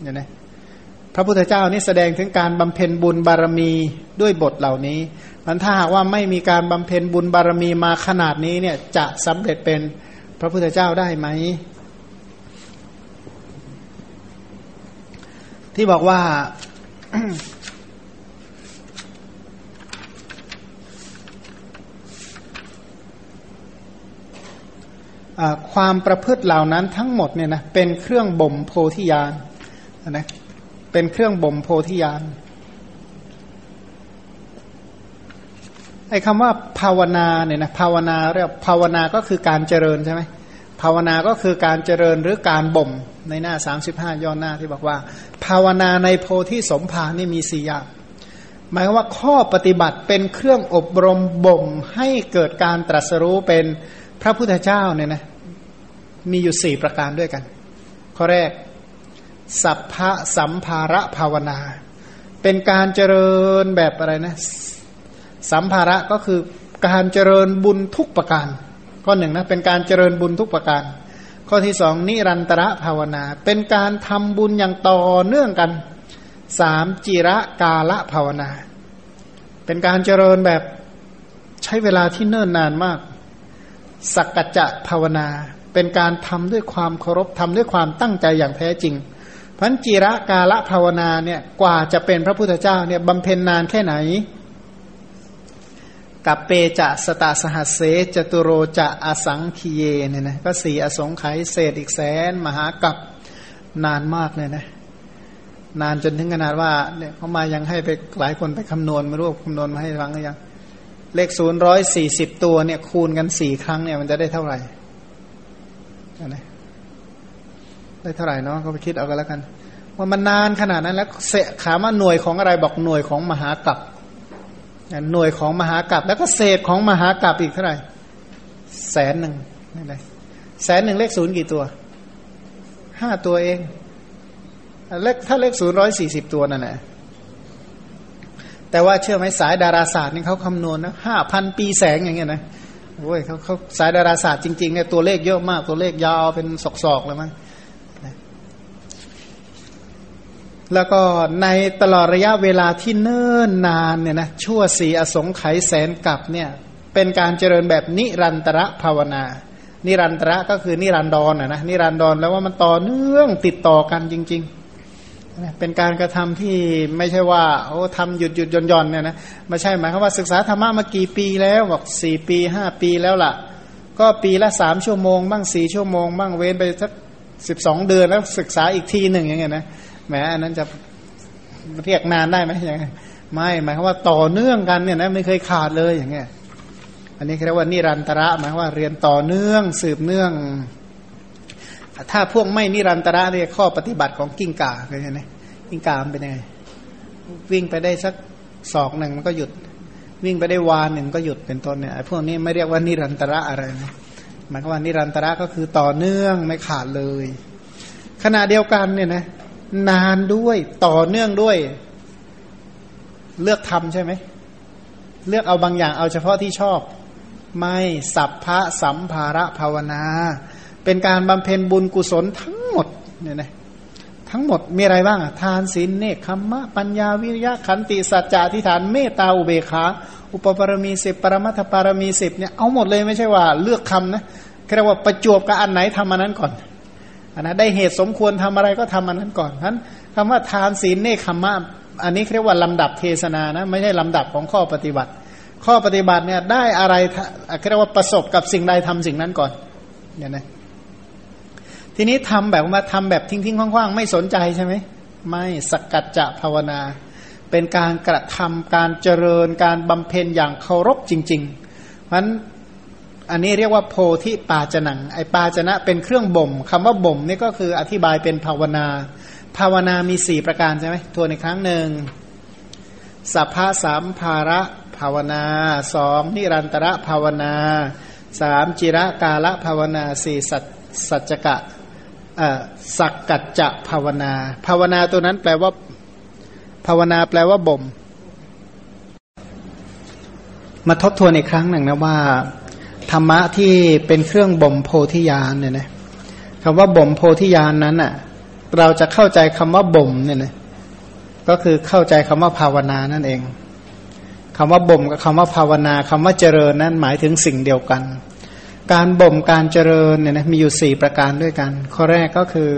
เนี่ยนะพระพุทธเจ้านี่แสดงถึงการบำเพ็ญบุญบารมีด้วยบทเหล่านี้ มันถ้าหากว่าไม่มีการบำเพ็ญบุญบารมีมาขนาดนี้เนี่ยจะสำเร็จเป็นพระพุทธเจ้าได้ไหม ที่บอกว่าความประพฤติเหล่านั้นทั้งหมดเนี่ยนะเป็นเครื่องบ่มโพธิญาณนะเป็นเครื่องบ่มโพธิญาณ ไอ้คำว่าภาวนาเนี่ยนะภาวนาเรียกภาวนาก็คือการเจริญใช่ไหมภาวนาก็คือการเจริญหรือการบ่มในหน้าสามสิบห้าย้อนหน้าที่บอกว่า ภาวนาในโพธิสมภารนี่มีสี่อย่าง หมายว่าข้อปฏิบัติเป็นเครื่องอบรมบ่มให้เกิดการตรัสรู้เป็นพระพุทธเจ้าเนี่ยนะมีอยู่สี่ประการด้วยกัน ข้อแรก สัพพะสัมภาระภาวนา เป็นการเจริญแบบอะไรนะ สัมภาระก็คือการเจริญบุญทุกประการ ข้อหนึ่งนะเป็นการเจริญบุญทุกประการ ข้อที่สองนิรันตระภาวนา เป็นการทำบุญอย่างต่อเนื่องกันสามจิระกาละภาวนา เป็นการเจริญแบบใช้เวลาที่เนิ่นนานมาก สักกัจจะภาวนา เป็นการทำด้วยความเคารพทำด้วยความตั้งใจอย่างแท้จริงพันจิระกาละภาวนาเนี่ยกว่าจะเป็นพระพุทธเจ้าเนี่ยบำเพ็ญนานแค่ไหน กับเปจะสตาสหัสเสจตุโรจะอสังคีเยเนี่ยนะก็สี่อสงไขยเศษอีกแสน มหากับนานมากเลยนะ นานจนถึงขนาดว่าเนี่ยเขามายังให้ไปหลายคนไปคำนวณไม่รู้คำนวณมาให้ฟังหรือยัง เลขศูนย์ร้อยสี่สิบตัวเนี่ยคูณกันสี่ครั้งเนี่ยมันจะได้เท่าไหร่นะได้เท่าไหร่เนาะก็ไปคิดเอากันแล้วกัน ว่ามันนานขนาดนั้นแล้วเสขามาหน่วยของอะไรบอกหน่วยของมหากัป หน่วยของมหากัปแล้วก็เศษของมหากัปอีกเท่าไหร่แสนหนึ่งนี่เลยแสนหนึ่งเลขศูนย์กี่ตัวห้าตัวเองเลขถ้าเลขศูนย์ร้อยสี่สิบตัวนั่นแหละแต่ว่าเชื่อไหมสายดาราศาสตร์นี่เขาคำนวณนะห้าพันปีแสงอย่างเงี้ยนะโอ้ยเขาเขาสายดาราศาสตร์จริงๆเนี่ยตัวเลขเยอะมากตัวเลขยาวเป็นศอกๆเลยมั้ง แล้วก็ในตลอดระยะเวลาที่เนิ่นนานเนี่ยนะชั่วสีอสงไขยแสนกับเนี่ยเป็นการเจริญแบบนิรันตระภาวนา นิรันตระก็คือนิรันดรนนะนิรันดรแล้วว่ามันต่อเนื่องติดต่อกันจริงๆเป็นการกระทำที่ไม่ใช่ว่าโอ้ทำหยุดหยุดย่อนย่อนเนี่ยนะไม่ใช่หมายความว่าศึกษาธรรมะมากี่ปีแล้วบอกสี่ปีห้าปีแล้วล่ะ ก็ปีละสามชั่วโมง บ้างสี่ชั่วโมง บ้างเว้นไปสักสิบสองเดือนแล้วศึกษาอีกทีหนึ่งอย่างเงี้ยนะ แหมอันนั้นจะเรียกนานได้ไหมอย่างเงี้ยไม่หมายความว่าต่อเนื่องกันเนี่ยนะไม่เคยขาดเลยอย่างเงี้ยอันนี้เรียกว่านิรันตระหมายว่าเรียนต่อเนื่องสืบเนื่อง ถ้าพวกไม่นิรันตระเรียกข้อปฏิบัติของกิ้งก่าเป็นไงกิ้งก่าเป็นยังไงวิ่งไปได้สักศอกหนึ่งมันก็หยุด วิ่งไปได้วานหนึ่งก็หยุดเป็นต้นเนี่ยพวกนี้ไม่เรียกว่านิรันตระอะไรนะหมายความว่านิรันตระก็คือต่อเนื่องไม่ขาดเลย ขณะเดียวกันเนี่ยนะ นานด้วยต่อเนื่องด้วย เลือกทำใช่ไหม เลือกเอาบางอย่างเอาเฉพาะที่ชอบ ไม่สัพพะสัมภาระภาวนา เป็นการบำเพ็ญบุญกุศลทั้งหมดเนี่ยนะทั้งหมดมีอะไรบ้างทานศีลเนคขมมะ ปัญญาวิริยะขันติสัจจะทิฏฐานเมตตาอุเบกขาอุปปารมีสิบปรมัตถปารมีสิบเนี่ยเอาหมดเลยไม่ใช่ว่าเลือกคำนะเรียกว่าประจวบกับอันไหนทำอันนั้นก่อน นนะได้เหตุสมควรทำอะไรก็ทำอันนั้นก่อนนั้นคำว่าทานศีลเนคขมะอันนี้เรียกว่าลำดับเทศนานะไม่ใช่ลำดับของข้อปฏิบัติ ข้อปฏิบัติเนี่ยได้อะไรเรียกว่าประสบกับสิ่งใดทำสิ่งนั้นก่อนเนี่ยนะทีนี้ทำแบบว่าทำแบบทิ้งๆคว่างๆ ไม่สนใจใช่ไหมไม่สกัดจะภาวนา เป็นการกระทำการเจริญการบำเพ็ญอย่างเคารพจริงๆเพราะฉะนั้น อันนี้เรียกว่าโพธิปาจนังไอปาจนะเป็นเครื่องบ่มคำว่าบ่มนี่ก็คืออธิบายเป็นภาวนา ภาวนามีสี่ประการใช่ไหมทวนอีกครั้งหนึ่งสัพพะสามภาระภาวนาสองนิรันตระภาวนาสามจิระกาละภาวนาสี่สัจสัจกะสักกัจจะภาวนา ภาวนาตัวนั้นแปลว่า ภาวนาแปลว่าบ่ม มาทบทวนอีกครั้งหนึ่งนะว่า ธรรมะที่เป็นเครื่องบ่มโพธิญาณเนี่ยนะคำว่าบ่มโพธิญาณนนั้นอะ เราจะเข้าใจคำว่าบ่มเนี่ยนะก็คือเข้าใจคำว่าภาวนานั่นเองคำว่าบ่มกับคำว่าภาวนาคำว่าเจริญนั้นหมายถึงสิ่งเดียวกัน การบ่มการเจริญเนี่ยนะมีอยู่สี่ประการด้วยกัน ข้อแรกก็คือ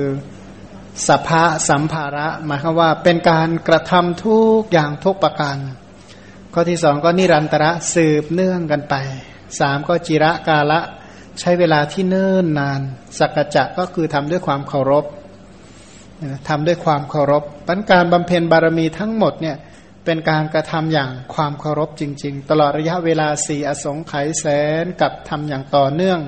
สัพพะสัมภาระหมายความว่าเป็นการกระทำทุกอย่างทุกประการ ข้อที่สองก็นิรันตระสืบเนื่องกันไป สามก็จิระกาละใช้เวลาที่เนิ่นนาน สักจะก็คือทำด้วยความเคารพทำด้วยความเคารพปัญการบำเพ็ญบารมีทั้งหมดเนี่ยเป็นการกระทำอย่างความเคารพจริง ๆ ตลอดระยะเวลาสี่อสงไขยแสนกับทำอย่างต่อเนื่อง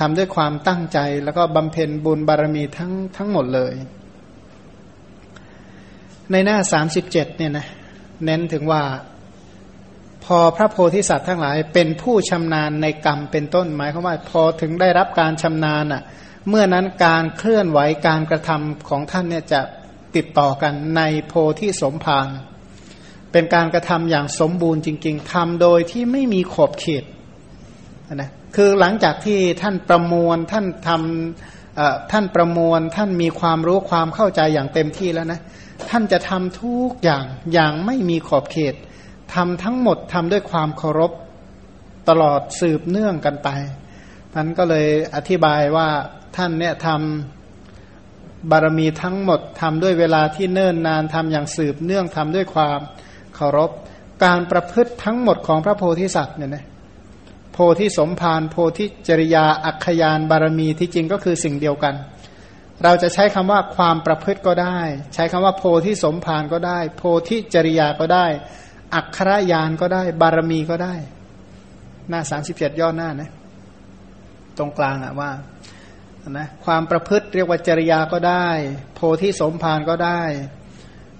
ทำด้วยความตั้งใจแล้วก็บำเพ็ญบุญบารมีทั้งทั้งหมดเลย ในหน้าสามสิบเจ็ดเนี่ยนะเน้นถึงว่า อพระโพธิสัตว์ทั้งหลายเป็นผู้ชำนาญในกรรมเป็นต้นหมายความว่าพอถึงได้รับการชำนาญอะเมื่อนั้นการเคลื่อนไหวการกระทำของท่านเนี่ยจะติดต่อกันในโพธิสมภารเป็นการกระทำอย่างสมบูรณ์จริง ๆทำโดยที่ไม่มีขอบเขตนะคือหลังจากที่ท่านประมวลท่านทำท่านประมวลท่านมีความรู้ความเข้าใจอย่างเต็มที่แล้วนะท่านจะทำทุกอย่างอย่างไม่มีขอบเขต ทำทั้งหมดทำด้วยความเคารพตลอดสืบเนื่องกันไปนั้นก็เลยอธิบายว่าท่านเนี่ยทำบารมีทั้งหมดทำด้วยเวลาที่เนิ่นนานทำอย่างสืบเนื่องทำด้วยความเคารพ การประพฤติทั้งหมดของพระโพธิสัตว์เนี่ยนะโพธิสมภารโพธิจริยา อัคยานบารมีที่จริงก็คือสิ่งเดียวกัน เราจะใช้คำว่าความประพฤติก็ได้ ใช้คำว่าโพธิสมภารก็ได้ โพธิจริยาก็ได้ อัครยานก็ได้ บารมีก็ได้ หน้าสามสิบเจ็ดย่อหน้านะ ตรงกลางอะว่านะความประพฤติเรียกว่าจริยาก็ได้ โพธิสมภารก็ได้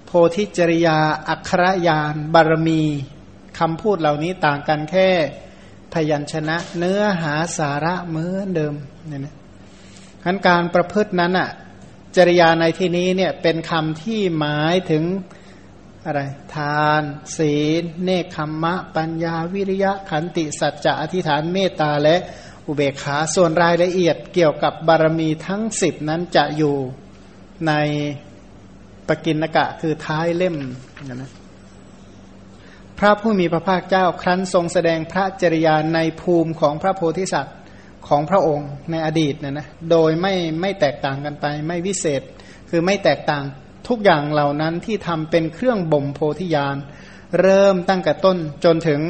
โพธิจริยา อัครยาน บารมีคำพูดเหล่านี้ต่างกันแค่พยัญชนะ เนื้อหาสาระเหมือนเดิมเนี่ยนะขั้นการประพฤตินั้นอะจริยาในที่นี้เนี่ยเป็นคำที่หมายถึง อะไร ทาน ศีล เนคขมมะ ปัญญาวิริยะขันติสัจจะอธิษฐานเมตตาและอุเบกขาส่วนรายละเอียดเกี่ยวกับบารมีทั้งสิบนั้นจะอยู่ในปกินกะคือท้ายเล่มนะพระผู้มีพระภาคเจ้าครั้นทรงแสดงพระจริยาในภูมิของพระโพธิสัตว์ของพระองค์ในอดีตเนี่ยนะโดยไม่ไม่แตกต่างกันไป ไม่วิเศษคือไม่แตกต่าง ทุกอย่างเหล่านั้นที่ทำเป็นเครื่องบ่มโพธิญาณ เริ่มตั้งแต่ต้นจนถึง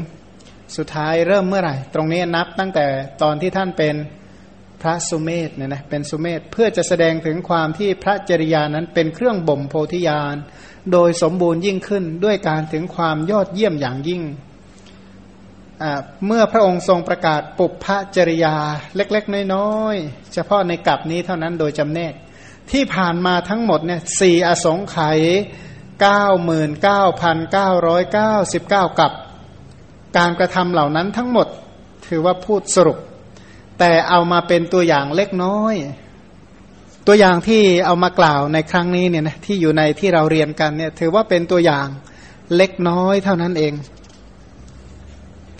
สุดท้ายเริ่มเมื่อไหร่ ตรงนี้นับตั้งแต่ตอนที่ท่านเป็นพระสุเมธเนี่ยนะเป็นสุเมธเพื่อจะแสดงถึงความที่พระจริยานั้นเป็นเครื่องบ่มโพธิญาณ โดยสมบูรณ์ยิ่งขึ้นด้วยการถึงความยอดเยี่ยมอย่างยิ่ง เมื่อพระองค์ทรงประกาศปุพพจริยาเล็กๆ น้อยๆ เฉพาะในกลับนี้เท่านั้นโดยจำแนก ที่ผ่านมาทั้งหมดเนี่ยสี่อสงไขยเก้าหมื่นเก้าพันเก้าร้อยเก้าสิบเก้ากับ การกระทำเหล่านั้นทั้งหมดถือว่าพูดสรุป แต่เอามาเป็นตัวอย่างเล็กน้อย ตัวอย่างที่เอามากล่าวในครั้งนี้เนี่ยนะที่อยู่ในที่เราเรียนกันเนี่ยถือว่าเป็นตัวอย่างเล็กน้อยเท่านั้นเอง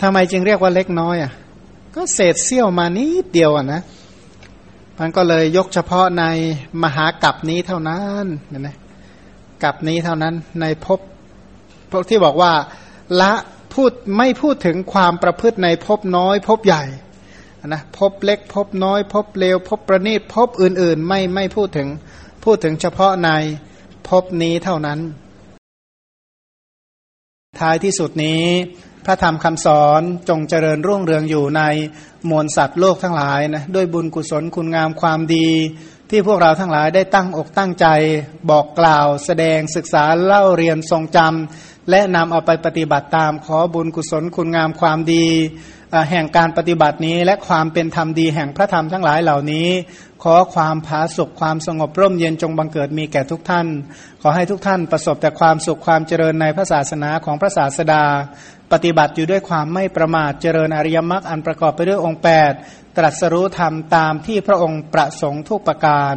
ทำไมจึงเรียกว่าเล็กน้อยอะ ก็เศษเสี้ยวมานิดเดียวอะนะ มันก็เลยยกเฉพาะในมหากัปนี้เท่านั้นเนี่ยนะกับนี้เท่านั้นในภพพวกที่บอกว่าละพูดไม่พูดถึงความประพฤติในภพน้อยภพใหญ่นะภพเล็กภพน้อยภพเลวภพประณีตภพอื่น ๆ ไม่ไม่พูดถึงพูดถึงเฉพาะในภพนี้เท่านั้น ท้ายที่สุดนี้ พระธรรมคำสอนจงเจริญรุ่งเรืองอยู่ในมวลสัตว์โลกทั้งหลายนะด้วยบุญกุศลคุณงามความดี ที่พวกเราทั้งหลายได้ตั้งอกตั้งใจ บอกกล่าว แสดงศึกษาเล่าเรียนทรงจำและนำเอาไปปฏิบัติตามขอบุญกุศลคุณงามความดี แห่งการปฏิบัตินี้และความเป็นธรรมดีแห่งพระธรรมทั้งหลายเหล่านี้ ขอความผาสุขความสงบร่มเย็นจงบังเกิดมีแก่ทุกท่าน ขอให้ทุกท่านประสบแต่ความสุขความเจริญในพระศาสนาของพระศาสดา ปฏิบัติอยู่ด้วยความไม่ประมาทเจริญอริยมรรคอันประกอบไปด้วยองค์ 8 ตรัสรู้ธรรมตามที่พระองค์ประสงค์ทุกประการ